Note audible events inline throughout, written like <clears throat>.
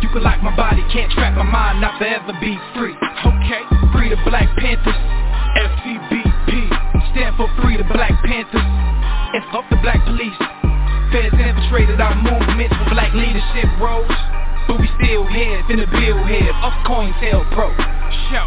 You can lock my body, can't trap my mind, not forever be free. Okay, free the Black Panthers, FCBP. Stand for free the Black Panthers, and fuck the black police. Feds infiltrated our movements for black leadership roles. But we still here, finna build here, up COINTELPRO. Show,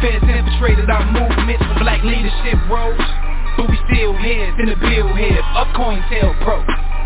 Feds infiltrated our movements for black leadership roles But we still here, the bill here. Up COINTELPRO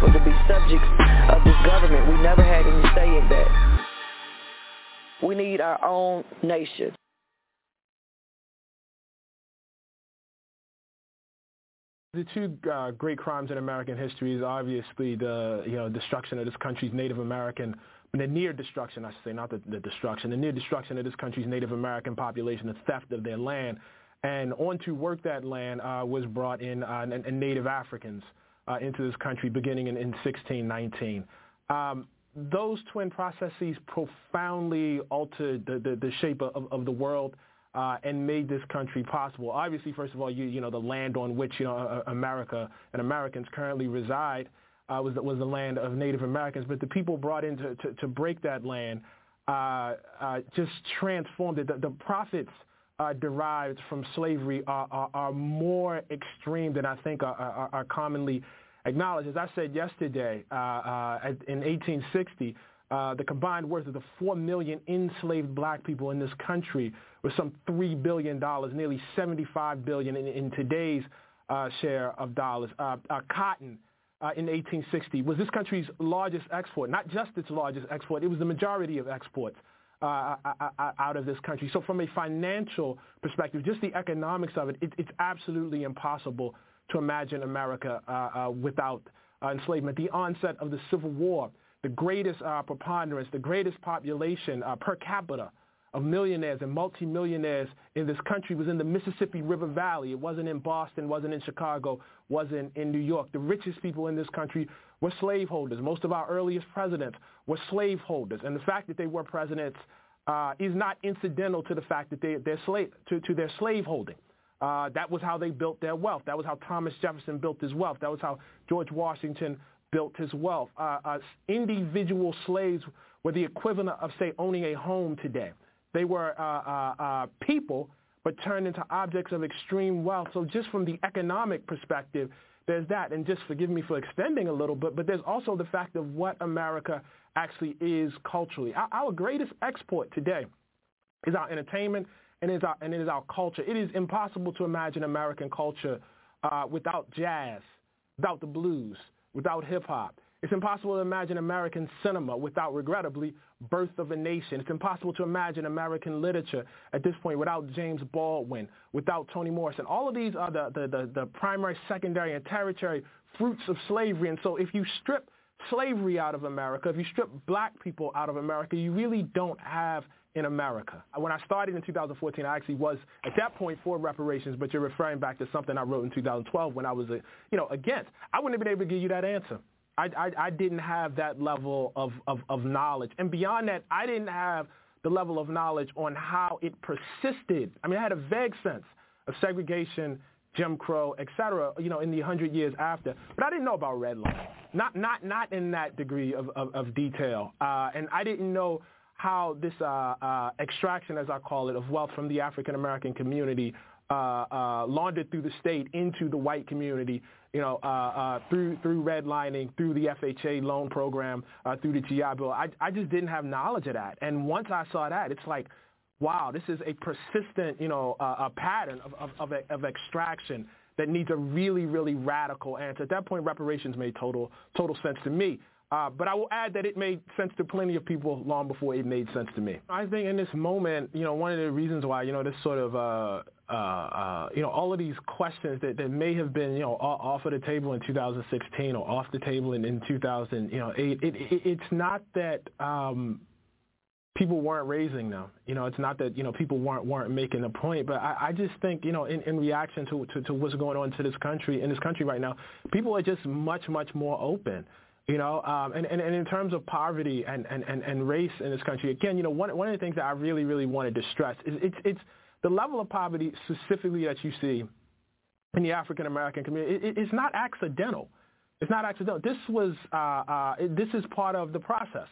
people to be subjects of this government. We never had any say in that. We need our own nation. The two uh, great crimes in American history is obviously the you know destruction of this country's Native American, the near destruction, I should say, not the, the destruction, the near destruction of this country's Native American population, the theft of their land, and on to work that land uh, was brought in uh, Native Africans uh, into this country beginning in, in 1619. Um, those twin processes profoundly altered the, the, the shape of, of, the world uh, and made this country possible. Obviously, first of all, you, you know, the land on which you know, America and Americans currently reside uh, was, was the land of Native Americans, but the people brought in to, to, to break that land uh, just transformed it. The, the profits uh, derived from slavery are, are, are, more extreme than I think are, are, are, commonly acknowledged. As I said yesterday, uh, uh, in 1860, uh, the combined worth of the 4 million enslaved black people in this country was some $3 billion, nearly 75 billion in, in today's uh, share of dollars. Uh, cotton uh, in 1860 was this country's largest export, not just its largest export, it was the majority of exports. Uh, out of this country. So from a financial perspective, just the economics of it, it it's absolutely impossible to imagine America uh, without enslavement. The onset of the Civil War, the greatest preponderance, the greatest population per capita of millionaires and multimillionaires in this country was in the Mississippi River Valley. It wasn't in Boston, wasn't in Chicago, wasn't in New York. The richest people in this country were slaveholders. Most of our earliest presidents were slaveholders. And the fact that they were presidents uh, is not incidental to the fact that they, they're slave, to, to their slaveholding. Uh, that was how they built their wealth. That was how Thomas Jefferson built his wealth. That was how George Washington built his wealth. Uh, uh individual slaves were the equivalent of, say, owning a home today. They were uh, uh, uh, people, but turned into objects of extreme wealth. So just from the economic perspective, there's that. And just forgive me for extending a little bit, but there's also the fact of what America actually is culturally. Our, our greatest export today is our entertainment and, is our, and it is our culture. It is impossible to imagine American culture uh, without jazz, without the blues, without hip-hop. It's impossible to imagine American cinema without, regrettably, Birth of a Nation. It's impossible to imagine American literature at this point without James Baldwin, without Toni Morrison. All of these are the, the, the, the primary, secondary, and tertiary fruits of slavery. And so if you strip slavery out of America, if you strip black people out of America, you really don't have in America. When I started in 2014, I actually was at that point for reparations, but you're referring back to something I wrote in 2012 when I was, you know, against. I wouldn't have been able to give you that answer. I, I, I didn't have that level of, of, of knowledge. And beyond that, I didn't have the level of knowledge on how it persisted. I mean, I had a vague sense of segregation, Jim Crow, et cetera, you know, in the hundred years after. But I didn't know about redlining, not, not, not in that degree of, of, of detail. Uh, and I didn't know how this uh, uh, extraction, as I call it, of wealth from the African American community uh, uh, laundered through the state into the white community, you know, uh, uh, through through redlining, through the FHA loan program, through the GI Bill. I, I just didn't have knowledge of that. And once I saw that, it's like, wow, this is a persistent, you know, a pattern of, of, of, of extraction that needs a really, really radical answer. At that point, reparations made total total sense to me. Uh, but I will add that it made sense to plenty of people long before it made sense to me. I think in this moment, you know, one of the reasons why, you know, this sort of, uh, uh, uh, you know, all of these questions that, that may have been, you know, off of the table in 2016 or off the table in, in 2000, you know, it, it, it, it's not that um, people weren't raising them. You know, it's not that, you know, people weren't, weren't making a point, but I, I just think, you know, in, in reaction to, to, to what's going on to this country, in this country right now, people are just much, much more open. You know, um, and, and, and in terms of poverty and, and, and, and race in this country, again, you know, one, one of the things that I really, really wanted to stress is it's, it's the level of poverty specifically that you see in the African American community. It, it's not accidental. It's not accidental. This was uh, uh, this is part of the process.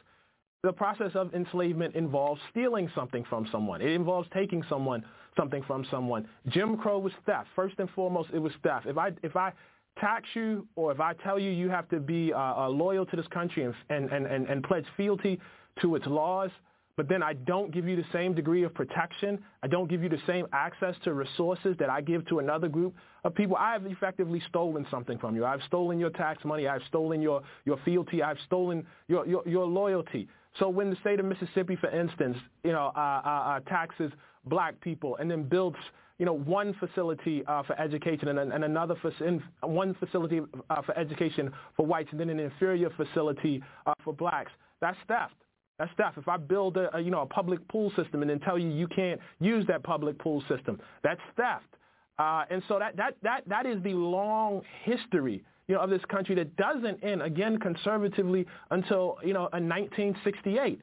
The process of enslavement involves stealing something from someone. It involves taking someone something from someone. Jim Crow was theft. First and foremost, it was theft. If I if I tax you or if I tell you you have to be uh, uh, loyal to this country and, and, and, and pledge fealty to its laws, but then I don't give you the same degree of protection, I don't give you the same access to resources that I give to another group of people, I have effectively stolen something from you. I've stolen your tax money. I've stolen your, your fealty. I've stolen your, your, your loyalty. So when the state of Mississippi, for instance, you know, uh, uh, uh taxes black people and then builds you know, one facility uh, for education and, and another for one facility uh, for education for whites and then an inferior facility uh, for blacks. That's theft. That's theft. If I build a, a, you know a public pool system and then tell you you can't use that public pool system, that's theft. Uh, and so that, that, that, that is the long history you know, of this country that doesn't end, again, conservatively until, you know, in 1968.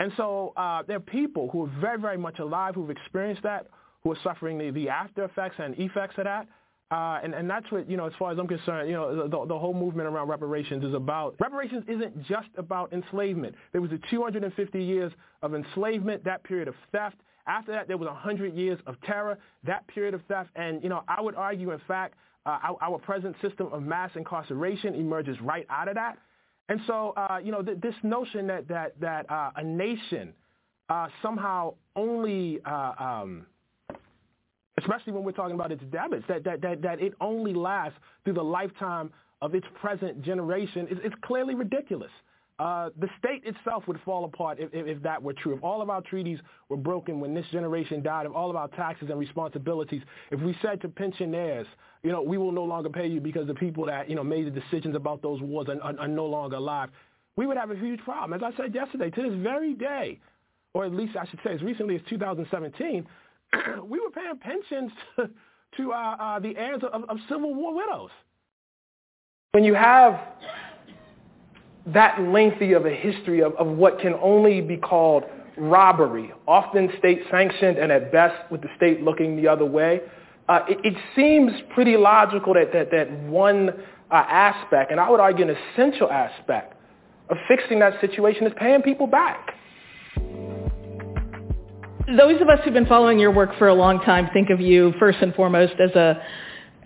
And so uh, there are people who are very, very much alive who've experienced that, who are suffering the, the after effects and effects of that. Uh, and, and that's what, you know, as far as I'm concerned, you know, the, the whole movement around reparations is about. Reparations isn't just about enslavement. There was a 250 years of enslavement, that period of theft. After that, there was 100 years of terror, that period of theft. And, you know, I would argue, in fact, uh, our, our, present system of mass incarceration emerges right out of that. And so, uh, you know, th- this notion that, that, that uh, a nation uh, somehow only uh, um, especially when we're talking about its debits, that, that, that, that it only lasts through the lifetime of its present generation is, is clearly ridiculous. Uh, the state itself would fall apart if, if, if, that were true. If all of our treaties were broken when this generation died, if all of our taxes and responsibilities, if we said to pensioners, you know, we will no longer pay you because the people that, you know, made the decisions about those wars are, are, are no longer alive, we would have a huge problem. As I said yesterday, to this very day, or at least I should say as recently as 2017, <clears throat> we were paying pensions <laughs> to, to uh, uh, the heirs of, of Civil War widows. When you have that lengthy of a history of, of what can only be called robbery, often state sanctioned and at best with the state looking the other way, uh, it, it, seems pretty logical that, that, that one uh, aspect, and I would argue an essential aspect of fixing that situation is paying people back. Those of us who've been following your work for a long time think of you first and foremost as a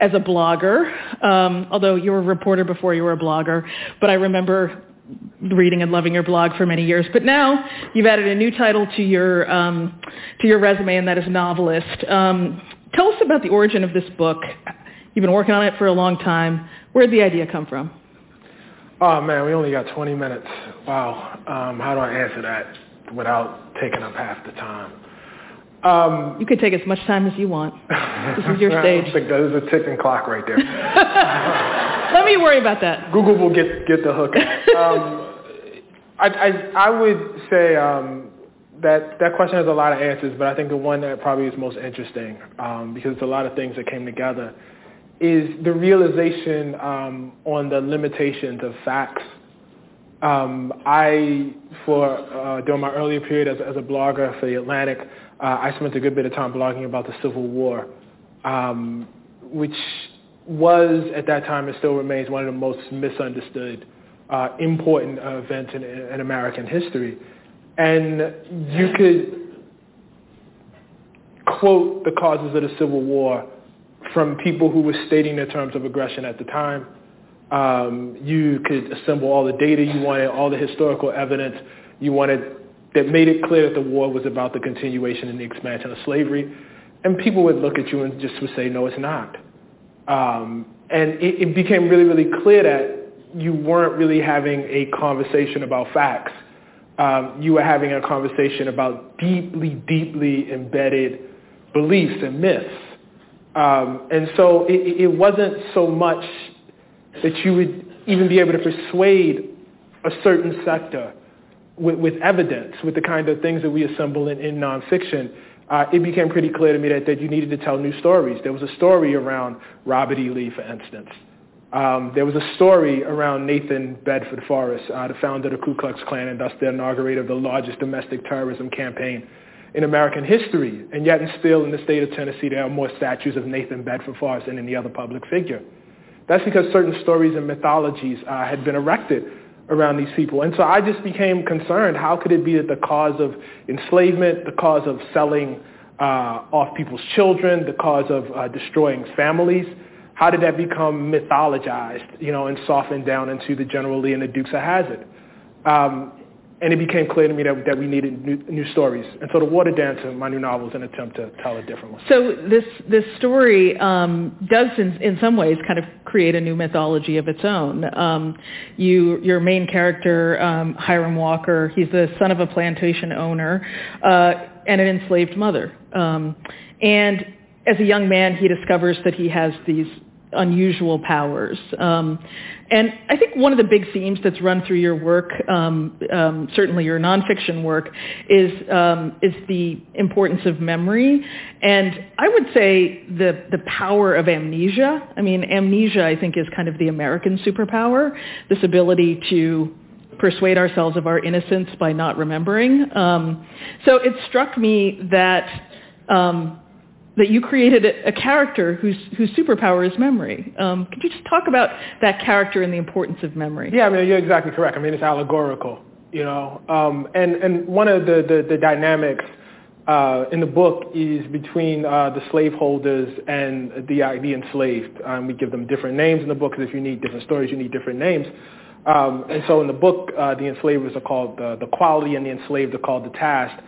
as a blogger, um, although you were a reporter before you were a blogger. But I remember reading and loving your blog for many years. But now you've added a new title to your um, to your resume, and that is novelist. Um, tell us about the origin of this book. You've been working on it for a long time. Where did the idea come from? Oh man, we only got 20 minutes. Wow. Um, how do I answer that without taking up half the time? Um, <laughs> you can take as much time as you want. This is your stage. I think there's a ticking clock right there. <laughs> Let me worry about that. Google will get get the hook. Um, <laughs> I, I I would say um, that that question has a lot of answers, but I think the one that probably is most interesting um, because it's a lot of things that came together is the realization um, on the limitations of facts. Um, I, for uh, during my earlier period as, as a blogger for the Atlantic, uh, I spent a good bit of time blogging about the Civil War, um, which was at that time and still remains one of the most misunderstood, uh, important events in, in American history. And you could quote the causes of the Civil War from people who were stating their terms of aggression at the time. Um, you could assemble all the data you wanted, all the historical evidence you wanted that made it clear that the war was about the continuation and the expansion of slavery. And people would look at you and just would say, no, it's not. Um, and it, it became really, really clear that you weren't really having a conversation about facts. Um, you were having a conversation about deeply, deeply embedded beliefs and myths. Um, and so it, it wasn't so much that you would even be able to persuade a certain sector with, with evidence, with the kind of things that we assemble in, in nonfiction uh, it became pretty clear to me that, that you needed to tell new stories. There was a story around Robert E. Lee, for instance. Um, there was a story around Nathan Bedford Forrest, uh, the founder of the Ku Klux Klan and thus the inaugurator of the largest domestic terrorism campaign in American history. And yet and still in the state of Tennessee, there are more statues of Nathan Bedford Forrest than any other public figure. That's because certain stories and mythologies uh, had been erected around these people. And so I just became concerned. How could it be that the cause of enslavement, the cause of selling uh, off people's children, the cause of uh, destroying families, how did that become mythologized, you know, and softened down into the General Lee and the Dukes of Hazzard? Um, and it became clear to me that, that we needed new, new stories. And so the Water Dancer, my new novel, is an attempt to tell a different one. So this, this story um, does, in, in some ways, kind of create a new mythology of its own. Um, you, your main character, um, Hiram Walker, he's the son of a plantation owner uh, and an enslaved mother. Um, and as a young man, he discovers that he has these unusual powers. Um, and I think one of the big themes that's run through your work, um, um, certainly your nonfiction work, is um, is the importance of memory, and I would say the the power of amnesia. I mean, amnesia I think is kind of the American superpower, this ability to persuade ourselves of our innocence by not remembering. Um, so it struck me that um, that you created a, character whose, whose superpower is memory. Um, could you just talk about that character and the importance of memory? Yeah, I mean, you're exactly correct. I mean, it's allegorical, you know. Um, and, and one of the, the, the dynamics uh, in the book is between uh, the slaveholders and the, uh, the enslaved. Um, we give them different names in the book because if you need different stories, you need different names. Um, and so in the book, uh, the enslavers are called the, the quality and the enslaved are called the task.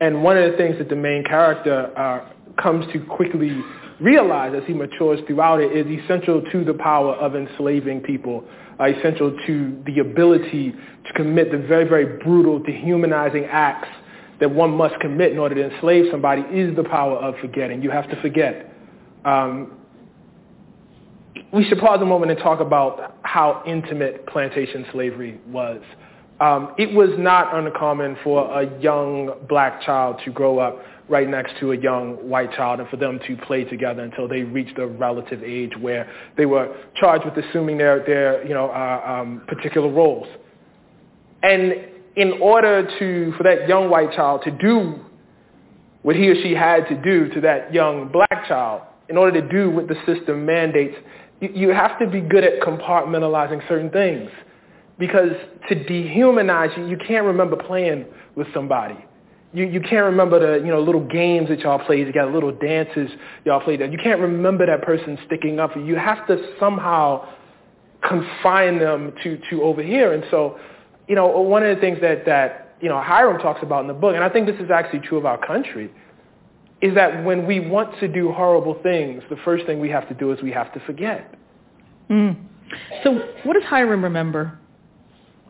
And one of the things that the main character uh, comes to quickly realize as he matures throughout it is essential to the power of enslaving people, uh, essential to the ability to commit the very, very brutal, dehumanizing acts that one must commit in order to enslave somebody is the power of forgetting. You have to forget. Um, we should pause a moment and talk about how intimate plantation slavery was. Um, it was not uncommon for a young black child to grow up right next to a young white child and for them to play together until they reached a relative age where they were charged with assuming their, their you know, uh, um, particular roles. And in order to, for that young white child to do what he or she had to do to that young black child, in order to do what the system mandates, you, you have to be good at compartmentalizing certain things. Because to dehumanize you, you can't remember playing with somebody. You, you can't remember the you know little games that y'all played together, little dances y'all played. You can't remember that person sticking up you. You have to somehow confine them to, to over here. And so, you know, one of the things that, that you know Hiram talks about in the book, and I think this is actually true of our country, is that when we want to do horrible things, the first thing we have to do is we have to forget. Mm. So what does Hiram remember?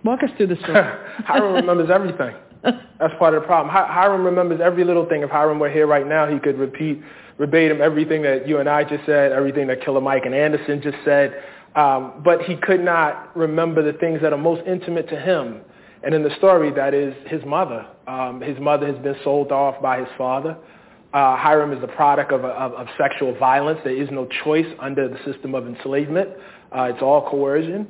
Walk us through the story. <laughs> Hiram remembers everything. That's part of the problem. Hiram remembers every little thing. If Hiram were here right now, he could repeat verbatim everything that you and I just said, everything that Killer Mike and Anderson just said. Um, but he could not remember the things that are most intimate to him. And in the story, that is his mother. Um, his mother has been sold off by his father. Uh, Hiram is the product of, of, of, sexual violence. There is no choice under the system of enslavement. Uh, it's all coercion.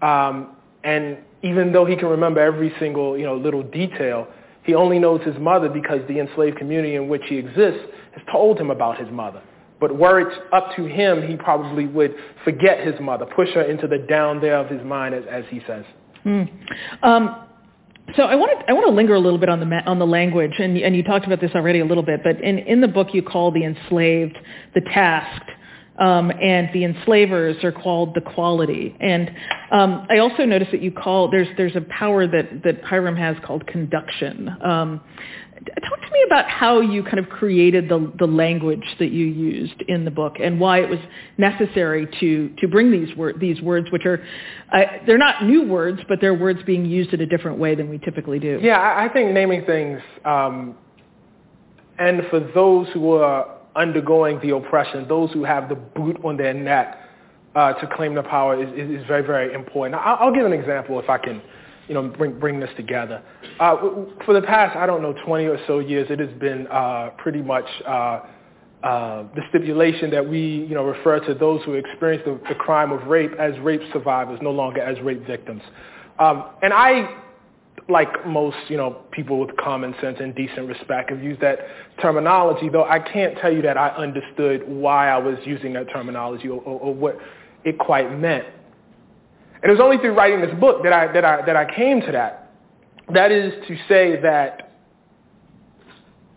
Um, and even though he can remember every single you know, little detail, he only knows his mother because the enslaved community in which he exists has told him about his mother. But were it up to him, he probably would forget his mother, push her into the down there of his mind, as, as he says. Mm. Um, so I want to I want to linger a little bit on the on the language, and and you talked about this already a little bit, but in in the book you call the enslaved the tasked, um, and the enslavers are called the quality. And um, I also noticed that you call there's there's a power that that Hiram has called conduction. Um, talk to me about how you kind of created the the language that you used in the book and why it was necessary to to bring these word these words, which are uh, they're not new words, but they're words being used in a different way than we typically do. Yeah, I think naming things. Um, and for those who are undergoing the oppression, those who have the boot on their neck uh, to claim the power is, is, is very, very important. I'll, I'll, give an example if I can, you know, bring, bring this together. Uh, for the past, I don't know, 20 or so years, it has been uh, pretty much uh, uh, the stipulation that we, you know, refer to those who experience the, the crime of rape as rape survivors, no longer as rape victims. Um, and I like most, you know, people with common sense and decent respect have used that terminology, though I can't tell you that I understood why I was using that terminology or, or, or what it quite meant. And it was only through writing this book that I, that I, that I came to that. That is to say that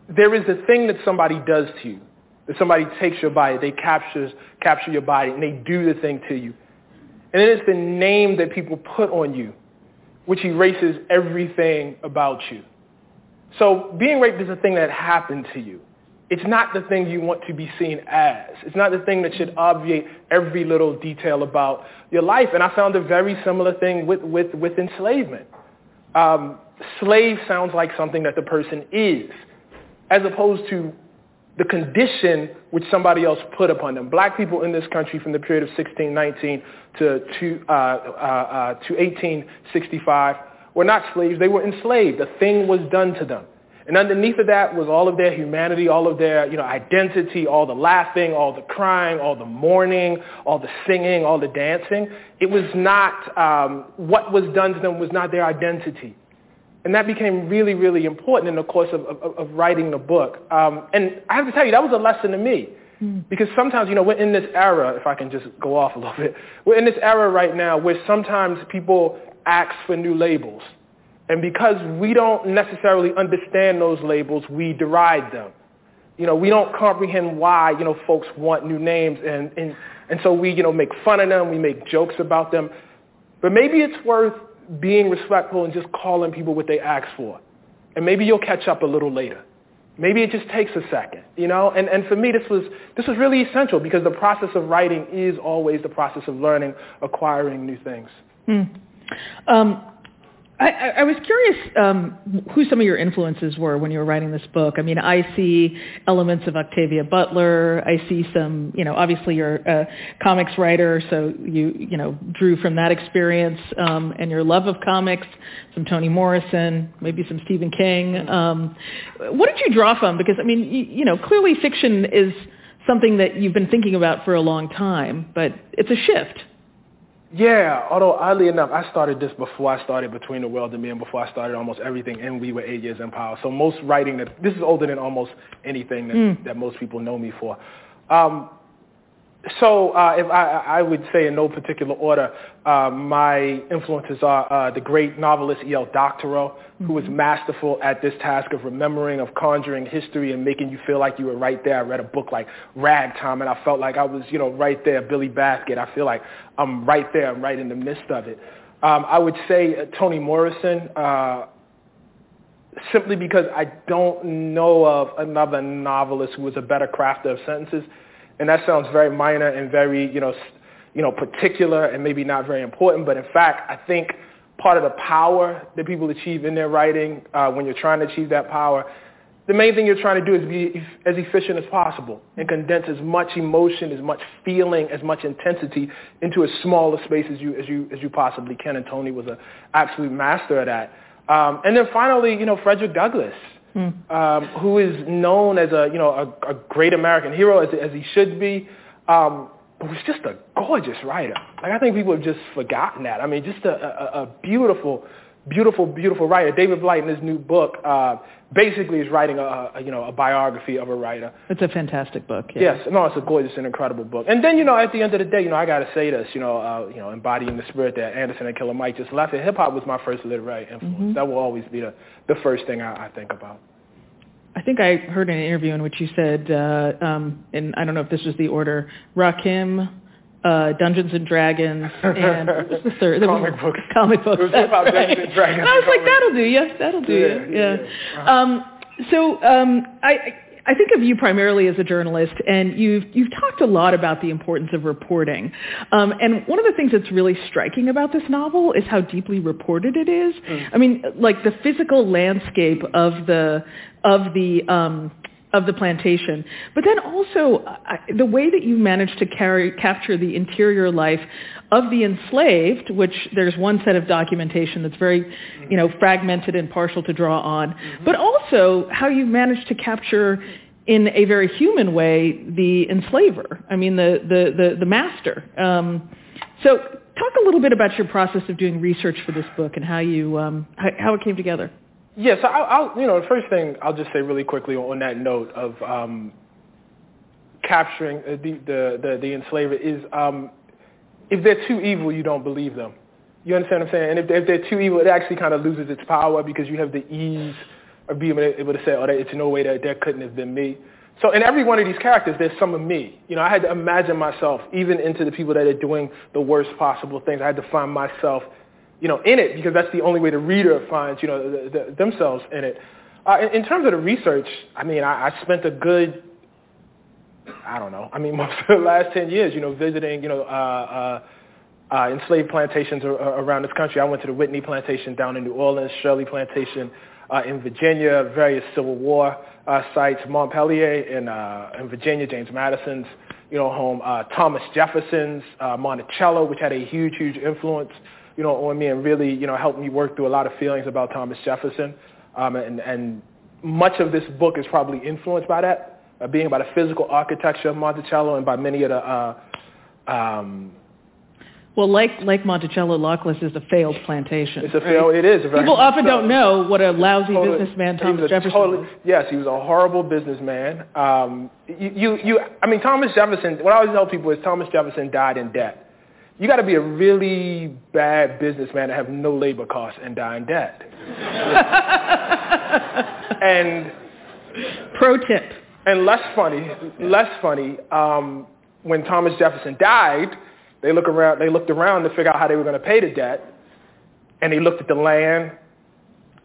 there is a thing that somebody does to you, that somebody takes your body, they captures, capture your body, and they do the thing to you. And then it's the name that people put on you which erases everything about you. So being raped is a thing that happened to you. It's not the thing you want to be seen as. It's not the thing that should obviate every little detail about your life. And I found a very similar thing with, with, with enslavement. Um, slave sounds like something that the person is, as opposed to the condition which somebody else put upon them. Black people in this country from the period of 1619 to, to, uh, uh, uh, to 1865 were not slaves. They were enslaved. A thing was done to them. And underneath of that was all of their humanity, all of their you know, identity, all the laughing, all the crying, all the mourning, all the singing, all the dancing. It was not, um, what was done to them was not their identity. And that became really, really important in the course of, of, of writing the book. Um, and I have to tell you, that was a lesson to me. Mm. Because sometimes, you know, we're in this era, if I can just go off a little bit, we're in this era right now where sometimes people ask for new labels. And because we don't necessarily understand those labels, we deride them. You know, we don't comprehend why, you know, folks want new names. And, and, and so we, you know, make fun of them, we make jokes about them. But maybe it's worth being respectful and just calling people what they ask for. And maybe you'll catch up a little later. maybe it just takes a second, you know? And, and for me, this was, this was really essential because the process of writing is always the process of learning, acquiring new things. Hmm. Um, I, I was curious um, who some of your influences were when you were writing this book. I mean, I see elements of Octavia Butler. I see some, you know, obviously you're a comics writer, so you, you know, drew from that experience um, and your love of comics, some Toni Morrison, maybe some Stephen King. Um, what did you draw from? Because, I mean, you, you know, clearly fiction is something that you've been thinking about for a long time, but it's a shift. Yeah, although oddly enough, I started this before I started Between the World and Me and before I started almost everything, and we were eight years in power. So most writing that this is older than almost anything that, mm. that most people know me for. Um, so uh, if I, I would say in no particular order, uh, my influences are uh, the great novelist E.L. Doctorow, mm-hmm. who was masterful at this task of remembering, of conjuring history and making you feel like you were right there. I read a book like Ragtime, and I felt like I was, you know, right there. Billy Bathgate, I feel like I'm right there. I'm right in the midst of it. Um, I would say uh, Toni Morrison, uh, simply because I don't know of another novelist who was a better crafter of sentences and that sounds very minor and very, you know, you know, particular and maybe not very important. But in fact, I think part of the power that people achieve in their writing, uh, when you're trying to achieve that power, the main thing you're trying to do is be as efficient as possible and condense as much emotion, as much feeling, as much intensity into as small a space as you as you as you possibly can. And Toni was an absolute master at that. Um, and then finally, you know, Frederick Douglass. Um, who is known as a you know a, a great American hero as, as he should be, um, but was just a gorgeous writer. Like I think people have just forgotten that. I mean, just a, a, a beautiful, beautiful, beautiful writer. David Blight in his new book uh, basically is writing a, a you know a biography of a writer. It's a fantastic book. Yeah. Yes, no, it's a gorgeous and incredible book. And then you know at the end of the day, you know I got to say this, you know, uh, you know embodying the spirit that Anderson and Killer Mike just left. Hip hop was my first literary influence. Mm-hmm. That will always be the the first thing I, I think about. I think I heard an interview in which you said, uh, um, and I don't know if this was the order, Rakim, uh, Dungeons and Dragons, and <laughs> what was the third? comic <laughs> books. Comic books. It was about right. Dungeons and Dragons. <laughs> And I was like, that'll do you. That'll do yeah, you. Yeah. yeah. Um, so um, I, I think of you primarily as a journalist, and you've you've talked a lot about the importance of reporting. Um, and one of the things that's really striking about this novel is how deeply reported it is. Mm. I mean, like the physical landscape of the of the um, of the plantation, but then also uh, the way that you managed to carry, capture the interior life of the enslaved, which there's one set of documentation that's very, you know, fragmented and partial to draw on, mm-hmm. but also how you managed to capture in a very human way the enslaver. I mean, the the the, the master. Um, so, talk a little bit about your process of doing research for this book and how you um, how, how it came together. Yeah, so I'll, I'll, you know, the first thing I'll just say really quickly on that note of um, capturing uh, the, the, the, the enslaver is um, if they're too evil, you don't believe them. You understand what I'm saying? And if if they're too evil, it actually kind of loses its power because you have the ease of being able to say, oh, it's no way that there couldn't have been me. So in every one of these characters, there's some of me. You know, I had to imagine myself, even into the people that are doing the worst possible things. I had to find myself you know, in it because that's the only way the reader finds, you know, the, the, themselves in it. Uh, in, in, terms of the research, I mean, I, I spent a good, I don't know, I mean, <laughs> most of the last 10 years, you know, visiting, you know, uh, uh, uh, enslaved plantations around this country. I went to the Whitney plantation down in New Orleans, Shirley plantation uh, in Virginia, various Civil War uh, sites, Montpelier in, in Virginia, James Madison's, you know, home, Thomas Jefferson's, Monticello, which had a huge, huge influence you know, on me and really, you know, helped me work through a lot of feelings about Thomas Jefferson. Um, and, and much of this book is probably influenced by that, uh, being about the physical architecture of Monticello and by many of the uh, um, well, like like Monticello, Lockless is a failed plantation. It's a failed. It is. A People often don't know what a lousy totally, businessman Thomas Jefferson totally, was. Yes, he was a horrible businessman. Um, you, you, you, I mean, Thomas Jefferson. What I always tell people is Thomas Jefferson died in debt you got to be a really bad businessman to have no labor costs and die in debt. <laughs> and pro tip. And less funny, less funny. Um, when Thomas Jefferson died, they look around. They looked around to figure out how they were going to pay the debt, and they looked at the land,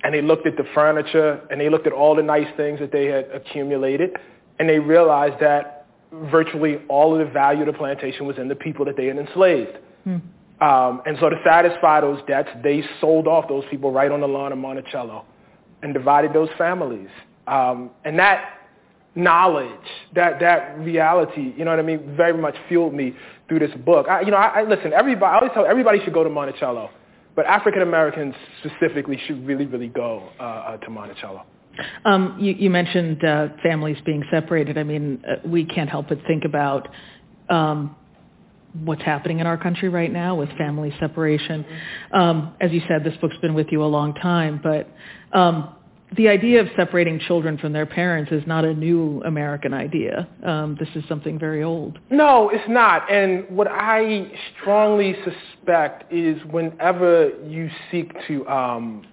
and they looked at the furniture and they looked at all the nice things that they had accumulated and they realized that virtually all of the value of the plantation was in the people that they had enslaved. Hmm. Um, and so to satisfy those debts, they sold off those people right on the lawn of Monticello and divided those families. Um, and that knowledge, that, that reality, you know what I mean, very much fueled me through this book. I, you know, I, I listen, everybody, I always tell everybody should go to Monticello, but African Americans specifically should really, really go uh, uh, to Monticello. Um, you, you, mentioned uh, families being separated. I mean, uh, we can't help but think about um, what's happening in our country right now with family separation. Um, as you said, this book's been with you a long time, but um, the idea of separating children from their parents is not a new American idea. Um, this is something very old. No, it's not. And what I strongly suspect is whenever you seek to um,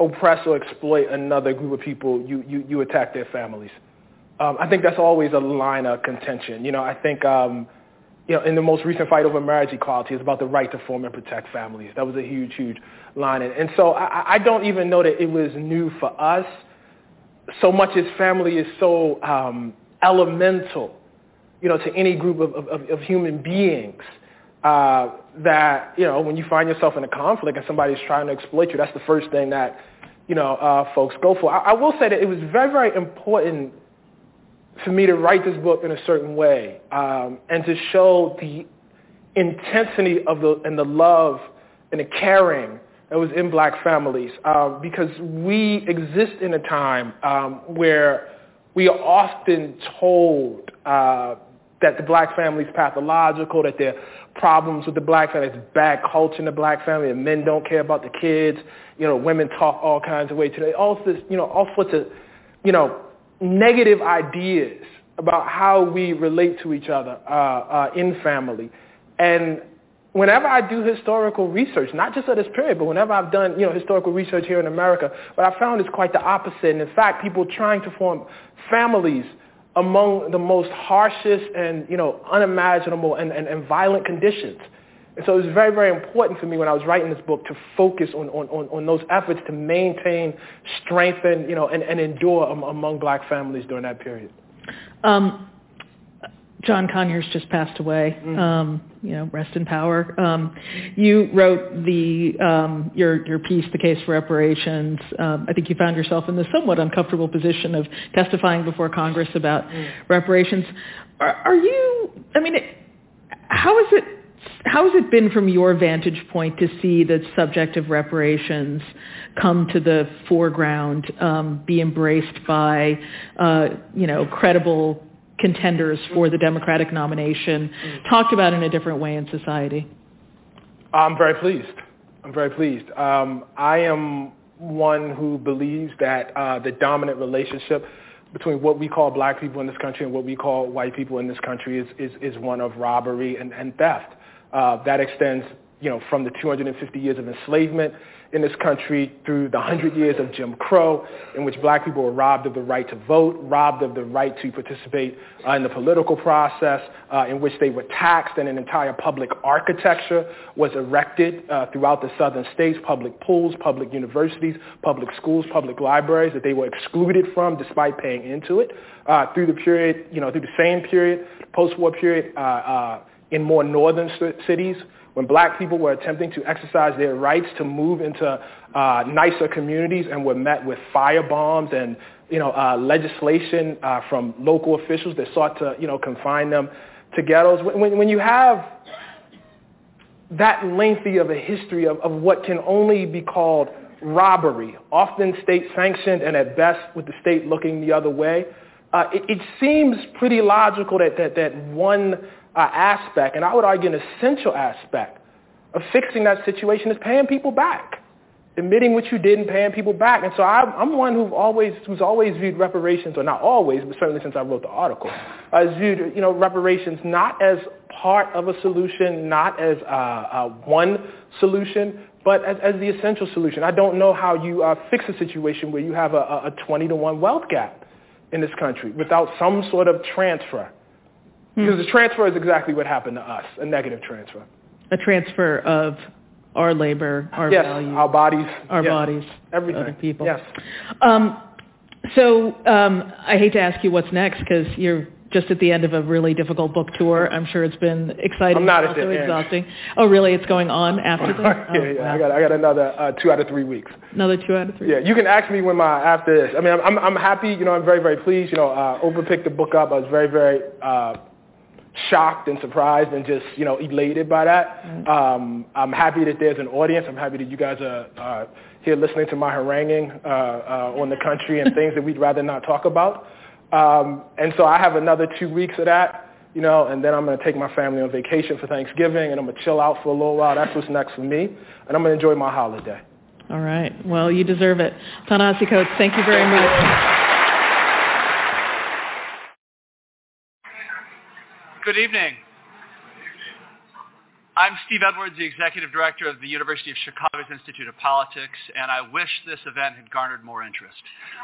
oppress or exploit another group of people, you, you, you attack their families. Um, I think that's always a line of contention. You know, I think um, you know, in the most recent fight over marriage equality, it's about the right to form and protect families. That was a huge, huge line. And, and so I, I don't even know that it was new for us so much as family is so um, elemental, you know, to any group of, of, of human beings uh, that, you know, when you find yourself in a conflict and somebody's trying to exploit you, that's the first thing that, you know, uh, folks go for. I, I will say that it was very, very important for me to write this book in a certain way um, and to show the intensity of the and the love and the caring that was in black families um, because we exist in a time um, where we are often told uh, that the black family is pathological, that there are problems with the black family, it's bad culture in the black family, and men don't care about the kids, you know, women talk all kinds of ways today, all this, you know, all sorts of, you know, negative ideas about how we relate to each other uh, uh, in family. And whenever I do historical research, not just at this period, but whenever I've done you know, historical research here in America, what I found is quite the opposite. And in fact, people trying to form families among the most harshest and you know, unimaginable and, and, and violent conditions. And so it was very, very important for me when I was writing this book to focus on, on, on, on those efforts to maintain, strengthen, you know, and, and endure among black families during that period. Um, John Conyers just passed away. Mm-hmm. Um, you know, rest in power. Um, you wrote the um, your your piece, "The Case for Reparations." Um, I think you found yourself in the somewhat uncomfortable position of testifying before Congress about mm. reparations. Are, are you? I mean, it, how is it how has it been from your vantage point to see the subject of reparations come to the foreground, um, be embraced by, uh, you know, credible contenders for the Democratic nomination, talked about in a different way in society? I'm very pleased. I'm very pleased. Um, I am one who believes that uh, the dominant relationship between what we call black people in this country and what we call white people in this country is, is, is one of robbery and, and theft. Uh, that extends, you know, from the 250 years of enslavement in this country through the 100 years of Jim Crow, in which black people were robbed of the right to vote, robbed of the right to participate uh, in the political process, uh, in which they were taxed and an entire public architecture was erected uh, throughout the southern states, public pools, public universities, public schools, public libraries that they were excluded from despite paying into it. Uh, through the period, you know, through the same period, post-war period, uh, uh, in more northern cities when black people were attempting to exercise their rights to move into uh, nicer communities and were met with firebombs and you know, uh, legislation uh, from local officials that sought to you know, confine them to ghettos. When, when you have that lengthy of a history of, of what can only be called robbery, often state sanctioned and at best with the state looking the other way, uh, it, it, seems pretty logical that, that, that one aspect, and I would argue an essential aspect of fixing that situation is paying people back, admitting what you did and paying people back. And so I, I'm one who always, who's always viewed reparations, or not always, but certainly since I wrote the article, has viewed you know, reparations not as part of a solution, not as uh, uh, one solution, but as, as, the essential solution. I don't know how you uh, fix a situation where you have a, a 20 to 1 wealth gap in this country without some sort of transfer because the transfer is exactly what happened to us, a negative transfer. A transfer of our labor, our yes, values, our bodies, our yes. bodies, everything. other people. Yes. Um, so um, I hate to ask you what's next because you're just at the end of a really difficult book tour. I'm sure it's been exciting, I'm not at the also end. exhausting. Oh, really? It's going on after <laughs> this? yeah, Oh, yeah. wow. I got I got another uh, two out of three weeks. Another two out of three. Yeah, you can ask me when my after this. I mean, I'm I'm, I'm happy. You know, I'm very very pleased. You know, uh, Oprah picked the book up. I was very very uh, shocked and surprised and just you know elated by that. Um, I'm happy that there's an audience. I'm happy that you guys are uh, here listening to my haranguing uh, uh, on the country and <laughs> things that we'd rather not talk about. Um, and so I have another two weeks of that. You know, and then I'm going to take my family on vacation for Thanksgiving, and I'm going to chill out for a little while. That's what's next for me, and I'm going to enjoy my holiday. All right. Well, you deserve it. Ta-Nehisi Coates, thank you very much. Good evening. I'm Steve Edwards, the Executive Director of the University of Chicago's Institute of Politics, and I wish this event had garnered more interest.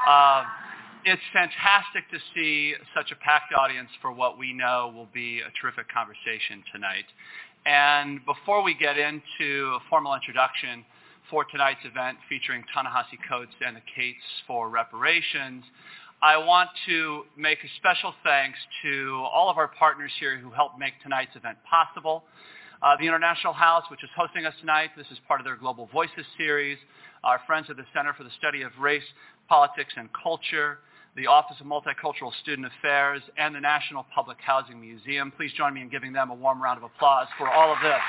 Uh, it's fantastic to see such a packed audience for what we know will be a terrific conversation tonight. And before we get into a formal introduction for tonight's event featuring Ta-Nehisi Coates and the Case for Reparations, I want to make a special thanks to all of our partners here who helped make tonight's event possible. Uh, the International House, which is hosting us tonight, this is part of their Global Voices series. Our friends at the Center for the Study of Race, Politics, and Culture, the Office of Multicultural Student Affairs, and the National Public Housing Museum. Please join me in giving them a warm round of applause for all of this.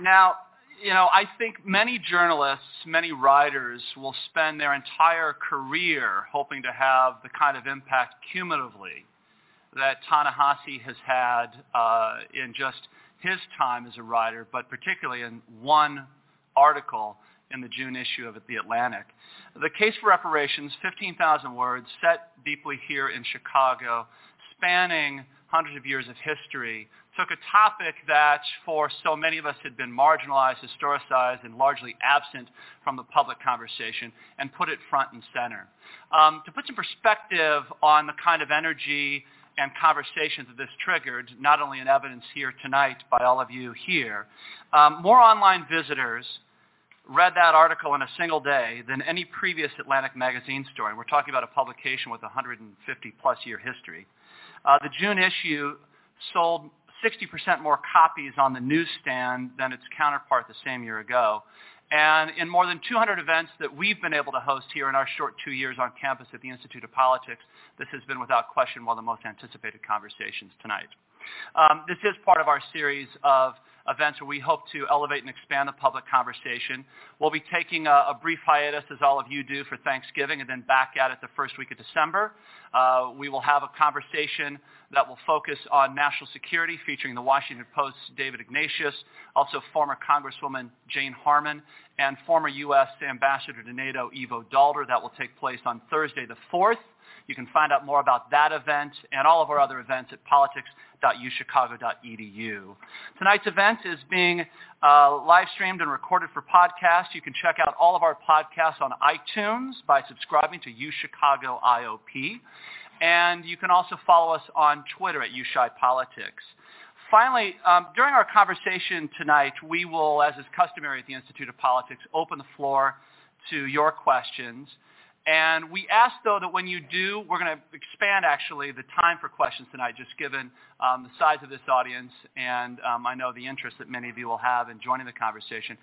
Now, you know, I think many journalists, many writers will spend their entire career hoping to have the kind of impact cumulatively that Ta-Nehisi has had uh, in just his time as a writer, but particularly in one article in the June issue of The Atlantic. The case for reparations, 15,000 words, set deeply here in Chicago, spanning hundreds of years of history, took a topic that for so many of us had been marginalized, historicized, and largely absent from the public conversation and put it front and center. Um, to put some perspective on the kind of energy and conversations that this triggered, not only in evidence here tonight by all of you here, um, more online visitors read that article in a single day than any previous Atlantic magazine story. We're talking about a publication with 150 plus year history. Uh, the June issue sold 60% more copies on the newsstand than its counterpart the same year ago. And in more than 200 events that we've been able to host here in our short two years on campus at the Institute of Politics, this has been without question one of the most anticipated conversations tonight. Um, this is part of our series of events where we hope to elevate and expand the public conversation. We'll be taking a, a, brief hiatus, as all of you do, for Thanksgiving and then back at it the first week of December. Uh, we will have a conversation that will focus on national security featuring the Washington Post's David Ignatius, also former Congresswoman Jane Harman, and former U.S. Ambassador to NATO Ivo Daalder. That will take place on Thursday the 4th. You can find out more about that event and all of our other events at politics.uchicago.edu. Tonight's event is being uh, live streamed and recorded for podcast. You can check out all of our podcasts on iTunes by subscribing to UChicago IOP. And you can also follow us on Twitter at UChi Politics. Finally, um, during our conversation tonight, we will, as is customary at the Institute of Politics, open the floor to your questions. And we ask, though, that when you do, we're going to expand, actually, the time for questions tonight, just given um, the size of this audience and um, I know the interest that many of you will have in joining the conversation.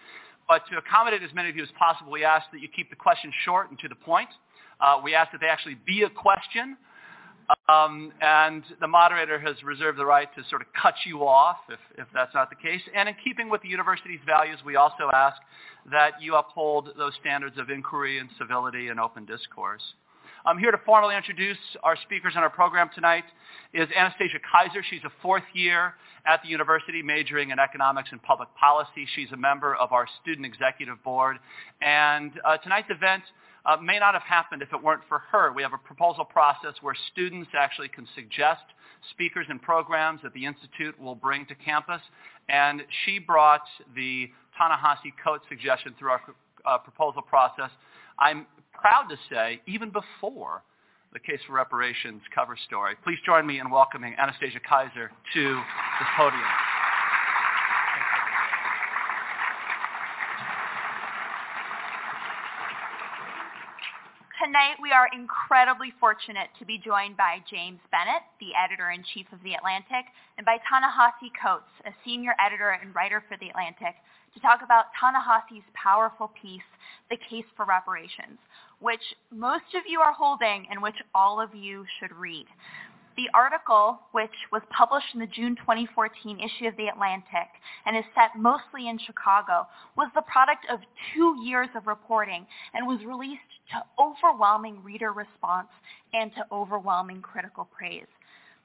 But to accommodate as many of you as possible, we ask that you keep the questions short and to the point. Uh, we ask that they actually be a question. Um, and the moderator has reserved the right to sort of cut you off if, if that's not the case. And in keeping with the university's values, we also ask that you uphold those standards of inquiry and civility and open discourse. I'm here to formally introduce our speakers in our program tonight is Anastasia Kaiser. She's a fourth year at the university majoring in economics and public policy. She's a member of our student executive board. And uh, tonight's event uh, may not have happened if it weren't for her. We have a proposal process where students actually can suggest speakers and programs that the Institute will bring to campus. And she brought the Ta-Nehisi Coates suggestion through our uh, proposal process. I'm proud to say, even before the Case for Reparations cover story. Please join me in welcoming Anastasia Kaiser to the podium. Tonight we are incredibly fortunate to be joined by James Bennett, the editor-in-chief of The Atlantic, and by Ta-Nehisi Coates, a senior editor and writer for The Atlantic, to talk about Ta-Nehisi's powerful piece, The Case for Reparations, which most of you are holding and which all of you should read. The article, which was published in the June 2014 issue of The Atlantic and is set mostly in Chicago, was the product of two years of reporting and was released to overwhelming reader response and to overwhelming critical praise.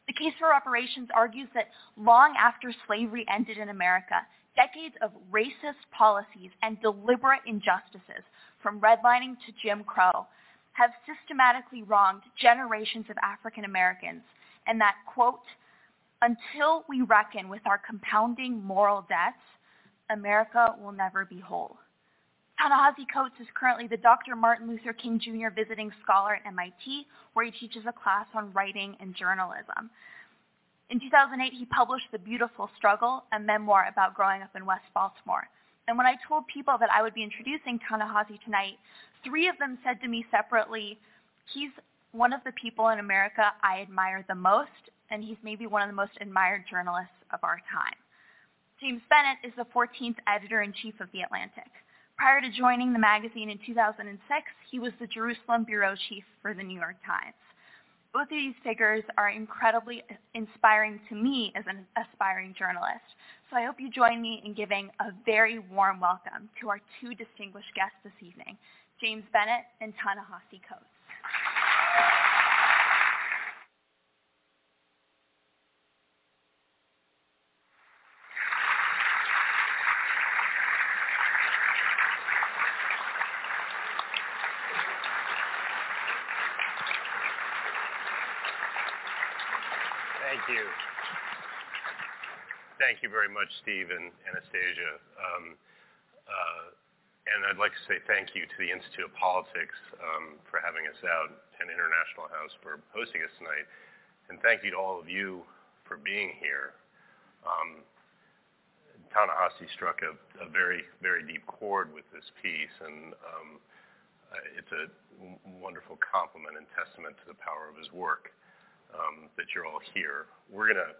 The case for reparations argues that long after slavery ended in America, decades of racist policies and deliberate injustices, from redlining to Jim Crow, have systematically wronged generations of African Americans and that, quote, until we reckon with our compounding moral debts, America will never be whole. Ta-Nehisi Coates is currently the Dr. Martin Luther King Jr. Visiting Scholar at MIT, where he teaches a class on writing and journalism. In 2008, he published The Beautiful Struggle, a memoir about growing up in West Baltimore. And when I told people that I would be introducing Ta-Nehisi tonight, three of them said to me separately, he's one of the people in America I admire the most, and he's maybe one of the most admired journalists of our time. James Bennett is the 14th editor-in-chief of The Atlantic. Prior to joining the magazine in 2006, he was the Jerusalem bureau chief for the New York Times. Both of these figures are incredibly inspiring to me as an aspiring journalist. So I hope you join me in giving a very warm welcome to our two distinguished guests this evening, James Bennett and Ta-Nehisi Coates. Thank you very much, Steve and Anastasia. Um, uh, and I'd like to say thank you to the Institute of Politics um, for having us out and International House for hosting us tonight. And thank you to all of you for being here. Um, Ta-Nehisi struck a, a, very, very deep chord with this piece, and um, uh, it's a wonderful compliment and testament to the power of his work um, that you're all here. We're going to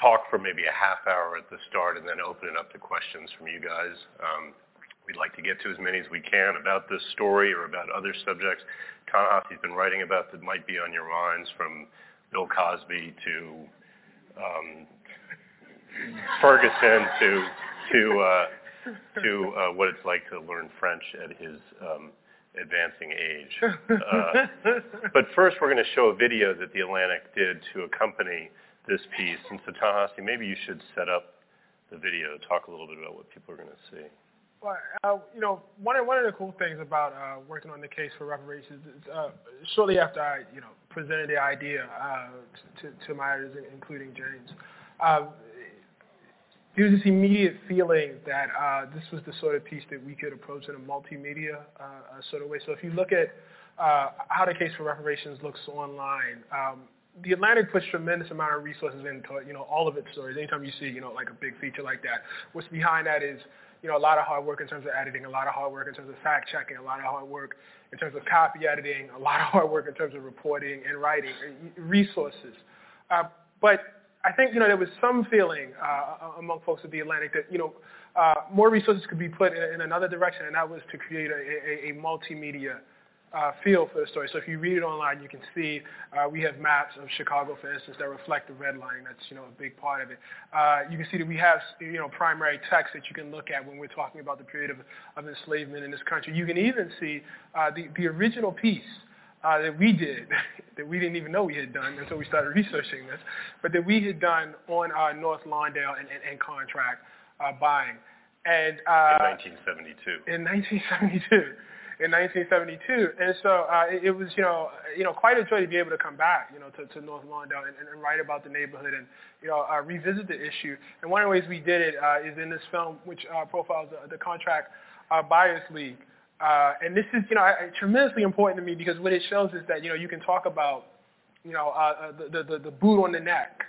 talk for maybe a half hour at the start and then open it up to questions from you guys. Um, we'd like to get to as many as we can about this story or about other subjects. Ta-Nehisi's been writing about that might be on your minds from Bill Cosby to um, Ferguson to to uh, to uh, what it's like to learn French at his um, advancing age. Uh, <laughs> but first, we're going to show a video that the Atlantic did to accompany this piece. And so, Ta-Nehisi, maybe you should set up the video, talk a little bit about what people are going to see. Well, uh, you know, one of, one of the cool things about uh, working on the case for reparations is uh, shortly after I, you know, presented the idea uh, to, to my editors, including James, uh, there was this immediate feeling that uh, this was the sort of piece that we could approach in a multimedia sort of way. So if you look at how the case for reparations looks online, um, the Atlantic puts tremendous amount of resources into you know all of its stories. Anytime you see you know like a big feature like that, what's behind that is you know a lot of hard work in terms of editing, a lot of hard work in terms of fact checking, a lot of hard work in terms of copy editing, a lot of hard work in terms of reporting and writing, resources. Uh, but I think you know there was some feeling uh, among folks at the Atlantic that you know uh, more resources could be put in, in, another direction, and that was to create a, a, a multimedia uh, feel for the story. So if you read it online, you can see uh, we have maps of Chicago, for instance, that reflect the redlining. That's you know a big part of it. Uh, you can see that we have you know primary text that you can look at when we're talking about the period of, of enslavement in this country. You can even see uh, the the original piece uh, that we did, <laughs> that we didn't even know we had done until we started researching this, but that we had done on uh, North Lawndale and, and, and contract uh, buying. And, uh, in 1972. In 1972. In 1972, and so uh, it, it was, you know, you know, quite a joy to be able to come back, you know, to, to North Lawndale and, and, write about the neighborhood and, you know, uh, revisit the issue. And one of the ways we did it uh, is in this film, which uh, profiles the, the contract uh, buyers league. Uh, and this is, you know, I, tremendously important to me because what it shows is that, you know, you can talk about, you know, uh, the, the, the boot on the neck,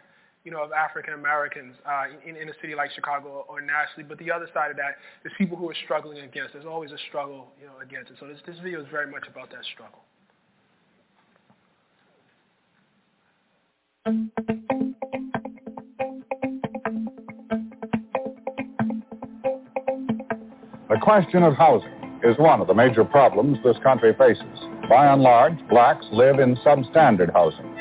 you know, of African Americans uh, in, in a city like Chicago or nationally. But the other side of that is people who are struggling against. There's always a struggle, you know, against it. So this, this video is very much about that struggle. The question of housing is one of the major problems this country faces. By and large, blacks live in substandard housing.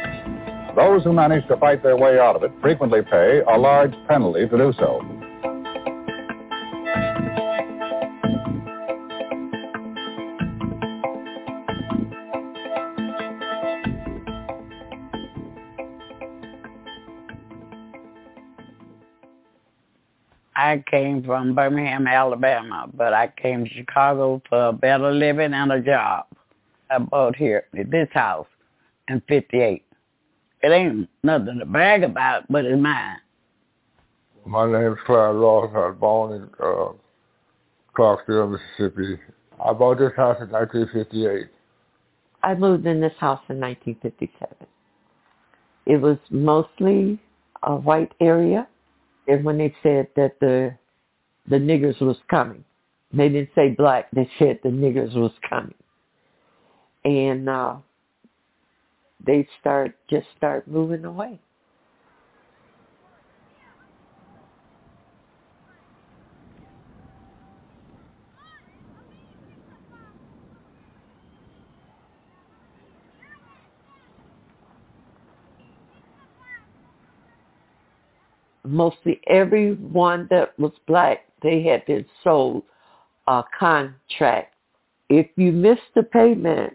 Those who manage to fight their way out of it frequently pay a large penalty to do so. I came from Birmingham, Alabama, but I came to Chicago for a better living and a job. I bought here this house in 58. It ain't nothing to brag about, but it's mine. My name's Clyde Ross. I was born in uh, Clarksville, Mississippi. I bought this house in 1958. I moved in this house in 1957. It was mostly a white area and when they said that the the niggers was coming. They didn't say black, they said the niggers was coming. And uh they start just start moving away. mostly everyone that was black, they had been sold a contract. If you missed the payment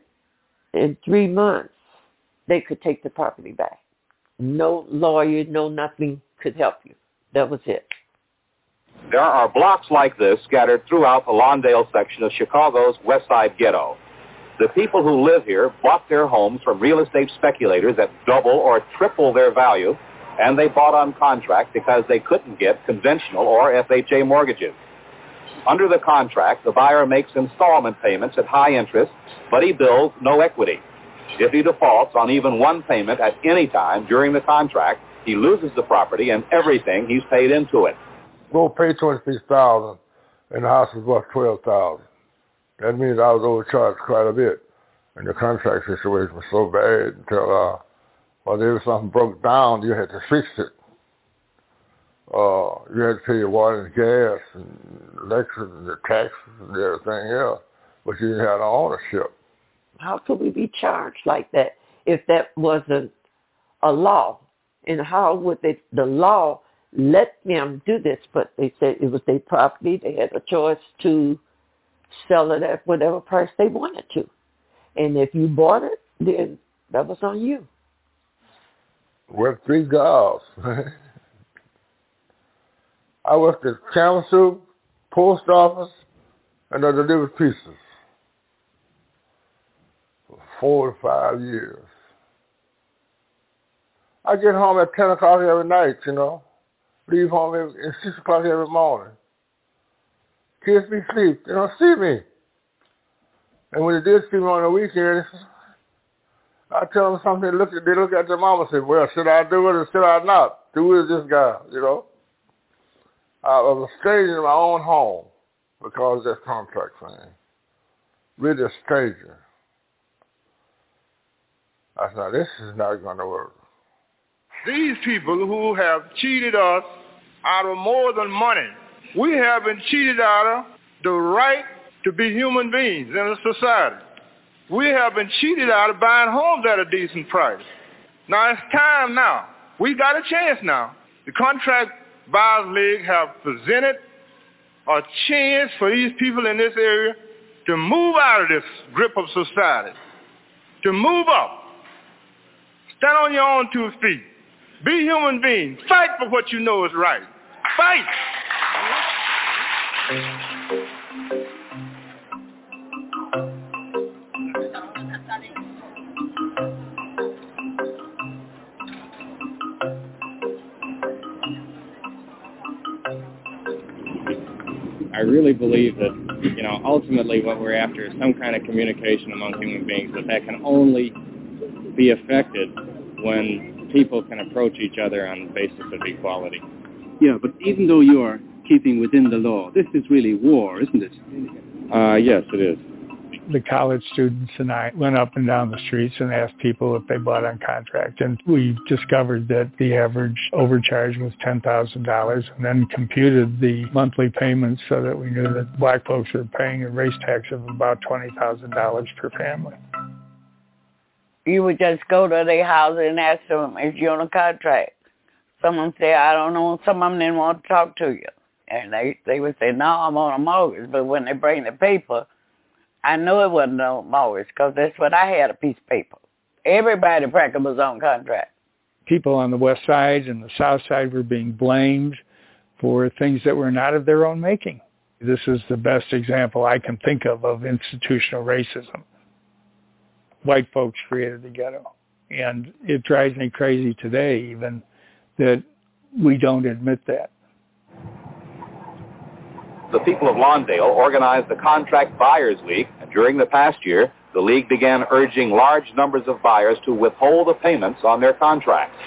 in three months, they could take the property back. No lawyer, no nothing could help you. That was it. There are blocks like this scattered throughout the Lawndale section of Chicago's West Side Ghetto. The people who live here bought their homes from real estate speculators at double or triple their value and they bought on contract because they couldn't get conventional or FHA mortgages. Under the contract, the buyer makes installment payments at high interest, but he builds no equity. If he defaults on even one payment at any time during the contract, he loses the property and everything he's paid into it. We'll pay twenty-six thousand, and the house was worth twelve thousand. That means I was overcharged quite a bit, and the contract situation was so bad until uh, there was something broke down, you had to fix it. Uh, you had to pay your water and gas and electric and the taxes and everything else, but you didn't have the ownership. How could we be charged like that if that wasn't a law? And how would they, the law let them do this? But they said it was their property. They had a choice to sell it at whatever price they wanted to. And if you bought it, then that was on you worked three jobs. <laughs> I worked at the council, post office, and I delivered pieces four to five years. I get home at 10 o'clock every night, you know. Leave home at 6 o'clock every morning. Kids be sleep. They don't see me. And when they did see me on the weekend, I tell them something, they look at, they look at their mama and say, well, should I do it or should I not? Who is this guy, you know? I was staging in my own home because of that contract thing. Really a stager. I said, this is not going to work. These people who have cheated us out of more than money, we have been cheated out of the right to be human beings in a society. We have been cheated out of buying homes at a decent price. Now it's time now. We got a chance now. The Contract Buyers League have presented a chance for these people in this area to move out of this grip of society, to move up, stand on your own two feet, be human beings, fight for what you know is right. Fight! I really believe that you know, ultimately what we're after is some kind of communication among human beings, but that can only be affected when people can approach each other on the basis of equality. Yeah, but even though you are keeping within the law, this is really war, isn't it? Uh, yes, it is the college students and I went up and down the streets and asked people if they bought on contract. And we discovered that the average overcharge was $10,000 and then computed the monthly payments so that we knew that black folks were paying a race tax of about $20,000 per family. You would just go to their house and ask them if you're on a contract. Someone say, I don't know, some of them didn't want to talk to you. And they, they would say, no, I'm on a mortgage. But when they bring the paper, I knew it wasn't a mortgage because that's what I had, a piece of paper. Everybody practically was on contract. People on the west side and the south side were being blamed for things that were not of their own making. This is the best example I can think of of institutional racism. White folks created the ghetto. And it drives me crazy today even that we don't admit that the people of Lawndale organized the Contract Buyers League, and during the past year, the league began urging large numbers of buyers to withhold the payments on their contracts.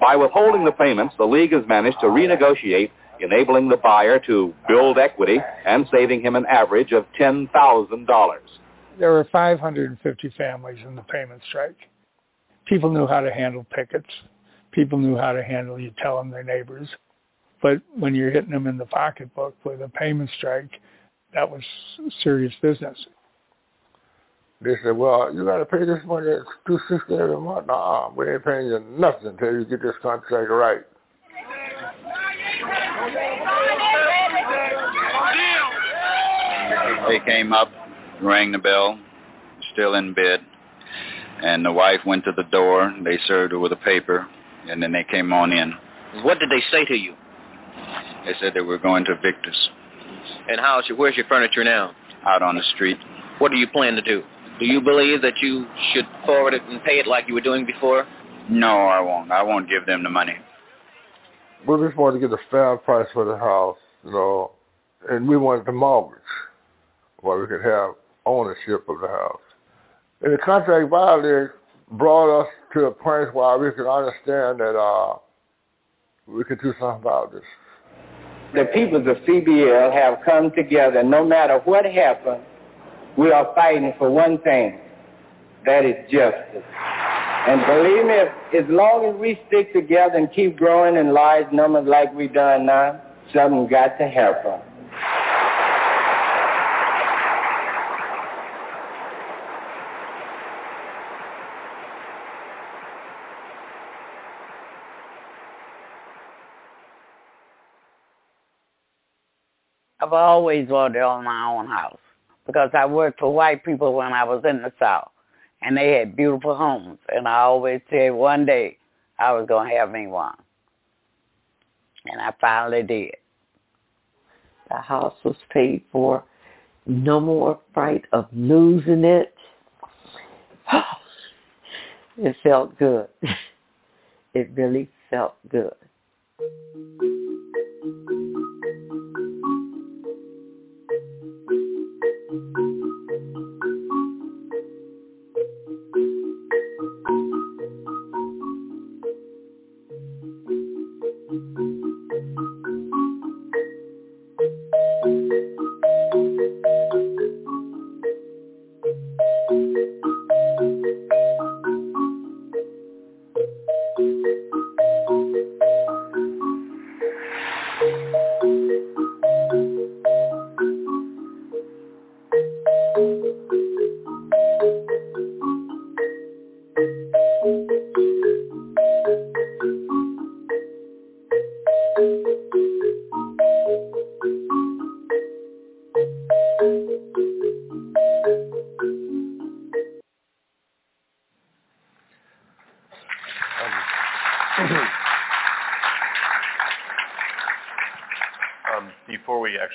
By withholding the payments, the league has managed to renegotiate, enabling the buyer to build equity and saving him an average of $10,000. There were 550 families in the payment strike. People knew how to handle pickets. People knew how to handle you tell them their neighbors. But when you're hitting them in the pocketbook with a payment strike, that was serious business. They said, well, you got to pay this money at 260 every month. Nah, we ain't paying you nothing until you get this contract right. They came up, rang the bell, still in bed, and the wife went to the door. They served her with a paper, and then they came on in. What did they say to you? They said they were going to Victor's. And how's your, where's your furniture now? Out on the street. What do you plan to do? Do you believe that you should forward it and pay it like you were doing before? No, I won't. I won't give them the money. We just wanted to get a fair price for the house, you know, and we wanted the mortgage where we could have ownership of the house. And the contract buyer brought us to a point where we could understand that uh, we could do something about this the people of CBL have come together. No matter what happens, we are fighting for one thing. That is justice. And believe me, if, as long as we stick together and keep growing in large numbers like we've done now, something got to happen. I've always wanted to own my own house because I worked for white people when I was in the South, and they had beautiful homes. And I always said one day I was to have me one. And I finally did. The house was paid for. No more fright of losing it. <sighs> it felt good. <laughs> It really felt good.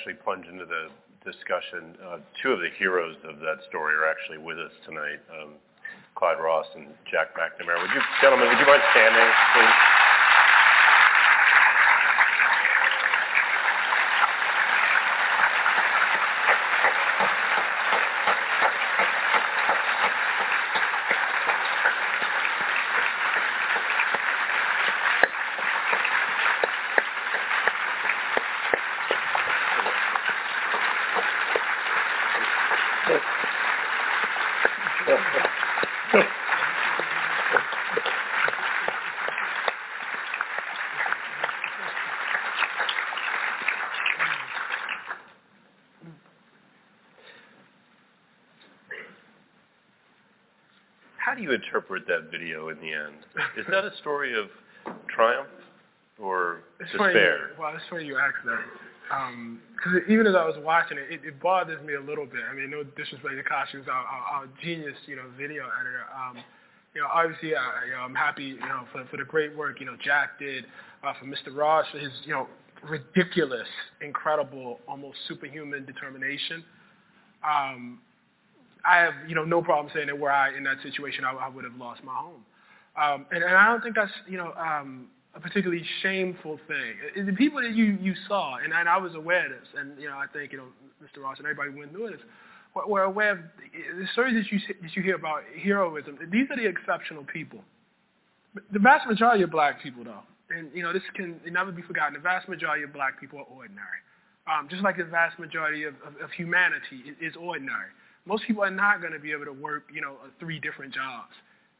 Actually plunge into the discussion, uh, two of the heroes of that story are actually with us tonight, um, Clyde Ross and Jack Macnamara. Would you, gentlemen, would you mind standing, please? Interpret that video in the end? Is that a story of triumph or It's despair? Well, it's funny you ask that. Because even as I was watching it, it, it bothers me a little bit. I mean, no disrespect to Kosh, who's our, our, our genius, you know, video editor. Um, you know, obviously, I, you know, I'm happy, you know, for, for the great work, you know, Jack did, uh, for Mr. Ross, for his, you know, ridiculous, incredible, almost superhuman determination. Um, I have, you know, no problem saying that were I in that situation, I, I would have lost my home. Um, and, and I don't think that's, you know, um, a particularly shameful thing. The people that you, you saw, and, and I was aware of this, and, you know, I think, you know, Mr. Ross and everybody went through this, were- aware of the stories that you, that you hear about heroism. These are the exceptional people. The vast majority of black people, though, and, you know, this can never be forgotten, the vast majority of black people are ordinary. Um, just like the vast majority of, of, of humanity is ordinary. Most people are not going to be able to work, you know, three different jobs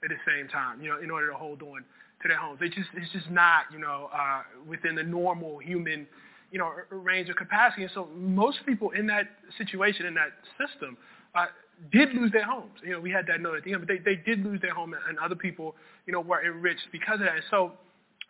at the same time, you know, in order to hold on to their homes. They just, it's just not, you know, uh, within the normal human, you know, range of capacity. And so most people in that situation, in that system, uh, did lose their homes. You know, we had that note at the end, but they, they did lose their home, and other people, you know, were enriched because of that. And so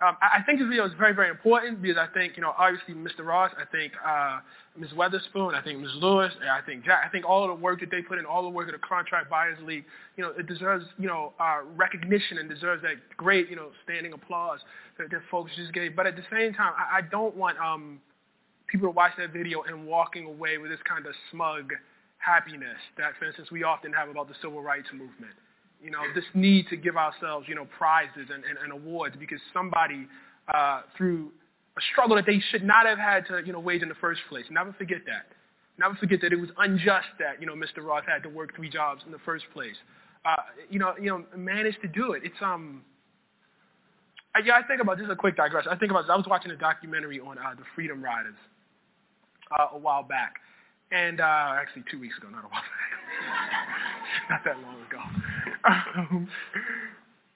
um, I think this video is very, very important because I think, you know, obviously Mr. Ross, I think uh, Ms. Weatherspoon, I think Ms. Lewis, and I think Jack, I think all of the work that they put in, all the work of the Contract Buyers League, you know, it deserves, you know, uh, recognition and deserves that great, you know, standing applause that, that folks just gave. But at the same time, I, I don't want um, people to watch that video and walking away with this kind of smug happiness that, for instance, we often have about the civil rights movement you know, this need to give ourselves, you know, prizes and, and, and awards because somebody, uh, through a struggle that they should not have had to, you know, wage in the first place. Never forget that. Never forget that it was unjust that, you know, Mr. Ross had to work three jobs in the first place. Uh, you know, you know, managed to do it. It's, um, I, yeah, I think about, this is a quick digression. I think about, I was watching a documentary on uh, the Freedom Riders uh, a while back. And uh, actually two weeks ago, not a while back. <laughs> not that long ago. Um,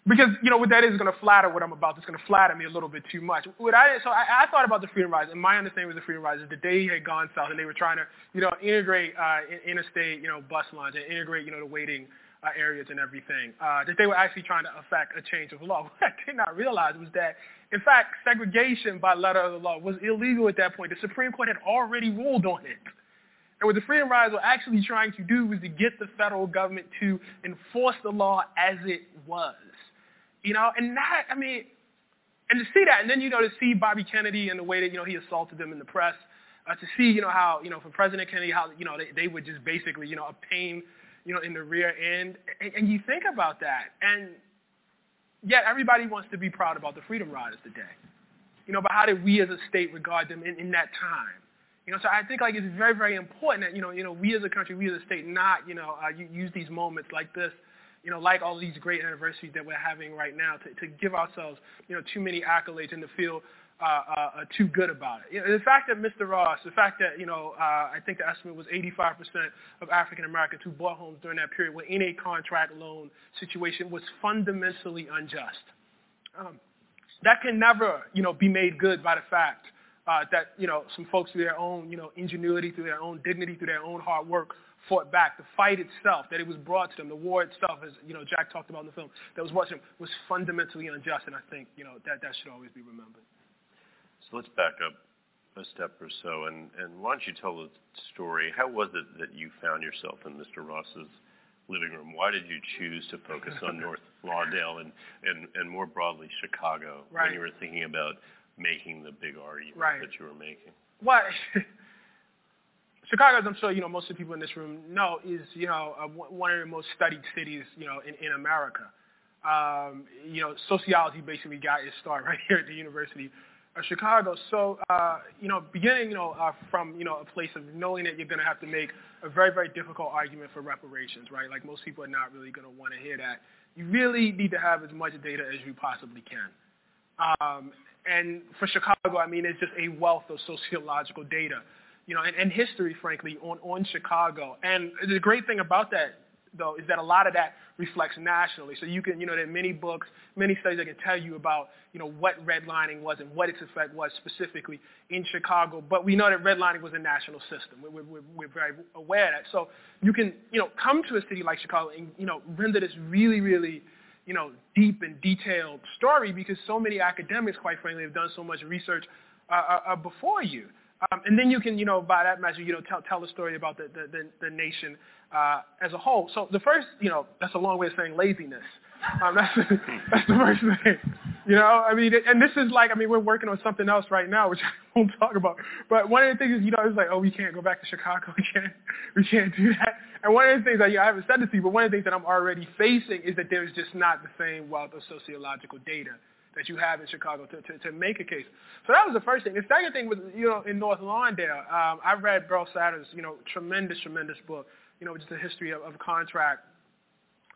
because you know what that is is going to flatter what I'm about. It's going to flatter me a little bit too much. What I so I, I thought about the Freedom Riders, and my understanding with the Freedom Riders is that they had gone south and they were trying to you know integrate uh, interstate you know bus lines and integrate you know the waiting uh, areas and everything. Uh, that they were actually trying to affect a change of law. What <laughs> I did not realize was that in fact segregation by letter of the law was illegal at that point. The Supreme Court had already ruled on it. And what the Freedom Riders were actually trying to do was to get the federal government to enforce the law as it was. You know, and that, I mean, and to see that, and then, you know, to see Bobby Kennedy and the way that, you know, he assaulted them in the press, uh, to see, you know, how, you know, for President Kennedy, how, you know, they, they were just basically, you know, a pain, you know, in the rear end. And, and you think about that, and yet everybody wants to be proud about the Freedom Riders today. You know, but how did we as a state regard them in, in that time? You know, so I think like it's very, very important that you know, you know, we as a country, we as a state, not you know, uh, use these moments like this, you know, like all these great anniversaries that we're having right now, to, to give ourselves, you know, too many accolades and to feel uh, uh, uh, too good about it. You know, the fact that Mr. Ross, the fact that you know, uh, I think the estimate was 85% of African Americans who bought homes during that period were in a contract loan situation was fundamentally unjust. Um, that can never, you know, be made good by the fact uh, that you know some folks through their own you know ingenuity, through their own dignity, through their own hard work fought back. The fight itself, that it was brought to them, the war itself, as you know Jack talked about in the film, that was brought to them, was fundamentally unjust, and I think you know that that should always be remembered. So let's back up a step or so, and, and why don't you tell the story? How was it that you found yourself in Mr. Ross's living room? Why did you choose to focus on <laughs> North Lawndale and, and, and more broadly Chicago Right. when you were thinking about making the big argument Right. that you were making? What? <laughs> Chicago, as I'm sure you know most of the people in this room know, is you know uh, one one of the most studied cities you know in, in America. Um, you know, sociology basically got its start <laughs> right here at the University of Chicago. So uh, you know, beginning you know uh, from you know a place of knowing that you're going to have to make a very very difficult argument for reparations, right? Like most people are not really going to want to hear that. You really need to have as much data as you possibly can. Um, and for Chicago, I mean, it's just a wealth of sociological data. you know, and, and history, frankly, on, on Chicago. And the great thing about that, though, is that a lot of that reflects nationally. So you can, you know, there are many books, many studies that can tell you about, you know, what redlining was and what its effect was specifically in Chicago. But we know that redlining was a national system. We're, we're, we're very aware of that. So you can, you know, come to a city like Chicago and, you know, render this really, really, you know, deep and detailed story because so many academics, quite frankly, have done so much research uh, uh, uh before you. Um, and then you can, you know, by that measure, you know, tell, tell a story about the, the, the, the nation uh, as a whole. So the first, you know, that's a long way of saying laziness. Um, <laughs> that's, that's the first thing. You know, I mean, and this is like, I mean, we're working on something else right now, which <laughs> I won't talk about. But one of the things is, you know, it's like, oh, we can't go back to Chicago. <laughs> We can't, we can't do that. And one of the things that, yeah, I haven't said this to you, but one of the things that I'm already facing is that there's just not the same wealth of sociological data that you have in Chicago to, to, to make a case. So that was the first thing. The second thing was, you know, in North Lawndale, um, I read Beryl Satter's, you know, tremendous, tremendous book, you know, just the history of, of contract,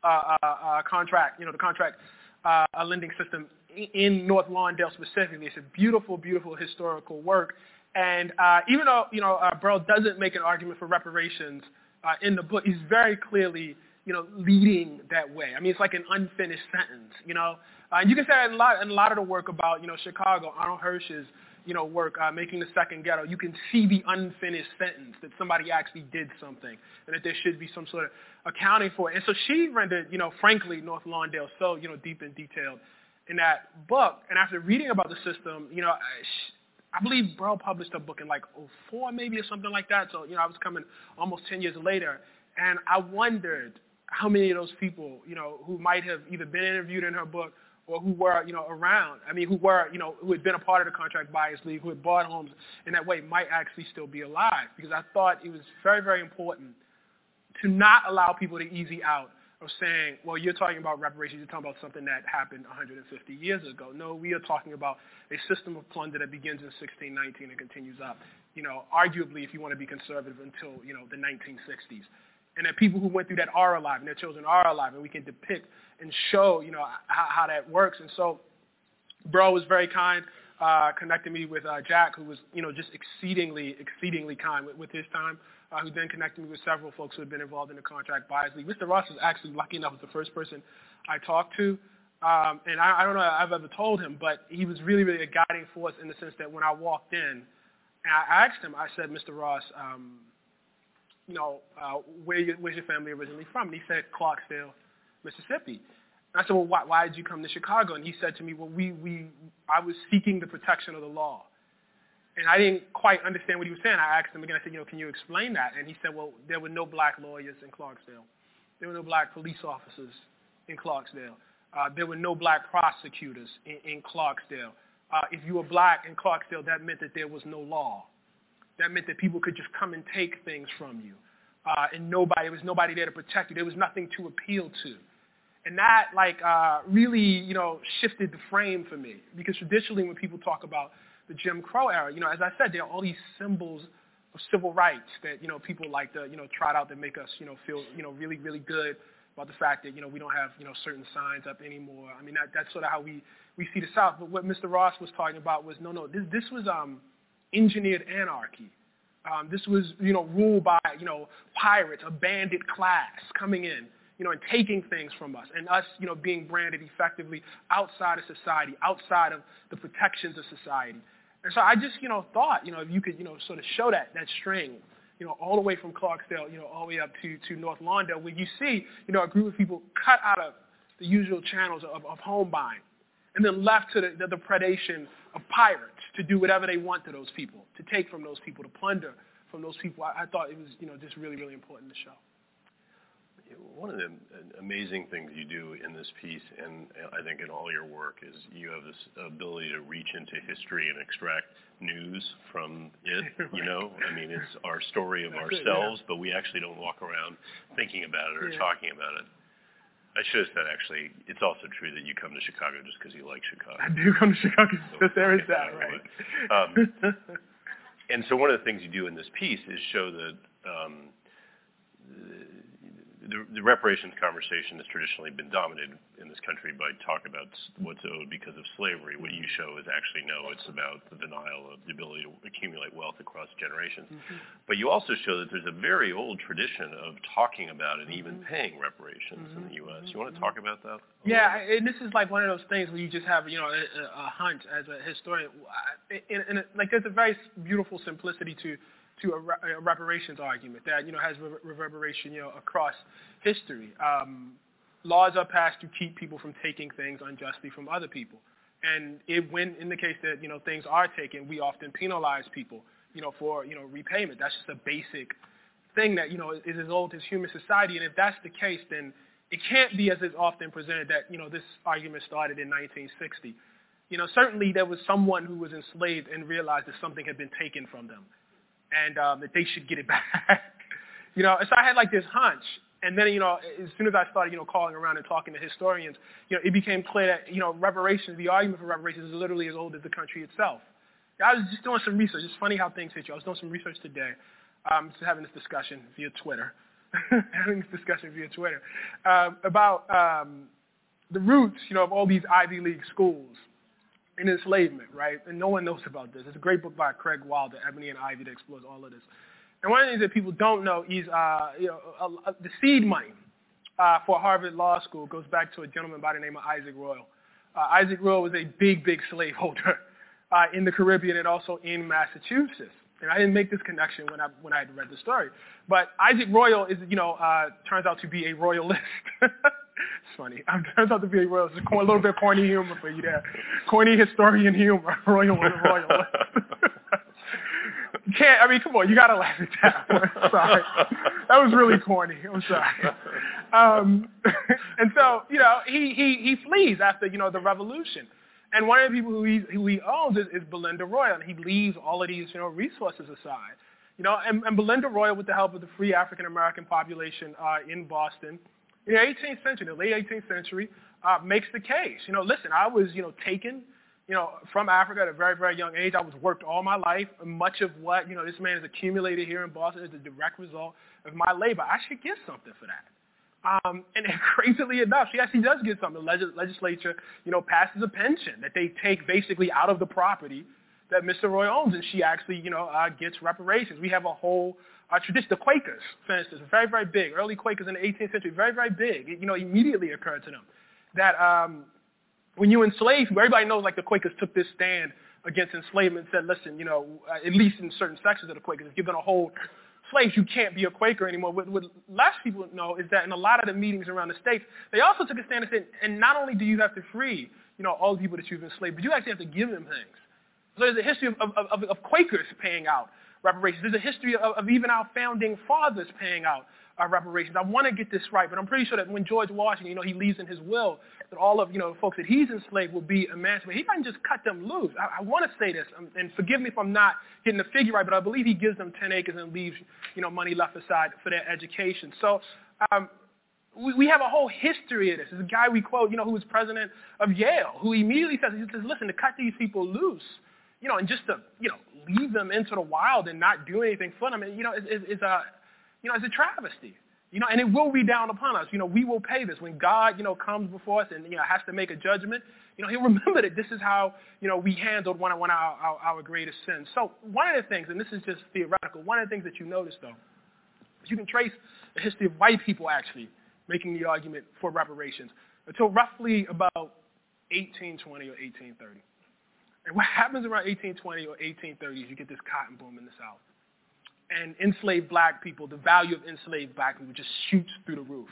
uh, uh, uh, contract, you know, the contract uh, lending system in North Lawndale specifically. It's a beautiful, beautiful historical work. And uh, even though, you know, uh, Beryl doesn't make an argument for reparations uh, in the book, he's very clearly, you know, leading that way. I mean, it's like an unfinished sentence, you know. Uh, and you can say that in a lot, in a lot of the work about, you know, Chicago, Arnold Hirsch's, you know, work, uh, making the second ghetto, you can see the unfinished sentence that somebody actually did something and that there should be some sort of accounting for it. And so she rendered, you know, frankly, North Lawndale so, you know, deep and detailed in that book. And after reading about the system, you know, I, I believe Beryl published a book in like 04 maybe or something like that. So, you know, I was coming almost 10 years later. And I wondered how many of those people, you know, who might have either been interviewed in her book or who were, you know, around, I mean, who were, you know, who had been a part of the contract buyers league, who had bought homes in that way might actually still be alive. Because I thought it was very, very important to not allow people to easy out of saying, well, you're talking about reparations, you're talking about something that happened 150 years ago. No, we are talking about a system of plunder that begins in 1619 and continues up, you know, arguably, if you want to be conservative, until, you know, the 1960s and that people who went through that are alive and their children are alive and we can depict and show, you know, how, how that works. And so Beryl was very kind, uh, connected me with uh, Jack, who was, you know, just exceedingly, exceedingly kind with, with his time, uh, who then connected me with several folks who had been involved in the contract buyers league. Mr. Ross was actually lucky enough was the first person I talked to. Um, and I, I don't know if I've ever told him, but he was really, really a guiding force in the sense that when I walked in, and I asked him, I said, Mr. Ross, um, you know, uh, where you, where's your family originally from? And he said, Clarksdale, Mississippi. And I said, well, why, why did you come to Chicago? And he said to me, well, we, we, I was seeking the protection of the law. And I didn't quite understand what he was saying. I asked him again, I said, you know, can you explain that? And he said, well, there were no black lawyers in Clarksdale. There were no black police officers in Clarksdale. Uh, there were no black prosecutors in, in Clarksdale. Uh, if you were black in Clarksdale, that meant that there was no law. That meant that people could just come and take things from you. Uh, and nobody, there was nobody there to protect you. There was nothing to appeal to. And that like uh, really, you know, shifted the frame for me. Because traditionally when people talk about the Jim Crow era, you know, as I said, there are all these symbols of civil rights that, you know, people like to, you know, trot out that make us, you know, feel, you know, really, really good about the fact that, you know, we don't have, you know, certain signs up anymore. I mean, that, that's sort of how we, we see the South. But what Mr. Ross was talking about was, no, no, this, this was, um, engineered anarchy. Um, this was, you know, ruled by, you know, pirates, a bandit class coming in, you know, and taking things from us, and us, you know, being branded effectively outside of society, outside of the protections of society. And so I just, you know, thought, you know, if you could, you know, sort of show that that string, you know, all the way from Clarksdale, you know, all the way up to to North Lawndale, where you see, you know, a group of people cut out of the usual channels of, of home buying, and then left to the, the, the predation of pirates to do whatever they want to those people, to take from those people, to plunder from those people. I, I thought it was, you know, just really, really important to show. One of the amazing things you do in this piece, and I think in all your work, is you have this ability to reach into history and extract news from it. <laughs> You know, I mean, it's our story of That's ourselves, it, yeah. but we actually don't walk around thinking about it or yeah. talking about it. I should have said actually, it's also true that you come to Chicago just because you like Chicago. <laughs> I do come to Chicago because there is that, right? Um, <laughs> and so one of the things you do in this piece is show that um, the, the reparations conversation has traditionally been dominated in this country by talk about what's owed because of slavery. What you show is actually no, it's about the denial of the ability to accumulate wealth across generations. Mm-hmm. But you also show that there's a very old tradition of talking about and even mm-hmm. paying reparations mm-hmm. in the U.S. You want to talk about that? Yeah, and this is like one of those things where you just have you know a, a hunch as a historian, and, and like there's a very beautiful simplicity to to a, reparations argument that you know has reverberation you know across history. Um, laws are passed to keep people from taking things unjustly from other people, and it, when in the case that you know things are taken, we often penalize people you know for you know repayment. That's just a basic thing that you know is as old as human society, and if that's the case, then it can't be as is often presented that you know this argument started in 1960. You know, certainly there was someone who was enslaved and realized that something had been taken from them and um, that they should get it <laughs> back. you know, so I had like this hunch. And then, you know, as soon as I started, you know, calling around and talking to historians, you know, it became clear that, you know, reparations, the argument for reparations is literally as old as the country itself. I was just doing some research. It's funny how things hit you. I was doing some research today, um, just having this discussion via Twitter, <laughs> having this discussion via Twitter um, about um, the roots, you know, of all these Ivy League schools in enslavement, right? And no one knows about this. It's a great book by Craig Wilder, Ebony and Ivy, that explores all of this. And one of the things that people don't know is, uh, you know, uh, the seed money uh, for Harvard Law School goes back to a gentleman by the name of Isaac Royall. Uh, Isaac Royall was a big, big slaveholder <laughs> uh, in the Caribbean and also in Massachusetts. And I didn't make this connection when I when I had read the story, but Isaac Royall is, you know, uh, turns out to be a royalist. <laughs> It's funny. Turns <laughs> out to be a, real, it's a little bit corny humor for you there. Corny historian humor. <laughs> Royall was a royal. <laughs> can't. I mean, come on. You got to laugh at that one. sorry. That was really corny. I'm sorry. Um, and so, you know, he, he, he flees after, you know, the revolution. And one of the people who he, who he owns is, is Belinda Royall, And he leaves all of these, you know, resources aside. You know, and, and Belinda Royall, with the help of the free African American population uh, in Boston, in the 18th century, the late 18th century, uh, makes the case. You know, listen, I was, you know, taken, you know, from Africa at a very, very young age. I was worked all my life. Much of what, you know, this man has accumulated here in Boston is a direct result of my labor. I should get something for that. Um, and <laughs> crazily enough, she actually does get something. The legis- legislature, you know, passes a pension that they take basically out of the property that Mr. Royall owns, and she actually, you know, uh, gets reparations. We have a whole uh, tradition, the Quakers, for instance, were very, very big. Early Quakers in the 18th century, very, very big. It, you know, immediately occurred to them that um, when you enslave everybody knows like the Quakers took this stand against enslavement and said, listen, you know, at least in certain sections of the Quakers, if you're going to hold slaves, you can't be a Quaker anymore. What, what less people know is that in a lot of the meetings around the states, they also took a stand and said, and not only do you have to free, you know, all the people that you've enslaved, but you actually have to give them things. So there's a history of, of, of, of Quakers paying out reparations. There's a history of, of even our founding fathers paying out uh, reparations. I want to get this right, but I'm pretty sure that when George Washington, you know, he leaves in his will that all of, you know, the folks that he's enslaved will be emancipated. He doesn't just cut them loose. I, I want to say this, um, and forgive me if I'm not getting the figure right, but I believe he gives them 10 acres and leaves, you know, money left aside for their education. So um, we, we have a whole history of this. There's a guy we quote, you know, who was president of Yale, who immediately says, he says, listen, to cut these people loose, you know, and just to, you know, leave them into the wild and not do anything for them, you know, is, is, is a, you know, it's a travesty. You know, and it will be down upon us. You know, we will pay this when God, you know, comes before us and you know has to make a judgment. You know, He'll <laughs> remember that this is how you know we handled one of one of our, our, our greatest sins. So one of the things, and this is just theoretical, one of the things that you notice though, is you can trace the history of white people actually making the argument for reparations until roughly about 1820 or 1830. And what happens around 1820 or 1830 is you get this cotton boom in the South. And enslaved black people, the value of enslaved black people just shoots through the roof.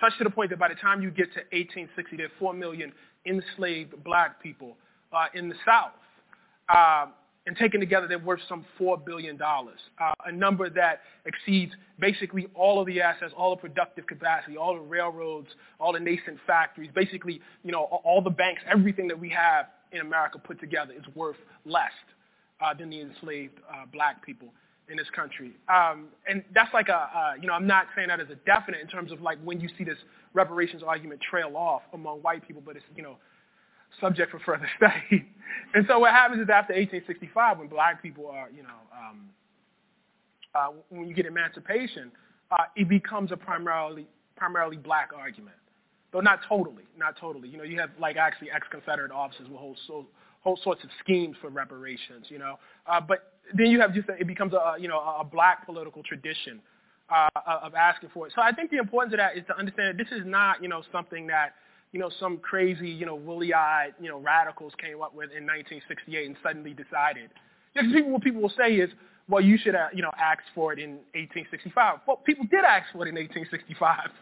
Such to the point that by the time you get to 1860, there are 4 million enslaved black people uh, in the South. Uh, and taken together, they're worth some $4 billion, uh, a number that exceeds basically all of the assets, all the productive capacity, all the railroads, all the nascent factories, basically, you know, all the banks, everything that we have in America put together is worth less uh, than the enslaved uh, black people in this country. Um, and that's like a, uh, you know, I'm not saying that as a definite in terms of like when you see this reparations argument trail off among white people, but it's, you know, subject for further <laughs> study. and so what happens is after 1865, when black people are, you know, um, uh, when you get emancipation, uh, it becomes a primarily primarily black argument, though not totally, not totally. You know, you have like actually ex-Confederate officers with whole so, whole sorts of schemes for reparations. You know, uh, but then you have just it becomes a you know a black political tradition uh, of asking for it. So I think the importance of that is to understand that this is not you know something that you know some crazy you know woolly-eyed you know radicals came up with in 1968 and suddenly decided. Because people, what people will say is, well, you should have, you know, asked for it in 1865. Well, people did ask for it in 1865. <laughs>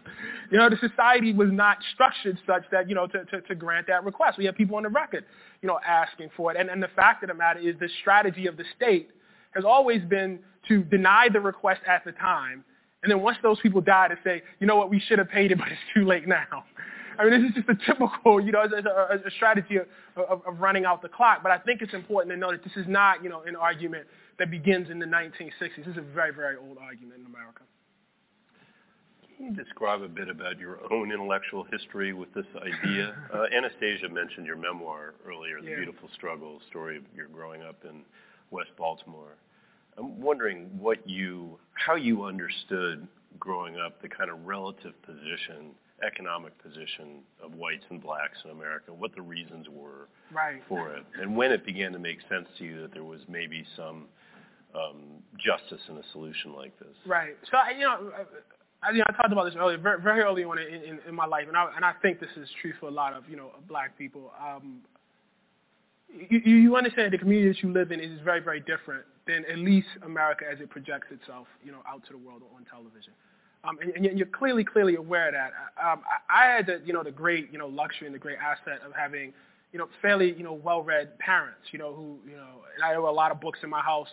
You know, the society was not structured such that, you know, to, to, to grant that request. We have people on the record, you know, asking for it. And, and the fact of the matter is the strategy of the state has always been to deny the request at the time. And then once those people die to say, you know what, we should have paid it, but it's too late now. <laughs> I mean, this is just a typical, you know, a, a, a strategy of, of, of running out the clock. But I think it's important to know that this is not, you know, an argument that begins in the 1960s. This is a very, very old argument in America. Can you describe a bit about your own intellectual history with this idea? <laughs> Uh, Anastasia mentioned your memoir earlier, The yeah. Beautiful Struggle, story of your growing up in West Baltimore. I'm wondering what you, how you understood growing up the kind of relative position economic position of whites and blacks in America, what the reasons were right. for it, and when it began to make sense to you that there was maybe some um, justice in a solution like this. Right. So you know, I, you know, I talked about this earlier, very, very early on in, in, in, my life, and I, and I think this is true for a lot of you know black people. Um, you, you understand the community that you live in is very, very different than at least America as it projects itself, you know, out to the world or on television. Um, and, and, you're clearly, clearly aware of that. Um, I, I had the, you know, the great, you know, luxury and the great asset of having, you know, fairly, you know, well-read parents, you know, who, you know, and I have a lot of books in my house.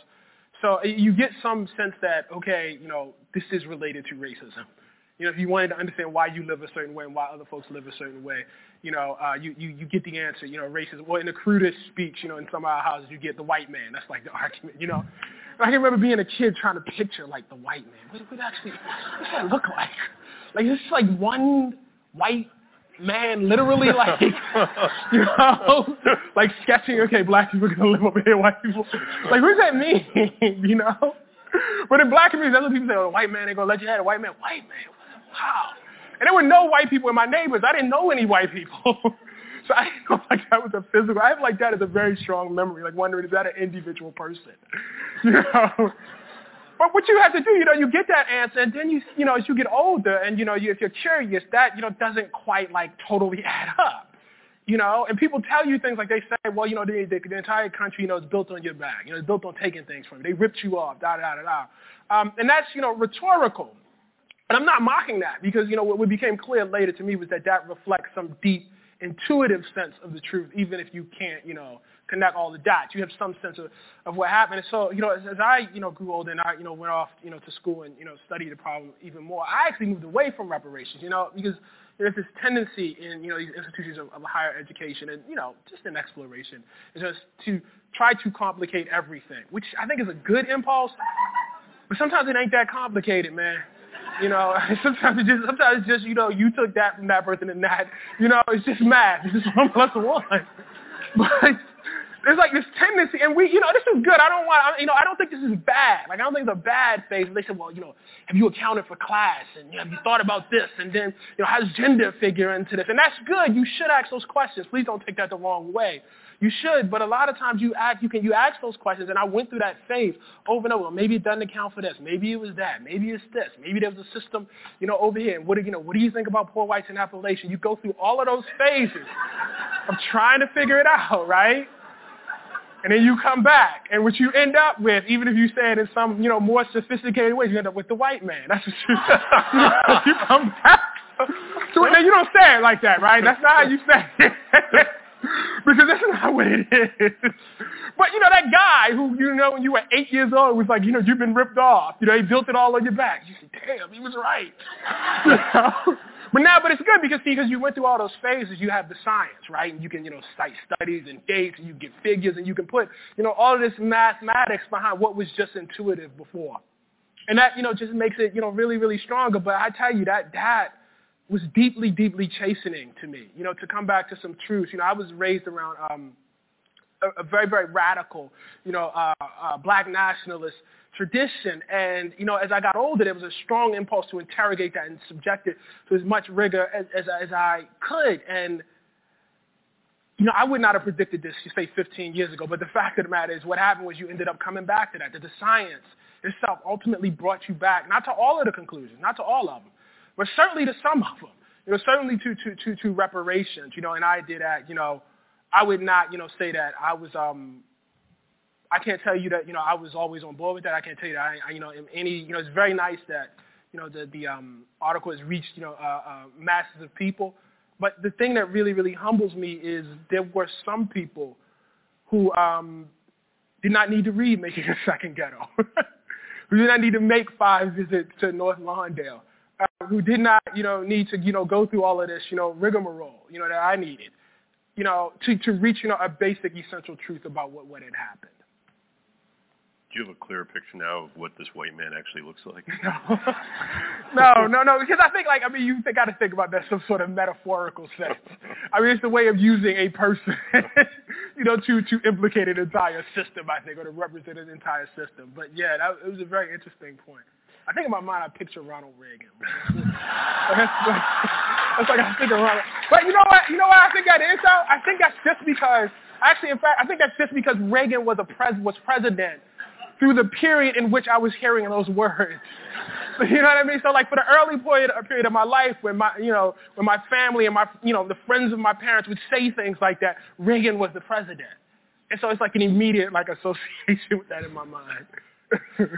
So you get some sense that, okay, you know, this is related to racism. You know, if you wanted to understand why you live a certain way and why other folks live a certain way, you know, uh, you, you, you get the answer, you know, racism. Well, in the crudest speech, you know, in some of our houses, you get the white man. That's like the <laughs> argument, you know. I can remember being a kid trying to picture like the white man. What would actually what does that look like? Like it's like one white man literally like <laughs> you know like sketching okay black people are gonna live over here white people. Like what does that mean <laughs> you know? But in black communities that's what people say oh white man ain't gonna let you have a white man. White man wow and there were no white people in my neighbors. I didn't know any white people. <laughs> So I feel like that was a physical. I have like that as a very strong memory, like wondering is that an individual person, you know? But what you have to do, you know, you get that answer, and then you, you know, as you get older, and you know, you, if you're curious, that you know doesn't quite like totally <laughs> add up. You know, and people tell you things like they say, well, you know, the, the, the entire country, you know, is built on your back. You know, it's built on taking things from you. They ripped you off, da da da da. Um, and that's, you know, rhetorical. And I'm not mocking that because, you know, what became clear later to me was that that reflects some deep intuitive sense of the truth, even if you can't, you know, connect all the dots. You have some sense of, of what happened. And so, you know, as, as I, you know, grew older and I, you know, went off, you know, to school and, you know, studied the problem even more, I actually moved away from reparations, you know, because there's this tendency in, you know, these institutions of, of higher education and, you know, just in exploration, is just to try to complicate everything, which I think is a good impulse, but sometimes it ain't that complicated, man. You know, sometimes it just sometimes it's just you know you took that from that person and that. You know, it's just math. It's just one plus one. But there's like this tendency, and we, you know, this is good. I don't want, you know, I don't think this is bad. Like I don't think it's a bad phase. They said, well, you know, have you accounted for class, and you know, have you thought about this, and then, you know, how does gender figure into this? And that's good. You should ask those questions. Please don't take that the wrong way. You should, but a lot of times you ask, you can, you ask those questions, and I went through that phase over and over. Maybe it doesn't account for this. Maybe it was that. Maybe it's this. Maybe there was a system, you know, over here. And what do you know? What do you think about poor whites in Appalachia? You go through all of those phases of trying to figure it out, right? And then you come back, and what you end up with, even if you say it in some, you know, more sophisticated ways, you end up with the white man. That's what you, <laughs> you come back. So now you don't say it like that, right? That's not how you say it. <laughs> because that's not what it is. But you know that guy who you know when you were eight years old was like, you know, you've been ripped off. You know, he built it all on your back. You said, damn, he was right. <laughs> You know? But now, but it's good because see, because you went through all those phases, you have the science, right? And you can, you know, cite studies and dates, and you get figures, and you can put, you know, all of this mathematics behind what was just intuitive before, and that, you know, just makes it, you know, really, really stronger. But I tell you that that was deeply, deeply chastening to me. You know, to come back to some truths. You know, I was raised around um, a, a very, very radical, you know, uh, uh, black nationalist tradition. And, you know, as I got older, there was a strong impulse to interrogate that and subject it to as much rigor as, as, as I could. And, you know, I would not have predicted this, you say, 15 years ago. But the fact of the matter is what happened was you ended up coming back to that, that the science itself ultimately brought you back, not to all of the conclusions, not to all of them, but certainly to some of them. You know, certainly to, to, to, to reparations, you know, and I did that, you know, I would not, you know, say that I was, um, I can't tell you that, you know, I was always on board with that. I can't tell you that, I, I you know, any, you know, it's very nice that, you know, the, the um, article has reached, you know, uh, uh, masses of people. But the thing that really, really humbles me is there were some people who um, did not need to read Making a Second Ghetto, who did not need to make five visits to North Lawndale, uh, who did not, you know, need to, you know, go through all of this, you know, rigmarole, you know, that I needed, you know, to, to reach, you know, a basic essential truth about what, what had happened. Do you have a clearer picture now of what this white man actually looks like? <laughs> no, no, no, because I think like I mean you got to think about that some sort of metaphorical sense. I mean it's the way of using a person, <laughs> you know, to to implicate an entire system. I think or to represent an entire system. But yeah, that it was a very interesting point. I think in my mind I picture Ronald Reagan. that's, <laughs> like, that's like I think of Ronald. But you know what? You know what I think that is though? I think that's just because actually, in fact, I think that's just because Reagan was a pres was president through the period in which I was hearing those words. <laughs> you know what I mean? So like for the early period, uh, period of my life when my, you know, when my family and my, you know, the friends of my parents would say things like that, Reagan was the president. And so it's like an immediate like association <laughs> with that in my mind. <laughs> it's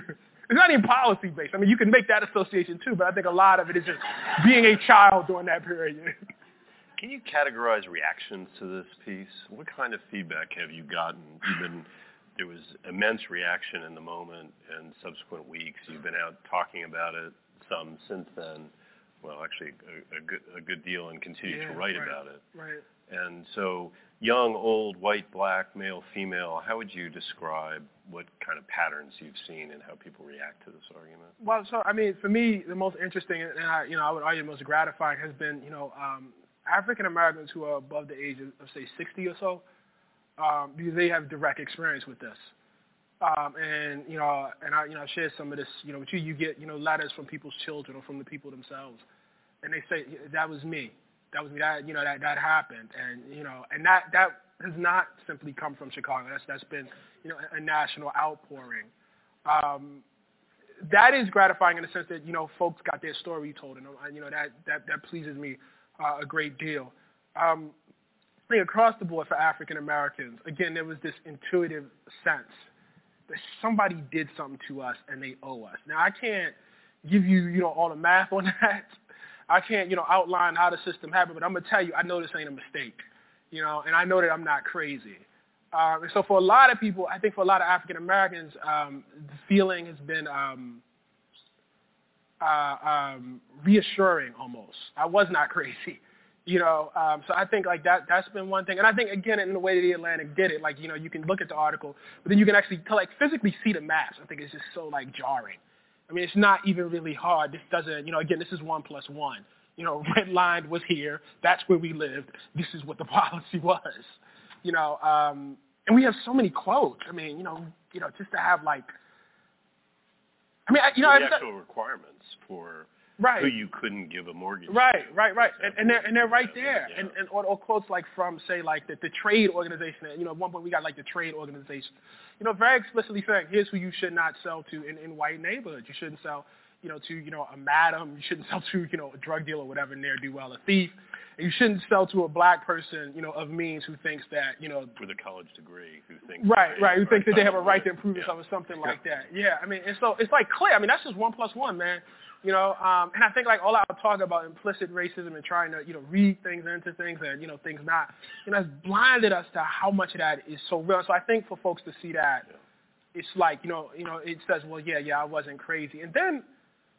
not even policy based. I mean, you can make that association too, but I think a lot of it is just being a child during that period. Can you categorize reactions to this piece? What kind of feedback have you gotten? You've been there was immense reaction in the moment and subsequent weeks. You've been out talking about it some since then. Well, actually, a, a good a good deal, and continue yeah, to write right, about it. Right. And so, young, old, white, black, male, female. How would you describe what kind of patterns you've seen and how people react to this argument? Well, so I mean, for me, the most interesting, and I, you know, I would argue the most gratifying has been, you know, um, African Americans who are above the age of, of say 60 or so um, because they have direct experience with this. Um, and you know, and I, you know, I share some of this, you know, with you. You get, you know, letters from people's children or from the people themselves, and they say that was me, that was me, that you know, that that happened, and you know, and that that has not simply come from Chicago. That's that's been, you know, a national outpouring. Um, that is gratifying in the sense that you know folks got their story told, and you know that that that pleases me uh, a great deal. Um, I think across the board for African Americans, again, there was this intuitive sense that somebody did something to us and they owe us. Now, I can't give you, you know, all the math on <laughs> that. I can't, you know, outline how the system happened, but I'm gonna tell you, I know this ain't a mistake, you know, and I know that I'm not crazy. Um, and so for a lot of people, I think for a lot of African Americans, um, the feeling has been um, uh, um, reassuring almost. I was not <laughs> crazy. You know, um, so I think like that that's been one thing, and I think again in the way that the Atlantic did it, like you know you can look at the article, but then you can actually like physically see the maps. I think it's just so like jarring. I mean, it's not even really hard. This doesn't, you know, again, this is one plus one. You know, <laughs> red line was here. That's where we lived. This is what the <laughs> policy was. You know, um, and we have so many quotes. I mean, you know, you know, just to have like, I mean, you know, the actual requirements for right. who you couldn't give a mortgage. Right, right, right, and, and they're and they're right there, yeah. and and or, or quotes like from say like the, the trade organization. You know, at one point we got like the trade organization. You know, very explicitly saying here's who you should not sell to in, in white neighborhoods. You shouldn't sell, you know, to you know a madam. You shouldn't <laughs> sell to you know a drug dealer, whatever, ne'er do well, a thief. And you shouldn't sell to a black person, you know, of means who thinks that you know With a college degree, who thinks Right, right. Who thinks that they have a right to to improve yeah. themselves or something <laughs> like that. Yeah, I mean, and so it's like clear. I mean, that's just one plus one, man. You know, um, and I think like all our talk about implicit racism and trying to, you know, read things into things and, you know, things not, you know, has blinded us to how much of that is so real. So I think for folks to see that, it's like, you know, you know, it says, well, yeah, yeah, I wasn't crazy. And then,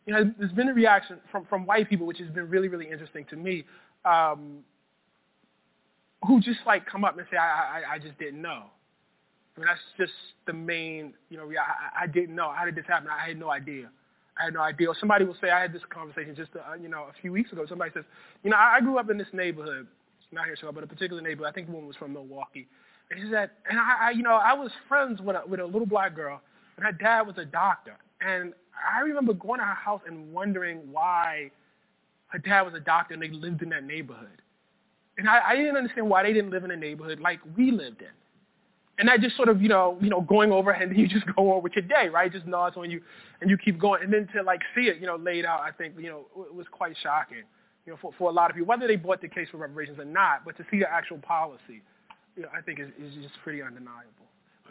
you know, there's been a reaction from, from white people, which has been really, really interesting to me, um, who just like come up and say, I, I, I just didn't know. I mean, that's just the main, you know, I, I didn't know. How did this happen? I had no idea. I had no idea. Or somebody will say, I had this conversation just, uh, you know, a few weeks ago. Somebody says, you know, I, I grew up in this neighborhood, not here Chicago, but a particular neighborhood. I think woman was from Milwaukee. And she said, and I, I you know, I was friends with a, with a little black girl, and her dad was a doctor. And I remember going to her house and wondering why her dad was a doctor and they lived in that neighborhood. And I, I didn't understand why they didn't live in a neighborhood like we lived in. And that just sort of, you know, you know, going over and <laughs> you just go on with your day, right? Just nods on you and you keep going. And then to like see it, you know, laid out, I think, you know, it was quite shocking, you know, for, for a lot of people, whether they bought the case for reparations or not, but to see the actual policy, you know, I think is, is just pretty undeniable.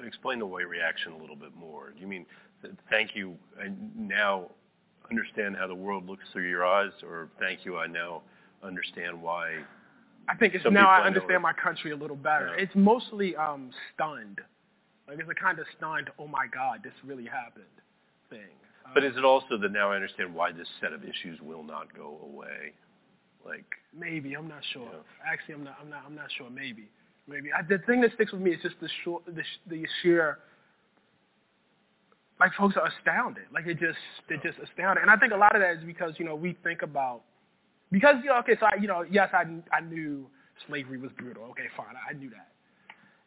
Explain the white reaction a little bit more. Do you mean thank you, I now understand how the world looks through your eyes, or thank you, I now understand why? I think it's Some now I understand my country a little better. Yeah. It's mostly um, stunned. Like it's a kind of stunned, oh my God, this really happened thing. But is it also that now I understand why this set of issues will not go away? Like, Maybe I'm not sure. Actually, I'm not. I'm not. I'm not sure. Maybe. Maybe. I, the thing that sticks with me is just the short, the, the sheer. Like folks are astounded. Like they just they're just astounded, and I think a lot of that is because you know we think about because you know okay so I, you know yes I I knew slavery was brutal. Okay, fine, I knew that.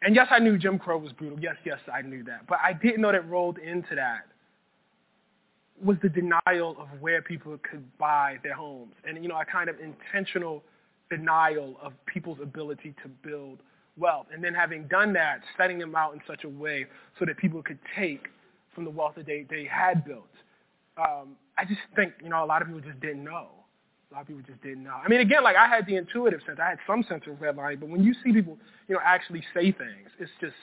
And yes, I knew Jim Crow was brutal. Yes, yes, I knew that. But I didn't know that rolled into that was the denial of where people could buy their homes. And, you know, a kind of intentional denial of people's ability to build wealth. And then having done that, setting them out in such a way so that people could take from the wealth that they, they had built. Um, I just think, you know, a lot of people just didn't know. A lot of people just didn't know. I mean, again, like I had the intuitive sense. I had some sense of redlining, but when you see people, you know, actually say things, it's just,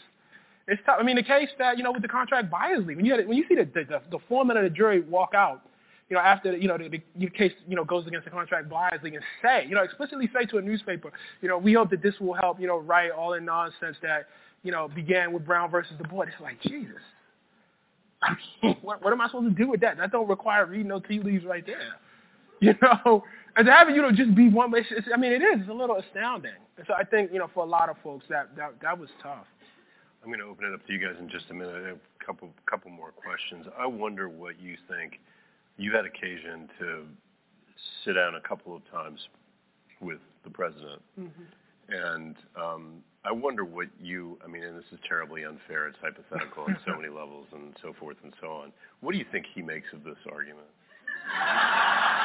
it's tough. I mean, the case that, you know, with the contract buyers league, when you, had, when you see the, the, the, foreman of the jury walk out, you know, after, you know, the, the, case, you know, goes against the contract buyers league and say, you know, explicitly say to a newspaper, you know, we hope that this will help, you know, right all the nonsense that, you know, began with Brown versus the board. It's like, Jesus. <laughs> I mean, what, what am I supposed to do with that? That don't require reading no tea leaves right there. You know, <laughs> and to have it, you know, just be one. It's, it's, I mean, it is. It's a little astounding. And so I think, you know, for a lot of folks, that that that was tough. I'm going to open it up to you guys in just a minute. I have a couple couple more questions. I wonder what you think. You had occasion to sit down a couple of times with the president, and um, I wonder what you. I mean, and this is terribly unfair. It's hypothetical on so many <laughs> levels and so forth and so on. What do you think he makes of this argument? <laughs>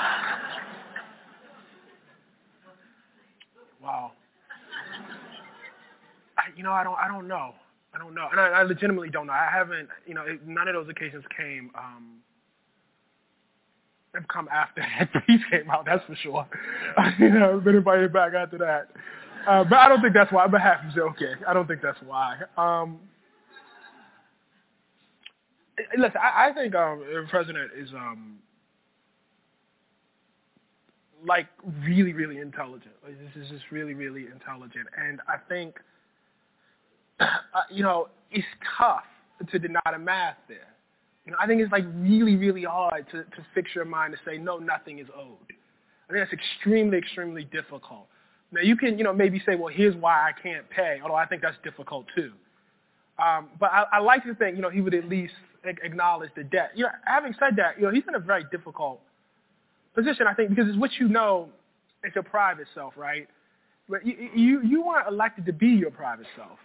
Wow. I, you know, I don't, I don't know. I don't know, and I, I legitimately don't know. I haven't, you know, it, none of those occasions came. Um, have come after <laughs> that piece came out. That's for sure. you know, I've been invited back after that. Uh, but I don't think that's why. But half is okay. I don't think that's why. Um, eh, listen, I, I think um, the president is um, like really, really intelligent. Like, this is just really, really intelligent, and I think <clears throat> uh, you know it's tough to deny the math there. You know, I think it's like really, really hard to, to fix your mind to say no, nothing is owed. I think that's extremely, extremely difficult. Now you can, you know, maybe say, well, here's why I can't pay, although I think that's difficult too. Um, but I, I like to think, you know, he would at least acknowledge the debt. You know, having said that, you know, he's in a very difficult position, I think, because it's what you know, it's your private self, right? But you, you, you weren't elected to be your private self.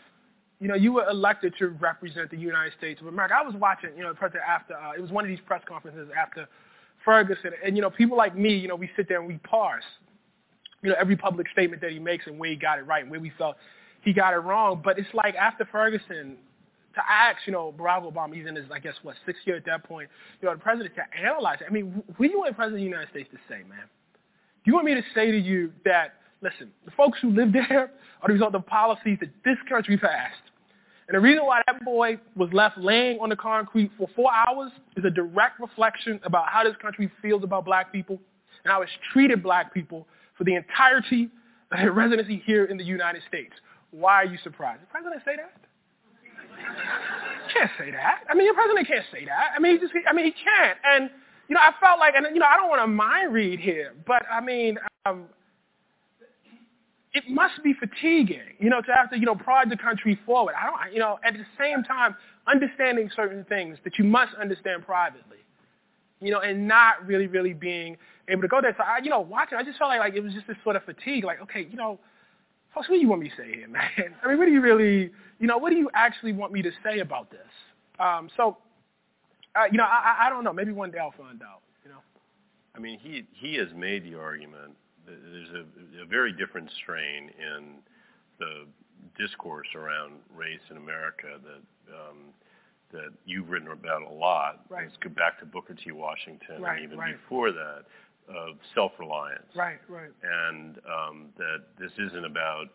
You know, you were elected to represent the United States of America. I was watching, you know, president after, uh, it was one of these press conferences after Ferguson, and, you know, people like me, you know, we sit there and we parse, you know, every public statement that he makes and where he got it right and where we felt he got it wrong. But it's like after Ferguson, to ask, you know, Barack Obama, he's in his, I guess, what, sixth year at that point, you know, the president to analyze it. I mean, what do you want the president of the United States to say, man? Do you want me to say to you that, listen, the folks who live <laughs> there are the result of policies that this country passed. And the reason why that boy was left laying on the concrete for four hours is a direct reflection about how this country feels about black people and how it's treated black people for the entirety of their residency here in the United States. Why are you surprised? The president say that? <laughs> can't say that. I mean, your president can't say that. I mean, he just, I mean, he can't. And, you know, I felt like, and, you know, I don't want to mind read here, but I mean, um, it must be fatiguing, you know, to have to, you know, prod the country forward. I don't, you know, at the same time, understanding certain things that you must understand privately, you know, and not really, really being able to go there. So I, you know, watching, I just felt like, like it was just this sort of fatigue, like, okay, you know, folks, what do you want me to say here, <laughs> man? I mean, what do you really, you know, what do you actually want me to say about this? Um, so uh, you know, I, I don't know. Maybe one day I'll find out. You know. I mean, he he has made the argument that there's a, a very different strain in the discourse around race in America that um, that you've written about a lot. Right. Let's go back to Booker T. Washington Right, and even right. before that of self-reliance. Right, right. And um, that this isn't about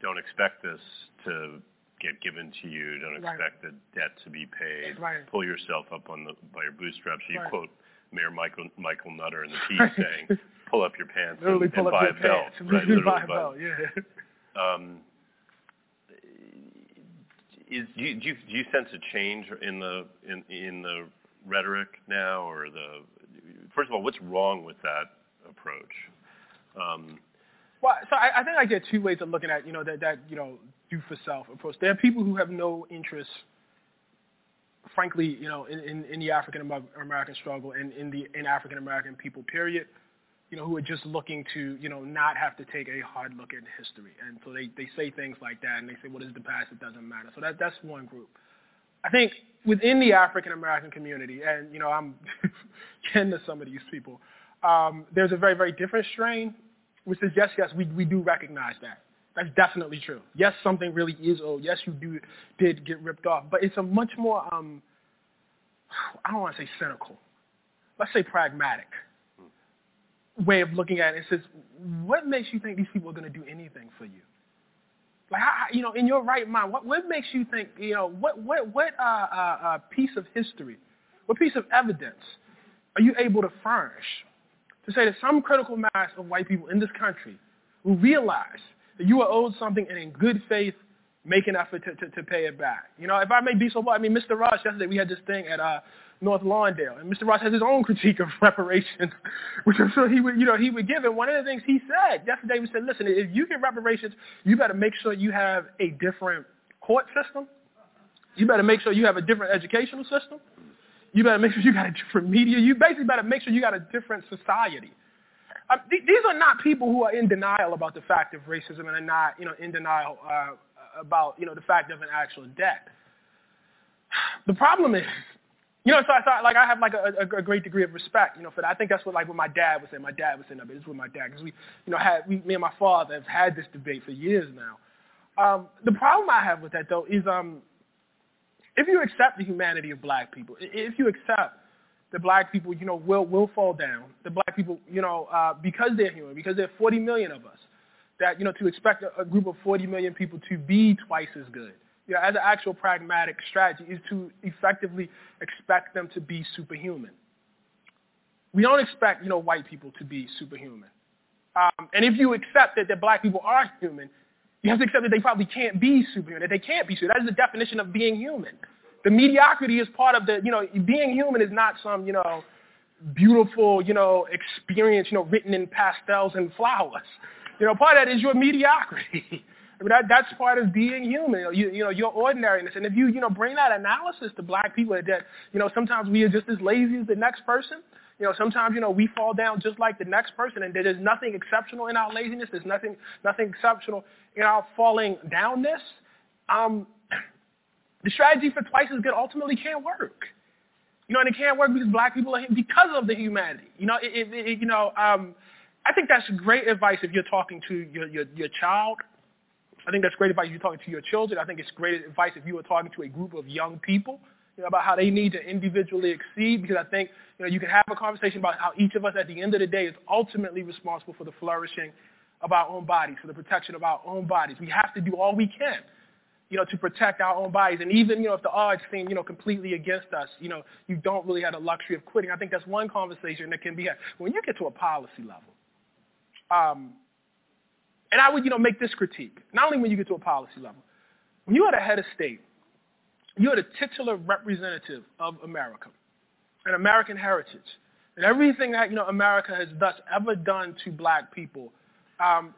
don't expect this to get given to you. Don't Right. expect the debt to be paid. Right. Pull yourself up on the by your bootstraps. You Right. quote Mayor Michael Michael Nutter in the <laughs> piece Right. saying, "Pull up your pants Literally and, pull and up buy your a belt." pants. Right, Literally <laughs> literally buy a belt. Yeah. um, is do you, do you do you sense a change in the in in the rhetoric now, or the first of all, what's wrong with that approach? Um, Well, so I, I think I get two ways of looking at you know that that you know do for self approach. There are people who have no interest, frankly, you know, in, in, in the African American struggle and in the in African American people. Period. You know, who are just looking to you know not have to take a hard look at history, and so they they say things like that, and they say, "What is the past? It doesn't matter." So that that's one group. I think within the African American community, and you know, I'm <laughs> kin to some of these people. Um, there's a very very different strain which is yes, yes, we, we do recognize that. That's definitely true. Yes, something really is old. Yes, you do did get ripped off, but it's a much more um, I don't want to say cynical. Let's say pragmatic way of looking at it. It says, what makes you think these people are going to do anything for you? Like, how, you know, in your right mind, what what makes you think, you know, what what what uh, uh, uh, piece of history, what piece of evidence are you able to furnish to say that some critical mass of white people in this country will realize you are owed something and in good faith make an effort to, to, to pay it back. You know, if I may be so bold, I mean, Mr. Ross, yesterday we had this thing at uh, North Lawndale, and Mr. Ross has his own critique of <laughs> reparations, which I'm sure he would, you know, he would give. And one of the things he said yesterday, we said, listen, if you get reparations, you better make sure you have a different court system. You better make sure you have a different educational system. You better make sure you got a different media. You basically better make sure you got a different society. Uh, th- these are not people who are in denial about the fact of racism and are not, you know, in denial uh, about, you know, the fact of an actual debt. The problem is, you know, so I thought, like, I have like a, a, great degree of respect, you know, for that. I think that's what, like, what my dad was saying. My dad was saying that, but it's with my dad because we, you know, had we, me and my father have had this debate for years now. Um, the problem I have with that though is, um, if you accept the humanity of black people, if you accept that black people, you know, will will fall down, that black people, you know, uh, because they're human, because there are 40 million of us, that you know, to expect a, a group of 40 million people to be twice as good, you know, as an actual pragmatic strategy, is to effectively expect them to be superhuman. We don't expect, you know, white people to be superhuman. Um, and if you accept that, that black people are human, you have to accept that they probably can't be superhuman, that they can't be superhuman. That is the definition of being human. The mediocrity is part of the, you know, being human is not some, you know, beautiful, you know, experience, you know, written in pastels and flowers. You know, part of that is your mediocrity. <laughs> I mean, that, that's part of being human, you, you know, your ordinariness. And if you, you know, bring that analysis to black people that, you know, sometimes we are just as lazy as the next person. You know, sometimes, you know, we fall down just like the next person and there's nothing exceptional in our laziness. There's nothing, nothing exceptional in our falling downness. Um, the strategy for twice as good ultimately can't work. You know, and it can't work because black people are because of the humanity. You know, it, it, it, you know, um, I think that's great advice if you're talking to your, your, your child. I think that's great advice if you're talking to your children. I think it's great advice if you are talking to a group of young people you know, about how they need to individually exceed because I think you know, you can have a conversation about how each of us at the end of the day is ultimately responsible for the flourishing of our own bodies, for the protection of our own bodies. We have to do all we can you know, to protect our own bodies. And even, you know, if the odds seem, you know, completely against us, you know, you don't really have the luxury of quitting. I think that's one conversation that can be had. When you get to a policy level, um, and I would, you know, make this critique, not only when you get to a policy level, when you are the head of state, you are the titular representative of America and American heritage. And everything that, you know, America has thus ever done to black people, um,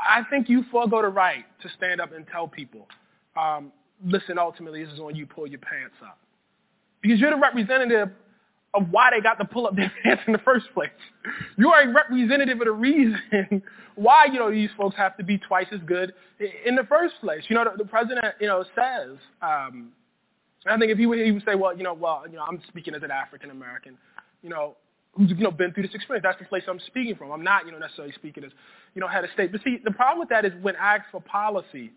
I think you forego the right to stand up and tell people um, listen, ultimately, this is when you pull your pants up. Because you're the representative of why they got to pull up their <laughs> pants in the first place. You are a representative of the reason <laughs> why, you know, these folks have to be twice as good in the first place. You know, the, the president, you know, says, um, I think if he would, he would say, well, you know, well, you know, I'm speaking as an African American, you know, who's you know been through this experience. That's the place I'm speaking from. I'm not, you know, necessarily speaking as, you know, head of state. But see, the problem with that is when asked for policy,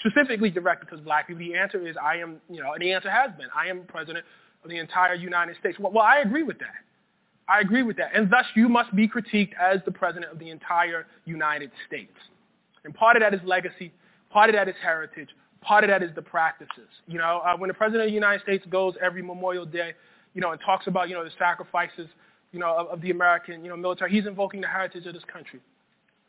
specifically directed to black people, the answer is I am, you know, and the answer has been I am president of the entire United States. Well, well I agree with that. I agree with that. And thus you must be critiqued as the president of the entire United States. And part of that is legacy, part of that is heritage, part of that is the practices. You know, uh, when the president of the United States goes every Memorial Day, you know, and talks about, you know, the sacrifices, you know, of, of the American, you know, military, he's invoking the heritage of this country.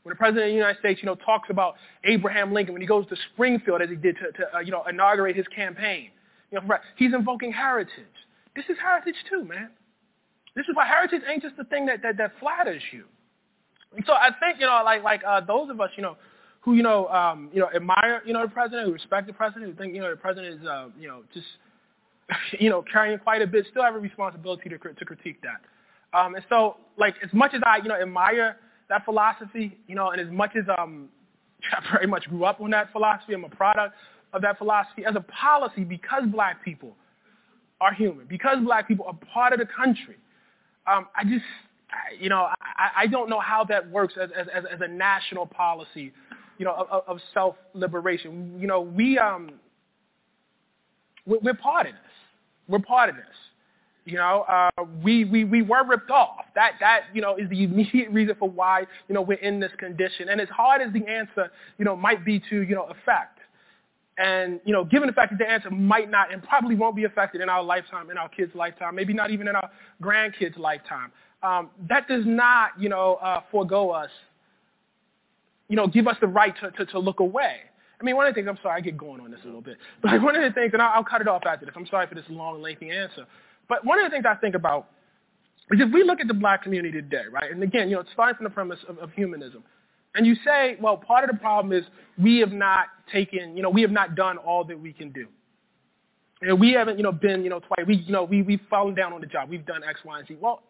When the president of the United States, you know, talks about Abraham Lincoln when he goes to Springfield as he did to, to uh, you know, inaugurate his campaign, you know, he's invoking heritage. This is heritage too, man. This is why heritage ain't just the thing that, that, that flatters you. And so I think, you know, like like uh, those of us, you know, who, you know, um, you know, admire, you know, the president, who respect the president, who think, you know, the president is, uh, you know, just, you know, carrying quite a bit, still have a responsibility to, to critique that. Um, and so, like, as much as I, you know, admire that philosophy, you know, and as much as um, <laughs> I very much grew up on that philosophy, I'm a product of that philosophy. As a policy, because black people are human, because black people are part of the country, um, I just, you know, I, I don't know how that works as, as, as a national policy, you know, of, of self-liberation. You know, we, um, we're part of this. We're part of this. You know, uh, we, we, we were ripped off. That, that, you know, is the immediate reason for why, you know, we're in this condition. And as hard as the answer, you know, might be to, you know, affect, and, you know, given the fact that the answer might not and probably won't be affected in our lifetime, in our kids' lifetime, maybe not even in our grandkids' lifetime, um, that does not, you know, uh, forego us, you know, give us the right to, to, to look away. I mean, one of the things, I'm sorry, I get going on this a little bit, but <laughs> one of the things, and I'll, I'll cut it off after this. I'm sorry for this long, lengthy answer. But one of the things I think about is if we look at the black community today, right, and again, you know, it's starting from the premise of, of humanism, and you say, well, part of the problem is we have not taken, you know, we have not done all that we can do. And we haven't, you know, been, you know, twice. We, you know, we, we've fallen down on the job. We've done X, Y, and Z. Well,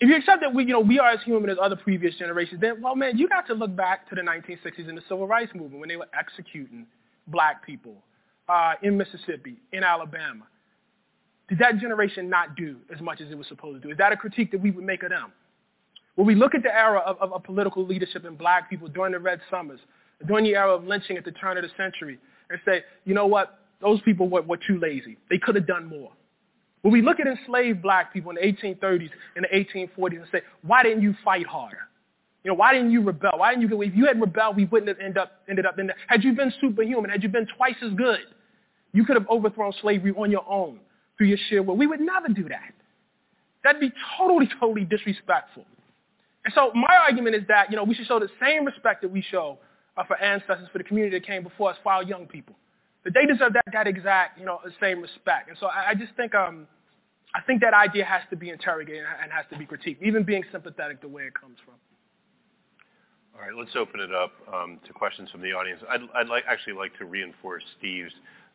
if you accept that we, you know, we are as human as other previous generations, then, well, man, you got to look back to the 1960s and the civil rights movement when they were executing black people uh, in Mississippi, in Alabama. Did that generation not do as much as it was supposed to do? Is that a critique that we would make of them? When we look at the era of, of, of political leadership in black people during the Red Summers, during the era of lynching at the turn of the century, and say, you know what, those people were, were too lazy. They could have done more. When we look at enslaved black people in the 1830s and the 1840s and say, why didn't you fight harder? You know, why didn't you rebel? Why didn't you go? If you had rebelled, we wouldn't have end up, ended up in there. Had you been superhuman, had you been twice as good, you could have overthrown slavery on your own through your sheer will. We would never do that. That'd be totally, totally disrespectful. And so my argument is that, you know, we should show the same respect that we show uh, for ancestors, for the community that came before us, for our young people. That they deserve that, that exact, you know, the same respect. And so I, I just think, um, I think that idea has to be interrogated and has to be critiqued, even being sympathetic the way it comes from. All right, let's open it up um, to questions from the audience. I'd, I'd like, actually like to reinforce Steve's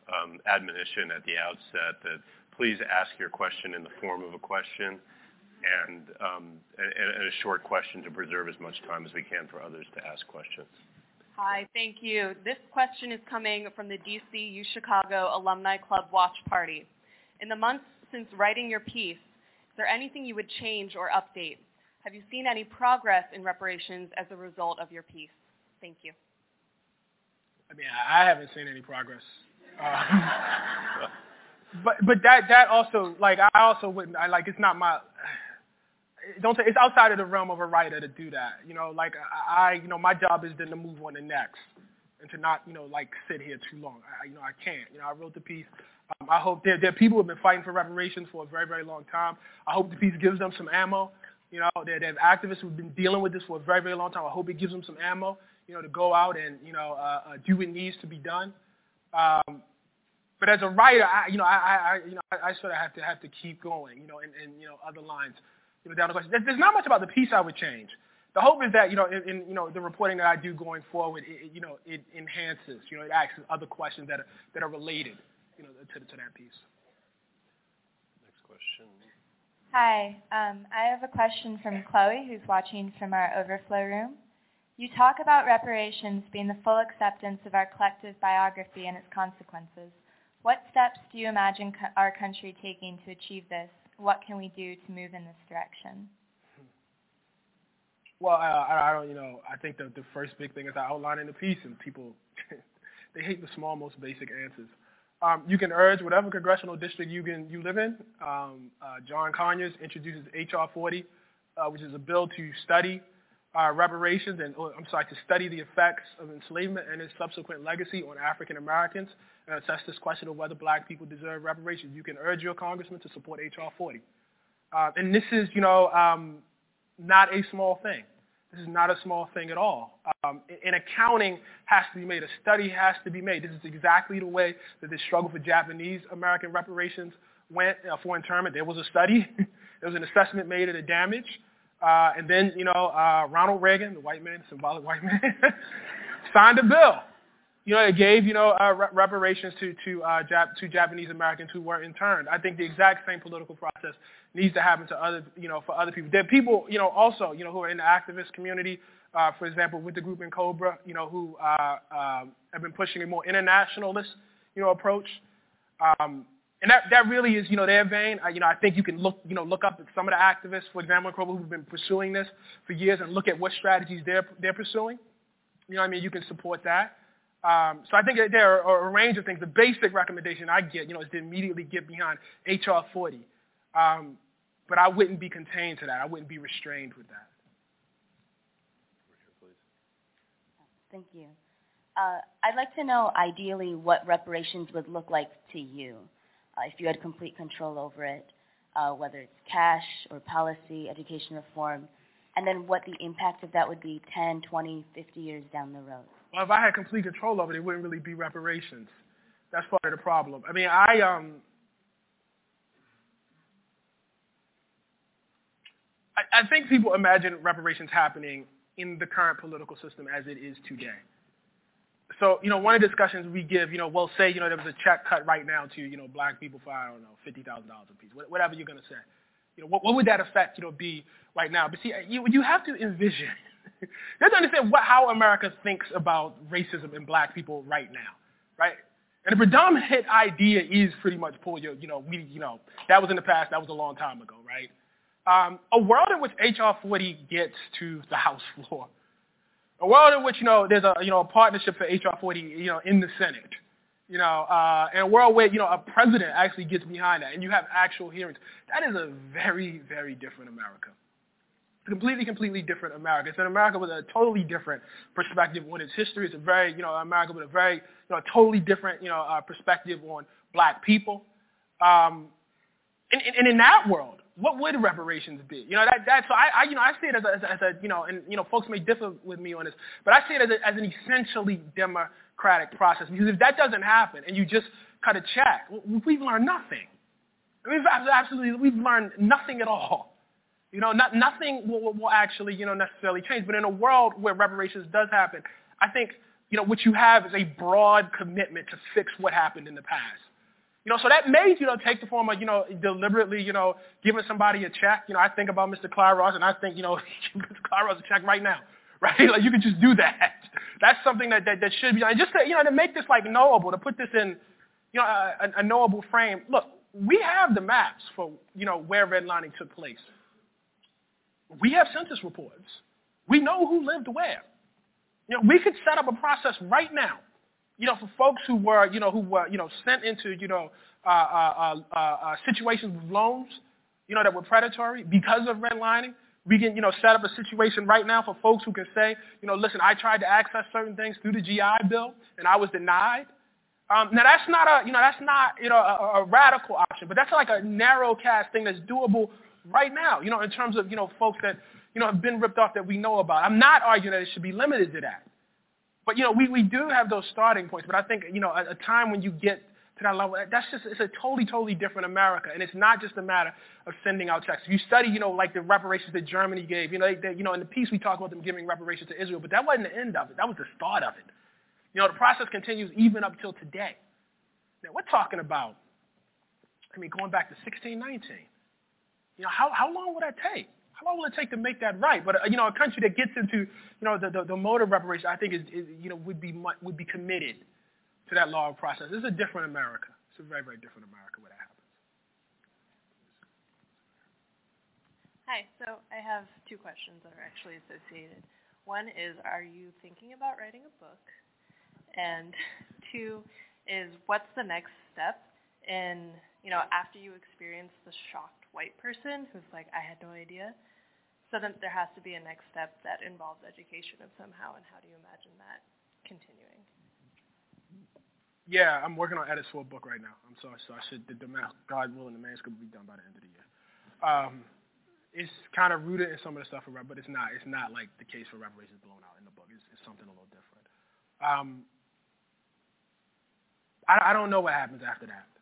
um, admonition at the outset that please ask your question in the form of a question and, um, and, and a short question to preserve as much time as we can for others to ask questions. Hi, thank you. This question is coming from the DCU Chicago Alumni Club Watch Party. In the months since writing your piece, is there anything you would change or update? Have you seen any progress in reparations as a result of your piece? Thank you. I mean, I haven't seen any progress. Uh, <laughs> <laughs> but but that that also like I also wouldn't I like it's not my don't say it's outside of the realm of a writer to do that. You know, like I, you know, my job is then to move on to next and to not, you know, like sit here too long. I, you know, I can't. You know, I wrote the piece. Um, I hope there, there are people who have been fighting for reparations for a very, very long time. I hope the piece gives them some ammo. You know, there, there are activists who've been dealing with this for a very, very long time. I hope it gives them some ammo, you know, to go out and, you know, uh, uh, do what needs to be done. Um, but as a writer, I, you know, I, I, you know, I, I sort of have to have to keep going, you know, and, and you know, other lines you know, down the question. There's not much about the piece I would change. The hope is that you know, in, in you know, the reporting that I do going forward, it, you know, it enhances, you know, it asks other questions that are that are related, you know, to to that piece. Next question. Hi, um, I have a question from Chloe, who's watching from our overflow room. You talk about reparations being the full acceptance of our collective biography and its consequences. What steps do you imagine co- our country taking to achieve this? What can we do to move in this direction? Well, I, I don't, you know, I think the, the first big thing is I in the piece, and people, <laughs> they hate the small, most basic answers. Um, you can urge whatever congressional district you can you live in. Um, uh, John Conyers introduces H.R. 40, uh, which is a bill to study uh, reparations and, oh, I'm sorry, to study the effects of enslavement and its subsequent legacy on African Americans and assess this question of whether black people deserve reparations. You can urge your congressman to support H.R. 40. Uh, and this is, you know, um, not a small thing. This is not a small thing at all. Um, an accounting has to be made. A study has to be made. This is exactly the way that the struggle for Japanese American reparations went uh, for internment. There was a study. <laughs> there was an assessment made of the damage. Uh, and then, you know, uh, Ronald Reagan, the white man, the symbolic white man, <laughs> signed a bill. You know, it gave, you know, uh, re- reparations to to, uh, Jap- to Japanese Americans who were interned. I think the exact same political process needs to happen to other, you know, for other people. There are people, you know, also, you know, who are in the activist community, uh, for example, with the group N'COBRA, you know, who uh, uh, have been pushing a more internationalist, you know, approach. Um, and that, that really is, you know, their vein. I, you know, I think you can look, you know, look up at some of the activists, for example, N'COBRA, who've been pursuing this for years and look at what strategies they're, they're pursuing. You know what I mean? You can support that. Um, so I think there are a range of things. The basic recommendation I get, you know, is to immediately get behind HR 40. Um, but I wouldn't be contained to that. I wouldn't be restrained with that. Thank you. Uh, I'd like to know, ideally, what reparations would look like to you uh, if you had complete control over it, uh, whether it's cash or policy, education reform, and then what the impact of that would be 10, 20, 50 years down the road. Well, if I had complete control over it, it wouldn't really be reparations. That's part of the problem. I mean, I um, I, I think people imagine reparations happening in the current political system as it is today. So, you know, one of the discussions we give, you know, we'll say, you know, there was a check cut right now to, you know, black people for, I don't know, $50,000 a piece, whatever you're going to say. You know, what, what would that effect, you know, be right now? But see, you, you have to envision, you have to understand what, how America thinks about racism and black people right now, right? And the predominant idea is pretty much pull your, you know, we, you know, that was in the past, that was a long time ago, right? Um, a world in which HR 40 gets to the House floor, a world in which you know there's a you know a partnership for HR 40 you know in the Senate, you know, uh, and a world where you know a president actually gets behind that, and you have actual hearings. That is a very very different America. Completely completely different America. It's an America with a totally different perspective on its history. It's a very you know America with a very you know totally different you know uh, perspective on black people. Um, and, and in that world, what would reparations be? You know, that, that so I, I, you know, I see it as a, as a, you know, and, you know, folks may differ with me on this, but I see it as, a, as an essentially democratic process because if that doesn't happen and you just cut a check, we've learned nothing. We've absolutely, we've learned nothing at all. You know, not, nothing will, will actually, you know, necessarily change. But in a world where reparations does happen, I think, you know, what you have is a broad commitment to fix what happened in the past. You know, so that may, you know, take the form of, you know, deliberately, you know, giving somebody a check. You know, I think about Mr. Clyde Ross, and I think, you know, <laughs> Mr. Ross a check right now, <laughs> right? Like you can just do that. That's something that that, that should be, and just to, you know, to make this like knowable, to put this in, you know, a, a knowable frame. Look, we have the maps for, you know, where redlining took place. We have census reports. We know who lived where. You know, we could set up a process right now you know, for folks who were, you know, who were, you know, sent into, you know, uh, uh, uh, uh, situations with loans, you know, that were predatory because of redlining. We can, you know, set up a situation right now for folks who can say, you know, listen, I tried to access certain things through the GI Bill and I was denied. Um, now that's not a, you know, that's not, you know, a, a radical option, but that's like a narrow cast thing that's doable right now, you know, in terms of, you know, folks that, you know, have been ripped off that we know about. I'm not arguing that it should be limited to that. But, you know, we, we do have those starting points. But I think, you know, a, a time when you get to that level, that's just, it's a totally, totally different America. And it's not just a matter of sending out checks. If you study, you know, like the reparations that Germany gave, you know, they, they, you know, in the piece we talk about them giving reparations to Israel, but that wasn't the end of it. That was the start of it. You know, the process continues even up till today. Now, we're talking about, I mean, going back to 1619. You know, how, how long would that take? How long will it take to make that right? But uh, you know, a country that gets into you know the, the, the mode of reparation, I think is, is you know would be would be committed to that law process. This is a different America. It's a very, very different America where that happens. Hi. So I have two questions that are actually associated. One is, are you thinking about writing a book? And two is, what's the next step in, you know, after you experience the shocked white person who's like, I had no idea. So then there has to be a next step that involves education of somehow, and how do you imagine that continuing? Yeah, I'm working on edits for a book right now. I'm sorry, so I should, the, the God willing, the manuscript will be done by the end of the year. Um, it's kind of rooted in some of the stuff, for, but it's not. It's not like the case for reparations blown out in the book. It's, it's something a little different. Um, I, I don't know what happens after that.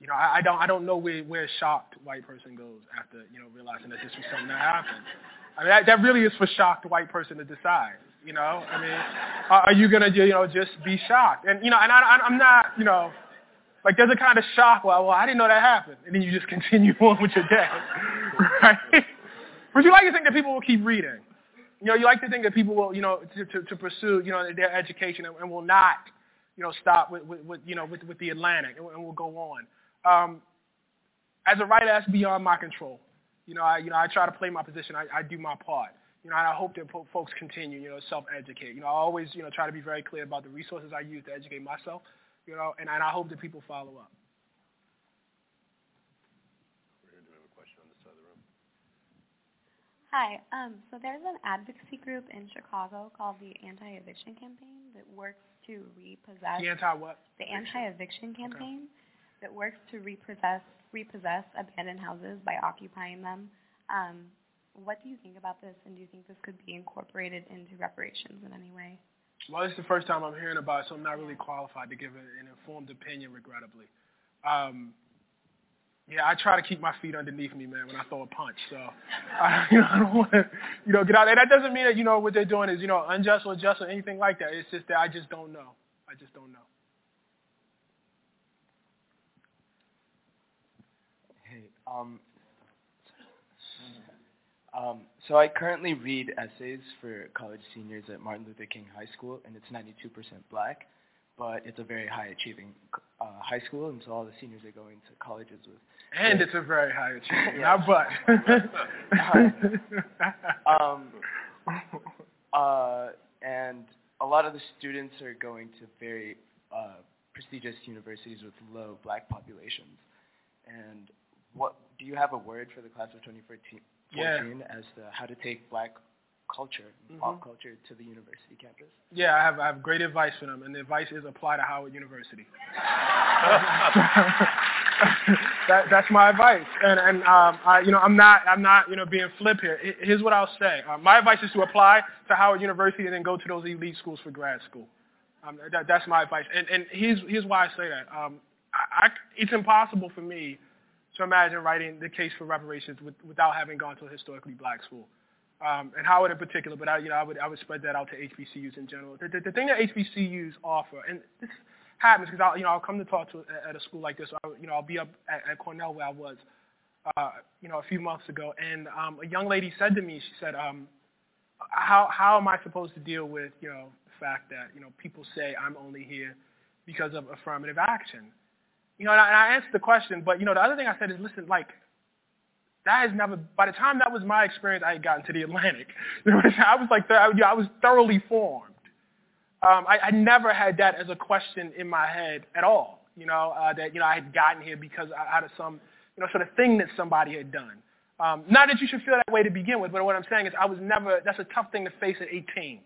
You know, I, I don't I don't know where where a shocked white person goes after you know realizing that this was something that happened. I mean, that, that really is for shocked white person to decide. You know, I mean, are, you gonna you know just be shocked? And you know, and I, I'm not you know, like there's a kind of shock. Well, well, I didn't know that happened, and then you just <laughs> continue on with your day, right? But you like to think that people will keep reading. You know, you like to think that people will, you know, to, to, to pursue, you know, their education and, and will not, you know, stop with, with, with you know, with, with the Atlantic and, and will go on. Um, as a writer, that's beyond my control. You know, I, you know, I try to play my position. I, I do my part. You know, and I hope that folks continue, you know, self-educate. You know, I always, you know, try to be very clear about the resources I use to educate myself. You know, and, and I hope that people follow up. Hi. Um, so there's an advocacy group in Chicago called the Anti-Eviction Campaign that works to repossess. The anti what? The Anti-Eviction Campaign okay. That works to repossess repossess abandoned houses by occupying them. Um, what do you think about this, and do you think this could be incorporated into reparations in any way? Well, this is the first time I'm hearing about it, so I'm not really qualified to give an informed opinion, regrettably. Um, yeah, I try to keep my feet underneath me, man, when I throw a punch. So, <laughs> I, you know, I don't want to, you know, get out there. That doesn't mean that, you know, what they're doing is, you know, unjust or just or anything like that. It's just that I just don't know. I just don't know. Hey, um, um, so I currently read essays for college seniors at Martin Luther King High School, and it's 92% black but it's a very high achieving uh, high school, and so all the seniors are going to colleges with. And it's a very high achieving, yeah. <laughs> not but. <laughs> um, uh, and a lot of the students are going to very uh, prestigious universities with low black populations. And what do you have a word for the class of 2014 yeah. as to how to take black culture, mm-hmm. pop culture to the university campus? Yeah, I have I have great advice for them, and the advice is apply to Howard University. <laughs> <laughs> that, that's my advice, and and um, I you know I'm not I'm not you know being flip here. Here's what I'll say. Uh, my advice is to apply to Howard University and then go to those elite schools for grad school. Um, that, that's my advice, and and here's here's why I say that. Um, I, I, it's impossible for me to imagine writing the case for reparations with, without having gone to a historically black school um, and Howard in particular, but I, you know, I would I would spread that out to HBCUs in general. The, the, the thing that HBCUs offer, and this happens because I, you know, I'll come to talk to at a school like this. I, you know, I'll be up at, at Cornell where I was, uh, you know, a few months ago, and um, a young lady said to me, she said, um, "How how am I supposed to deal with you know the fact that you know people say I'm only here because of affirmative action?" You know, and I, and I answered the question, but you know, the other thing I said is, listen, like that has never, by the time that was my experience, I had gotten to the Atlantic. <laughs> I was like, I was thoroughly formed. Um, I, I never had that as a question in my head at all. You know, uh, that, you know, I had gotten here because out of some, you know, sort of thing that somebody had done. Um, not that you should feel that way to begin with, but what I'm saying is I was never, that's a tough thing to face at 18.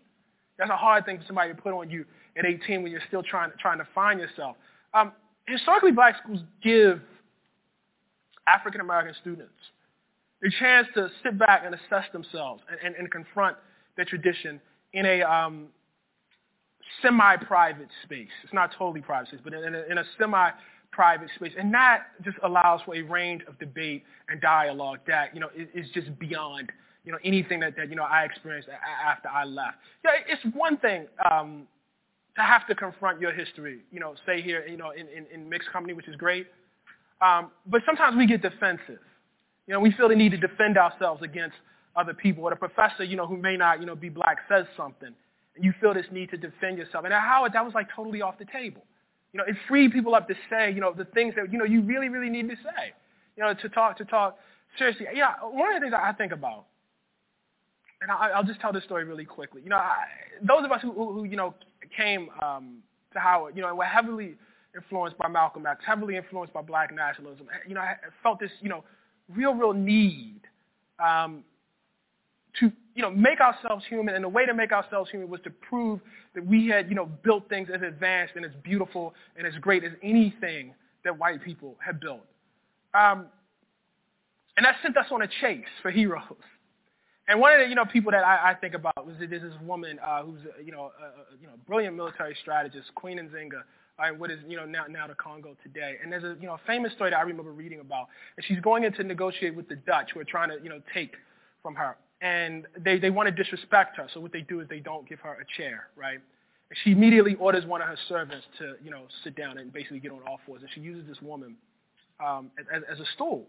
That's a hard thing for somebody to put on you at 18 when you're still trying, trying to find yourself. Um, historically, black schools give African American students a chance to sit back and assess themselves and, and, and confront their tradition in a um, semi-private space. It's not totally private space, but in a, in a semi-private space. And that just allows for a range of debate and dialogue that, you know, is, is just beyond, you know, anything that, that, you know, I experienced after I left. Yeah, it's one thing um, to have to confront your history, you know, say here, you know, in, in, in mixed company, which is great. Um, but sometimes we get defensive. You know, we feel the need to defend ourselves against other people. Or the professor, you know, who may not, you know, be black says something. And you feel this need to defend yourself. And at Howard, that was like totally off the table. You know, it freed people up to say, you know, the things that, you know, you really, really need to say. You know, to talk, to talk seriously. Yeah, one of the things I think about, and I, will just tell this story really quickly. You know, I, those of us who, who you know, came um, to Howard, you know, were heavily influenced by Malcolm X, heavily influenced by black nationalism. You know, I felt this, you know, real, real need um, to, you know, make ourselves human. And the way to make ourselves human was to prove that we had, you know, built things as advanced and as beautiful and as great as anything that white people had built. Um, and that sent us on a chase for heroes. And one of the you know people that I, I think about was there's this woman uh, who's you know a, a, you know brilliant military strategist, Queen Nzinga, uh, what is you know now now the Congo today. And there's a you know famous story that I remember reading about. And she's going in to negotiate with the Dutch who are trying to you know take from her, and they they want to disrespect her. So what they do is they don't give her a chair, right? And she immediately orders one of her servants to you know sit down and basically get on all fours, and she uses this woman um, as, as a stool.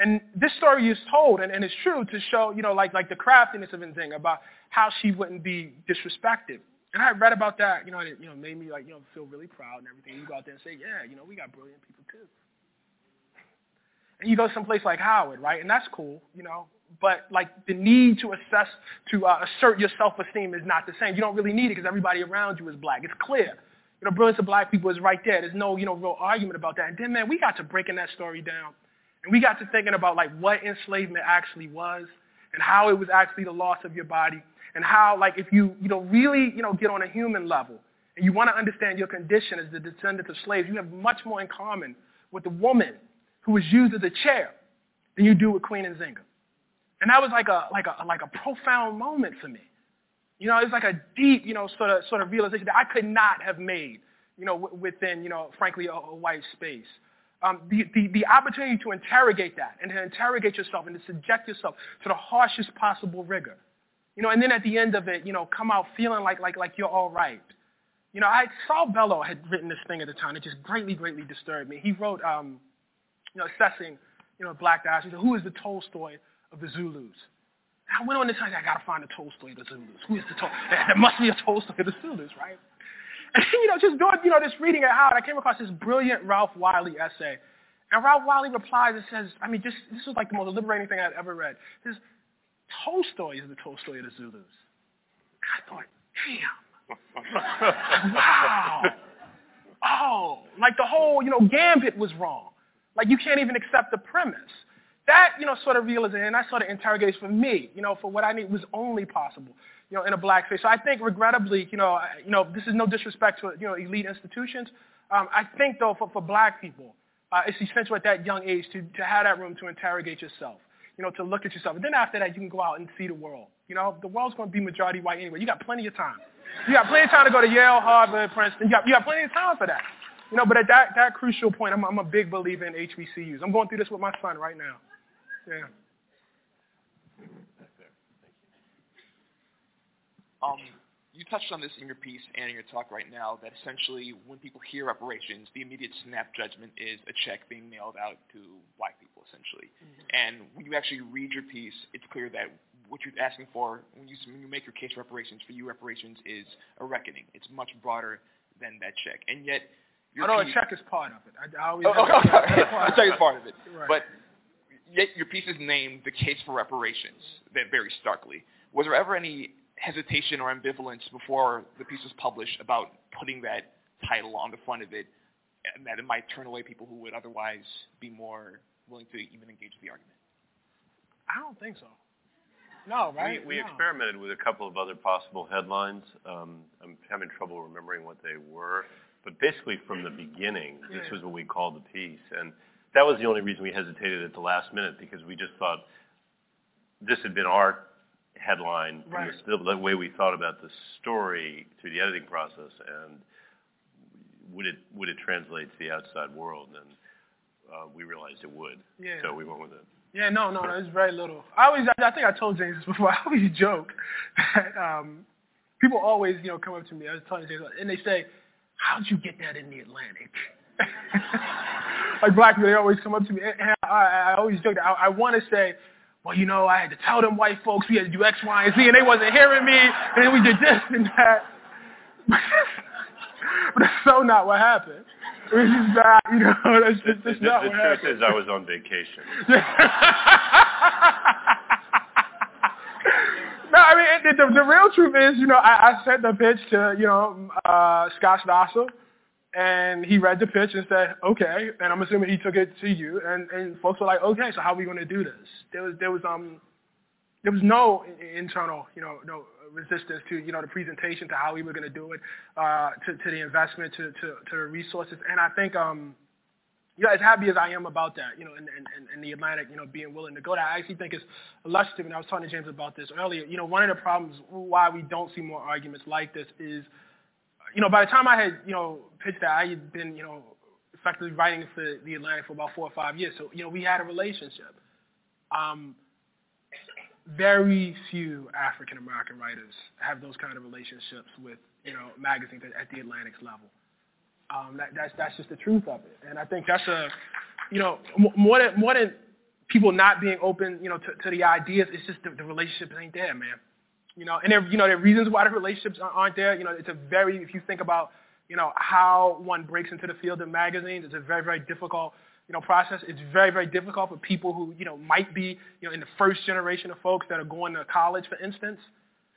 And this story is told, and, and it's true, to show, you know, like, like the craftiness of Nzinga about how she wouldn't be disrespected. And I read about that, you know, and it you know, made me like, you know, feel really proud and everything. You go out there and say, yeah, you know, we got brilliant people too. And you go someplace like Howard, right? And that's cool, you know. But like the need to assess, to uh, assert your self-esteem is not the same. You don't really need it because everybody around you is black. It's clear. You know, brilliance of black people is right there. There's no, you know, real argument about that. And then, man, we got to breaking that story down and we got to thinking about like what enslavement actually was and how it was actually the loss of your body and how like if you, you know, really, you know, get on a human level and you want to understand your condition as the descendant of slaves, you have much more in common with the woman who was used as a chair than you do with Queen and Nzinga. And that was like a, like a, like a profound moment for me. You know, it was like a deep, you know, sort of, sort of realization that I could not have made, you know, w- within, you know, frankly, a, a white space um, the, the, the opportunity to interrogate that and to interrogate yourself and to subject yourself to the harshest possible rigor. You know, and then at the end of it, you know, come out feeling like, like, like you're all right. You know, I, Saul Bellow had written this thing at the time that just greatly, greatly disturbed me. He wrote, um, you know, assessing, you know, black diaspora. Who is the Tolstoy of the Zulus? I went on this time, I got to find the Tolstoy of the Zulus. Who is the Tolstoy? <laughs> There must be a Tolstoy of the Zulus, right? And, <laughs> you know, just doing, you know, this reading at Howard, I came across this brilliant Ralph Wiley essay. And Ralph Wiley replies and says, I mean, just, this was like the most liberating thing I'd ever read. He says, Tolstoy is the Tolstoy of the Zulus. And I thought, damn. <laughs> wow. Oh, like the whole, you know, gambit was wrong. Like you can't even accept the premise. That, you know, sort of realization, that sort of interrogation for me, you know, for what I need was only possible you know, in a black face. So I think, regrettably, you know, you know, this is no disrespect to you know elite institutions. Um, I think though, for, for black people, uh, it's essential at that young age to, to have that room to interrogate yourself. You know, to look at yourself, and then after that, you can go out and see the world. You know, the world's going to be majority white anyway. You got plenty of time. You got plenty of time to go to Yale, Harvard, Princeton. You got, you got plenty of time for that. You know, but at that, that crucial point, I'm, I'm a big believer in HBCUs. I'm going through this with my son right now. Yeah. Um, you touched on this in your piece and in your talk right now that essentially when people hear reparations, the immediate snap judgment is a check being mailed out to black people, essentially. Mm-hmm. And when you actually read your piece, it's clear that what you're asking for when you, when you make your case for reparations, for you reparations is a reckoning. It's much broader than that check. And yet, your I know piece, a check is part of it. I, I always oh, oh, <laughs> oh, a check is part of it. Right. But yet your piece is named the case for reparations, that very starkly. Was there ever any hesitation or ambivalence before the piece was published about putting that title on the front of it, and that it might turn away people who would otherwise be more willing to even engage the argument? I don't think so. No, right? We, we no. experimented with a couple of other possible headlines. Um, I'm having trouble remembering what they were, but basically from the beginning, this was what we called the piece, and that was the only reason we hesitated at the last minute because we just thought this had been our headline right. the, the way we thought about the story through the editing process, and would it would it translate to the outside world? And uh, we realized it would, yeah. so we went with it. Yeah, no, no, no, it's very little. I always, I think I told James this before. <laughs> I always joke that um, people always, you know, come up to me. I was telling James, and they say, "How'd you get that in the Atlantic?" <laughs> like black people, they always come up to me, and I, I always joke that I, I want to say, well, you know, I had to tell them white folks we had to do X, Y, and Z, and they wasn't hearing me, and then we did this and that. <laughs> but that's so not what happened. It's is not, you know, <laughs> that's just, that's the, not the what truth is I was on vacation. no, I mean, the, the, the real truth is, you know, I, I sent the pitch to, you know, uh, Scott Stossel, and he read the pitch and said, okay, and I'm assuming he took it to you, and, and folks were like, okay, so how are we going to do this? There was, there was, um, there was no internal, you know, no resistance to, you know, the presentation to how we were going to do it, uh, to, to the investment, to, to, to the resources, and I think, um, you know, as happy as I am about that, you know, and, and, and the Atlantic, you know, being willing to go there, I actually think it's illustrative, and I was talking to James about this earlier, you know, one of the problems why we don't see more arguments like this is, you know, by the time I had, you know, pitched that, I had been, you know, effectively writing for the Atlantic for about four or five years. So, you know, we had a relationship. Um, very few African American writers have those kind of relationships with, you know, magazines at, the Atlantic's level. Um, that, that's that's just the truth of it, and I think that's a, you know, more than more than people not being open, you know, to, to the ideas. It's just the, the relationships ain't there, man. You know, and there, you know, there are reasons why the relationships aren't there. You know, it's a very, if you think about, you know, how one breaks into the field of magazines, it's a very, very difficult, you know, process. It's very, very difficult for people who, you know, might be, you know, in the first generation of folks that are going to college, for instance.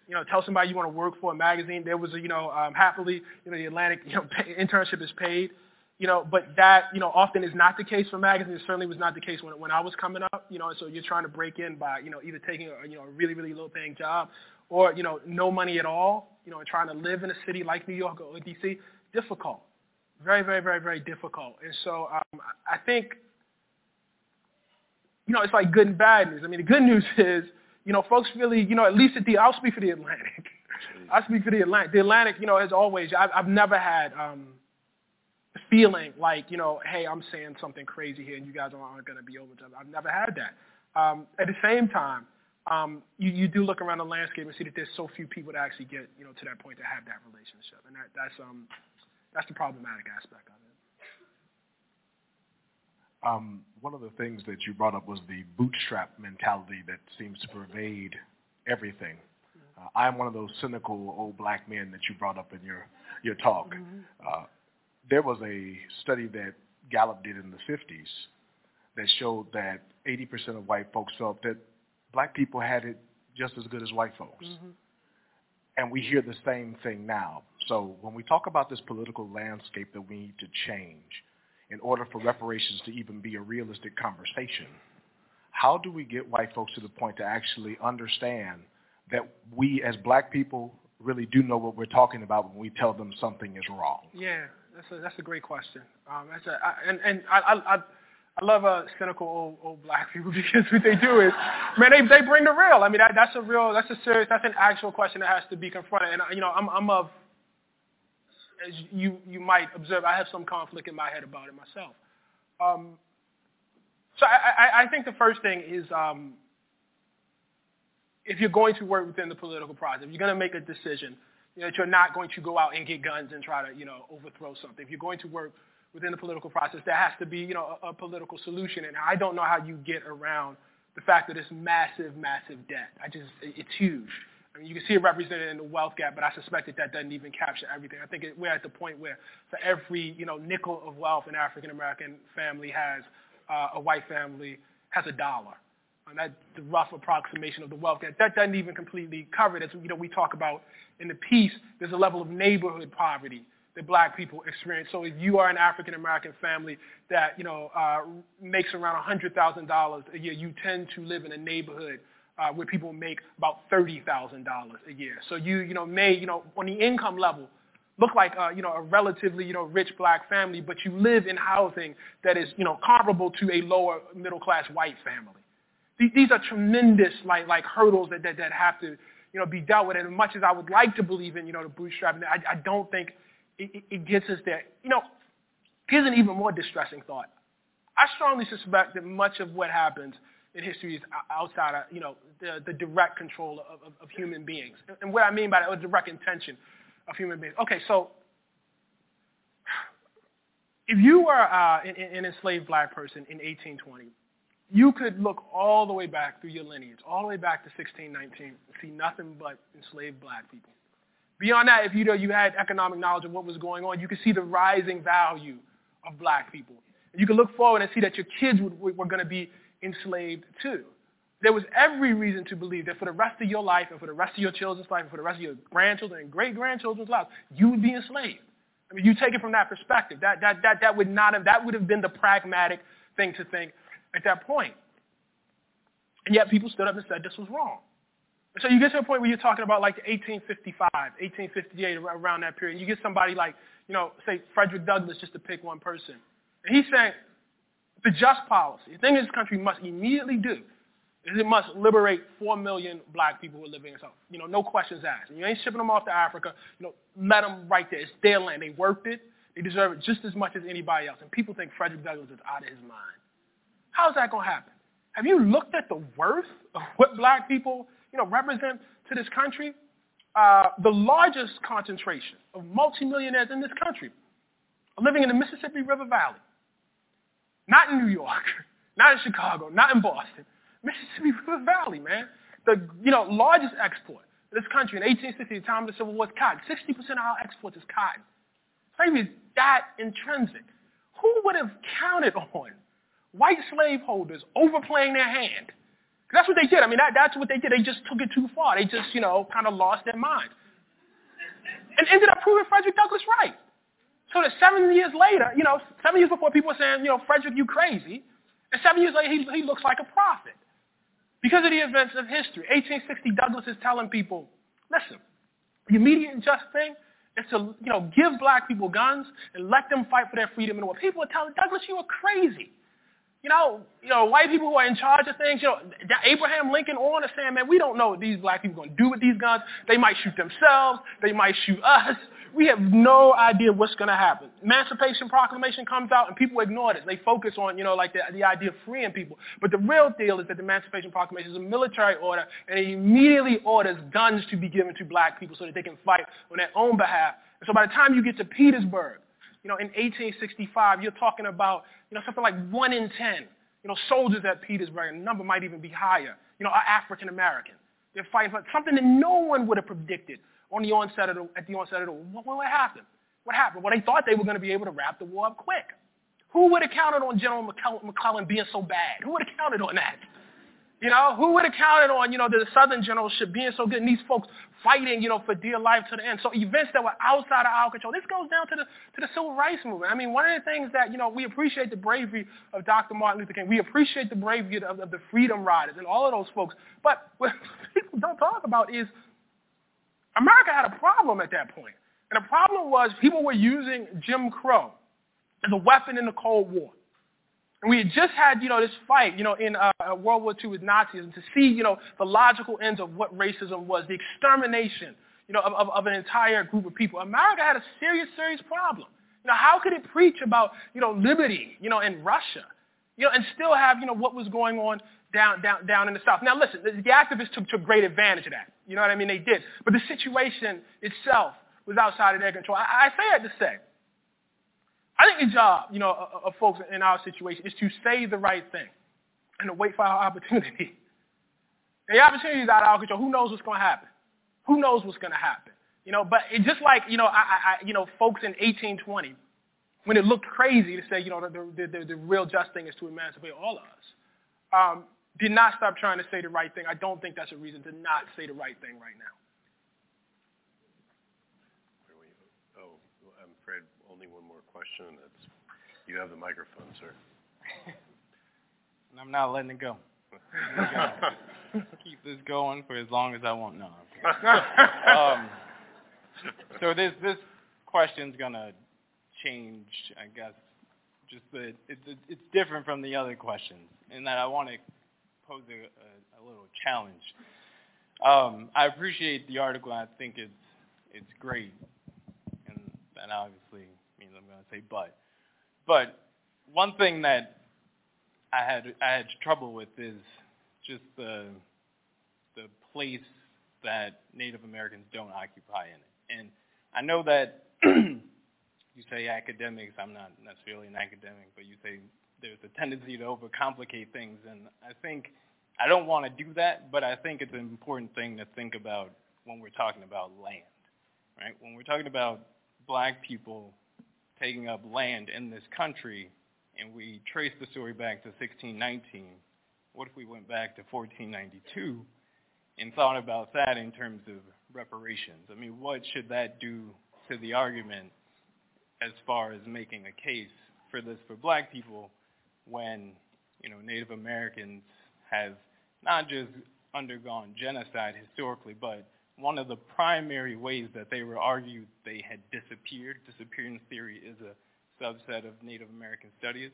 You know, tell somebody you want to work for a magazine. There was a, you know, um, happily, you know, the Atlantic, you know, pay, internship is paid. You know, but that, you know, often is not the case for magazines. It certainly was not the case when, when I was coming up. You know, so you're trying to break in by, you know, either taking a, you know, a really, really low paying job or, you know, no money at all, you know, and trying to live in a city like New York or DC, difficult. Very, very, very, very difficult. And so um, I think, you know, it's like good and bad news. I mean, the good news <laughs> is, you know, folks really, you know, at least at the, I'll speak for the Atlantic. <laughs> I speak for the Atlantic. The Atlantic, you know, as always, I've, I've never had um, feeling like, you know, hey, I'm saying something crazy here and you guys aren't going to be open to. I've never had that. Um, at the same time, um, you, you do look around the landscape and see that there's so few people that actually get, you know, to that point to have that relationship, and that, that's um, that's the problematic aspect of it. Um, one of the things that you brought up was the bootstrap mentality that seems to pervade everything. Uh, I'm one of those cynical old black men that you brought up in your your talk. Mm-hmm. Uh, there was a study that Gallup did in the 50s that showed that 80% of white folks felt that black people had it just as good as white folks. Mm-hmm. And we hear the same thing now. So when we talk about this political landscape that we need to change in order for reparations to even be a realistic conversation, how do we get white folks to the point to actually understand that we as black people really do know what we're talking about when we tell them something is wrong? Yeah, that's a that's a great question. Um, that's a, I, and and I I I love uh, cynical old old black people <laughs> because what they do is, man, they they bring the real. I mean, that that's a real, that's a serious, that's an actual question that has to be confronted. And you know, I'm I'm of, as you you might observe, I have some conflict in my head about it myself. Um, so I, I I think the first thing is. Um, if you're going to work within the political process, if you're going to make a decision, you know, that you're not going to go out and get guns and try to, you know, overthrow something. If you're going to work within the political process, there has to be, you know, a, a political solution. And I don't know how you get around the fact that it's massive, massive debt. I just, it's huge. I mean, you can see it represented in the wealth gap, but I suspect that that doesn't even capture everything. I think it, we're at the point where for every, you know, nickel of wealth an African American family has, uh, a white family has a dollar. And that's the rough approximation of the wealth gap. That doesn't even completely cover it. As you know, we talk about in the piece, there's a level of neighborhood poverty that black people experience. So if you are an African American family that you know uh, makes around $100,000 a year, you tend to live in a neighborhood uh, where people make about $30,000 a year. So you you know may you know on the income level look like uh, you know a relatively you know rich black family, but you live in housing that is you know comparable to a lower middle class white family. These are tremendous like like hurdles that, that, that have to you know be dealt with. And as much as I would like to believe in you know the bootstrapping, I, I don't think it, it gets us there. You know, here's an even more distressing thought. I strongly suspect that much of what happens in history is outside of you know the, the direct control of, of, of human beings. And what I mean by that, direct intention of human beings. Okay, so if you were uh, an, an enslaved black person in 1820 you could look all the way back through your lineage, all the way back to 1619, and see nothing but enslaved black people. Beyond that, if you know you had economic knowledge of what was going on, you could see the rising value of black people. You could look forward and see that your kids would, were going to be enslaved too. There was every reason to believe that for the rest of your life and for the rest of your children's life and for the rest of your grandchildren and great-grandchildren's lives, you would be enslaved. I mean, you take it from that perspective. That, that, that, that would not have, that would have been the pragmatic thing to think at that point. And yet people stood up and said this was wrong. So you get to a point where you're talking about like 1855, 1858, around that period. You get somebody like, you know, say Frederick Douglass, just to pick one person. And he's saying the just policy, the thing this country must immediately do is it must liberate 4 million black people who are living in South. You know, no questions asked. And you ain't shipping them off to Africa. You know, let them right there. It's their land. They worked it. They deserve it just as much as anybody else. And people think Frederick Douglass is out of his mind. How's that going to happen? Have you looked at the worth of what black people, you know, represent to this country? Uh, the largest concentration of multimillionaires in this country living in the Mississippi River Valley. Not in New York, <laughs> not in Chicago, not in Boston. Mississippi River Valley, man. The you know largest export of this country in 1860, the time of the Civil War, is cotton. 60% of our exports is cotton. Slavery is that intrinsic. Who would have counted on white slaveholders overplaying their hand? That's what they did. I mean, that, that's what they did. They just took it too far. They just, you know, kind of lost their mind. And ended up proving Frederick Douglass right. So that seven years later, you know, seven years before people were saying, you know, Frederick, you crazy. And seven years later, he, he looks like a prophet. Because of the events of history. 1860, Douglass is telling people, listen, the immediate and just thing is to, you know, give black people guns and let them fight for their freedom and war. People are telling Douglass, you are crazy. You know, you know, white people who are in charge of things, you know, Abraham Lincoln on is saying, man, we don't know what these black people are going to do with these guns. They might shoot themselves. They might shoot us. We have no idea what's going to happen. Emancipation Proclamation comes out and people ignore this. They focus on, you know, like the, the idea of freeing people. But the real deal is that the Emancipation Proclamation is a military order and it immediately orders guns to be given to black people so that they can fight on their own behalf. And so by the time you get to Petersburg, you know, in 1865, you're talking about, you know, something like one in 10, you know, soldiers at Petersburg, the number might even be higher, you know, are African American. They're fighting for something that no one would have predicted on the onset of the, at the onset of the war. What, what happened? What happened? Well, they thought they were going to be able to wrap the war up quick. Who would have counted on General McClellan being so bad? Who would have counted on that? You know, who would have counted on, you know, the Southern generalship being so good and these folks fighting, you know, for dear life to the end. So events that were outside of our control. This goes down to the to the civil rights movement. I mean, one of the things that, you know, we appreciate the bravery of Dr. Martin Luther King. We appreciate the bravery of, of the Freedom Riders and all of those folks. But what <laughs> people don't talk about is America had a problem at that point. And the problem was people were using Jim Crow as a weapon in the Cold War. And we had just had, you know, this fight, you know, in uh, World War II with Nazis, and to see, you know, the logical ends of what racism was, the extermination, you know, of, of, of an entire group of people. America had a serious, serious problem. You know, how could it preach about, you know, liberty, you know, in Russia, you know, and still have, you know, what was going on down, down, down in the South. Now listen, the activists took, took great advantage of that. You know what I mean? They did. But the situation itself was outside of their control. I, I say that to say, I think the job, you know, of, of folks in our situation is to say the right thing and to wait for our <laughs> opportunity. The opportunity is out of our control. Who knows what's going to happen? Who knows what's going to happen? You know, but it just like, you know, I, I, you know, folks in 1820, when it looked crazy to say, you know, the, the, the, the real just thing is to emancipate all of us. Um, did not stop trying to say the right thing. I don't think that's a reason to not say the right thing right now. Oh, I'm afraid only one more question. You have the microphone, sir. <laughs> and I'm not letting it go. <laughs> Keep this going for as long as I want. No. <laughs> um, so this this question's gonna change, I guess. Just the it's it's different from the other questions in that I want to pose a, a, a little challenge. Um, I appreciate the article. I think it's it's great, and that obviously means I'm going to say but. But one thing that I had I had trouble with is just the the place that Native Americans don't occupy in it. And I know that <clears throat> you say academics. I'm not necessarily an academic, but you say there's a tendency to overcomplicate things, and I think I don't want to do that, but I think it's an important thing to think about when we're talking about land. right? When we're talking about black people taking up land in this country, and we trace the story back to 1619, what if we went back to 1492 and thought about that in terms of reparations? I mean, what should that do to the argument as far as making a case for this for black people when, you know, Native Americans have not just undergone genocide historically, but one of the primary ways that they were argued they had disappeared, disappearance theory is a subset of Native American studies,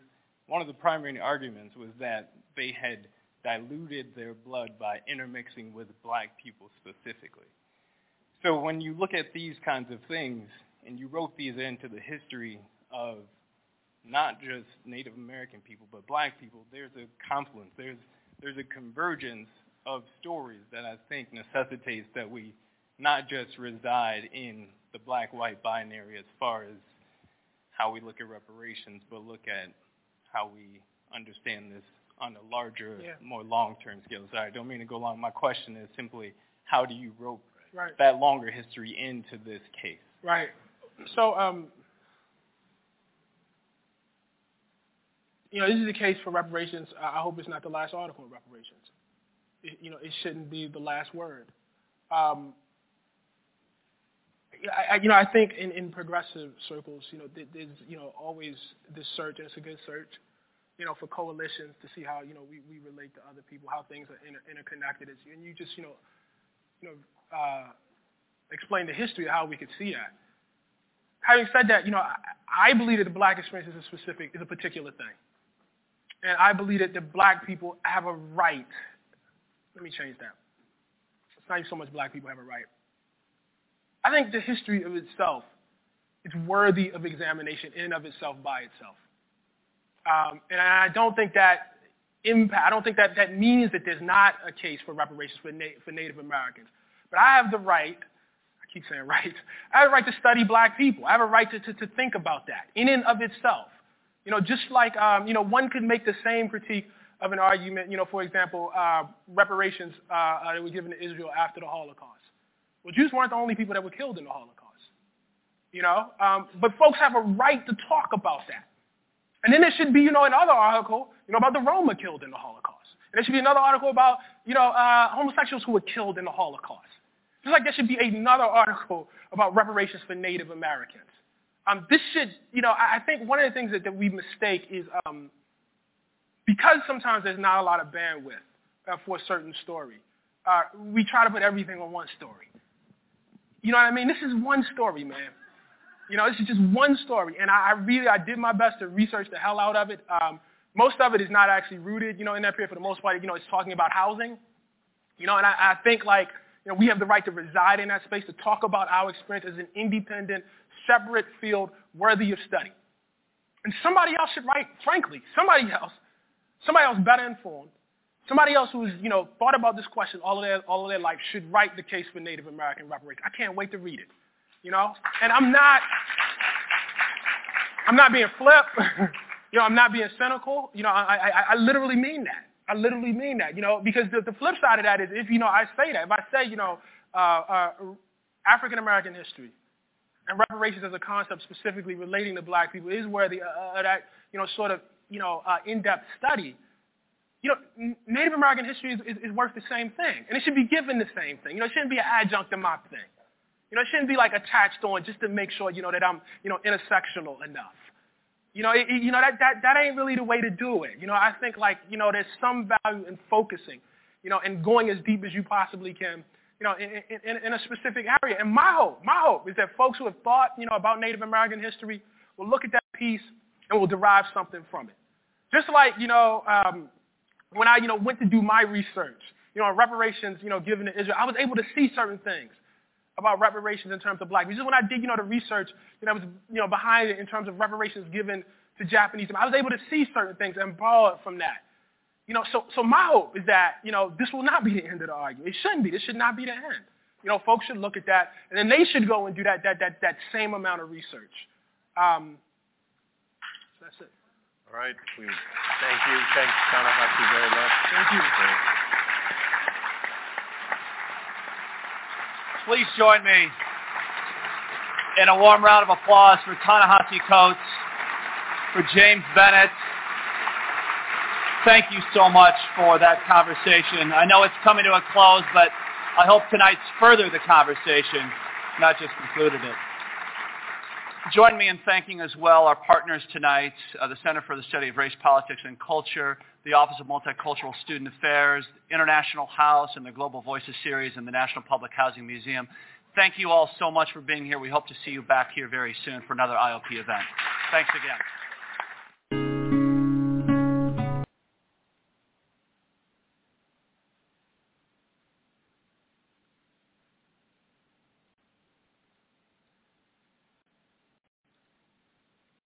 one of the primary arguments was that they had diluted their blood by intermixing with black people specifically. So when you look at these kinds of things, and you wrote these into the history of not just Native American people, but black people, there's a confluence, there's, there's a convergence of stories that I think necessitates that we not just reside in the black-white binary as far as how we look at reparations, but look at how we understand this on a larger, yeah. more long-term scale. Sorry, I don't mean to go long. My question is simply, how do you rope right. that longer history into this case? Right. So, um, you know, this is the case for reparations. I hope it's not the last article on reparations. You know, it shouldn't be the last word. Um, I, you know, I think in, in progressive circles, you know, there's, you know, always this search, and it's a good search, you know, for coalitions to see how, you know, we, we relate to other people, how things are inter- interconnected. And you just, you know, you know, uh, explain the history of how we could see that. Having said that, you know, I, I believe that the black experience is a specific, is a particular thing. And I believe that the black people have a right. Let me change that. It's not even so much black people have a right. I think the history of itself is worthy of examination in and of itself by itself. Um, and I don't think that impact, I don't think that that means that there's not a case for reparations for, na- for Native Americans. But I have the right, I keep saying right, I have a right to study black people. I have a right to, to, to think about that in and of itself. You know, just like, um, you know, one could make the same critique of an argument, you know, for example, uh, reparations uh, uh that were given to Israel after the Holocaust. Well, Jews weren't the only people that were killed in the Holocaust. You know, um, but folks have a right to talk about that. And then there should be, you know, another article, you know, about the Roma killed in the Holocaust. And there should be another article about, you know, uh, homosexuals who were killed in the Holocaust. Just like there should be another article about reparations for Native Americans. Um, this should, you know, I, I think one of the things that, that we mistake is um, because sometimes there's not a lot of bandwidth uh, for a certain story, uh, we try to put everything on one story. You know what I mean? This is one story, man. You know, this is just one story, and I, I really I did my best to research the hell out of it. Um, most of it is not actually rooted, you know, in that period. For the most part, you know, it's talking about housing. You know, and I, I think like you know we have the right to reside in that space to talk about our experience as an independent, separate field worthy of study. And somebody else should write, frankly, somebody else, somebody else better informed, somebody else who's, you know, thought about this question all of their, all of their life should write the case for Native American reparations. I can't wait to read it you know? And I'm not, I'm not being flip, <laughs> you know, I'm not being cynical. You know, I, I, I literally mean that. I literally mean that, you know, because the, the flip side of that is if, you know, I say that, if I say, you know, uh, uh, African American history and reparations as a concept specifically relating to black people is worthy uh, that, you know, sort of, you know, uh, in-depth study, you know, Native American history is, is, is worth the same thing. And it should be given the same thing. You know, it shouldn't be an adjunct to my thing. You know, it shouldn't be like attached on just to make sure, you know, that I'm, you know, intersectional enough. You know, it, you know that, that, that ain't really the way to do it. You know, I think like, you know, there's some value in focusing, you know, and going as deep as you possibly can, you know, in, in, in a specific area. And my hope, my hope is that folks who have thought, you know, about Native American history will look at that piece and will derive something from it. Just like, you know, um, when I, you know, went to do my research, you know, on reparations, you know, given to Israel, I was able to see certain things about reparations in terms of black. Just when I did, you know, the research, you know, was, you know, behind it in terms of reparations given to Japanese, I was able to see certain things and borrow it from that. You know, so, so my hope is that, you know, this will not be the end of the argument. It shouldn't be. This should not be the end. You know, folks should look at that, and then they should go and do that, that, that, that same amount of research. Um, so that's it. All right. We, thank you. Thanks, Ta-Nehisi, very much. Thank you. Please join me in a warm round of applause for Ta-Nehisi Coates, for James Bennet. Thank you so much for that conversation. I know it's coming to a close, but I hope tonight's further the conversation, not just concluded it. Join me in thanking as well our partners tonight, uh, the Center for the Study of Race, Politics, and Culture, the Office of Multicultural Student Affairs, International House, and the Global Voices Series, and the National Public Housing Museum. Thank you all so much for being here. We hope to see you back here very soon for another IOP event. Thanks again.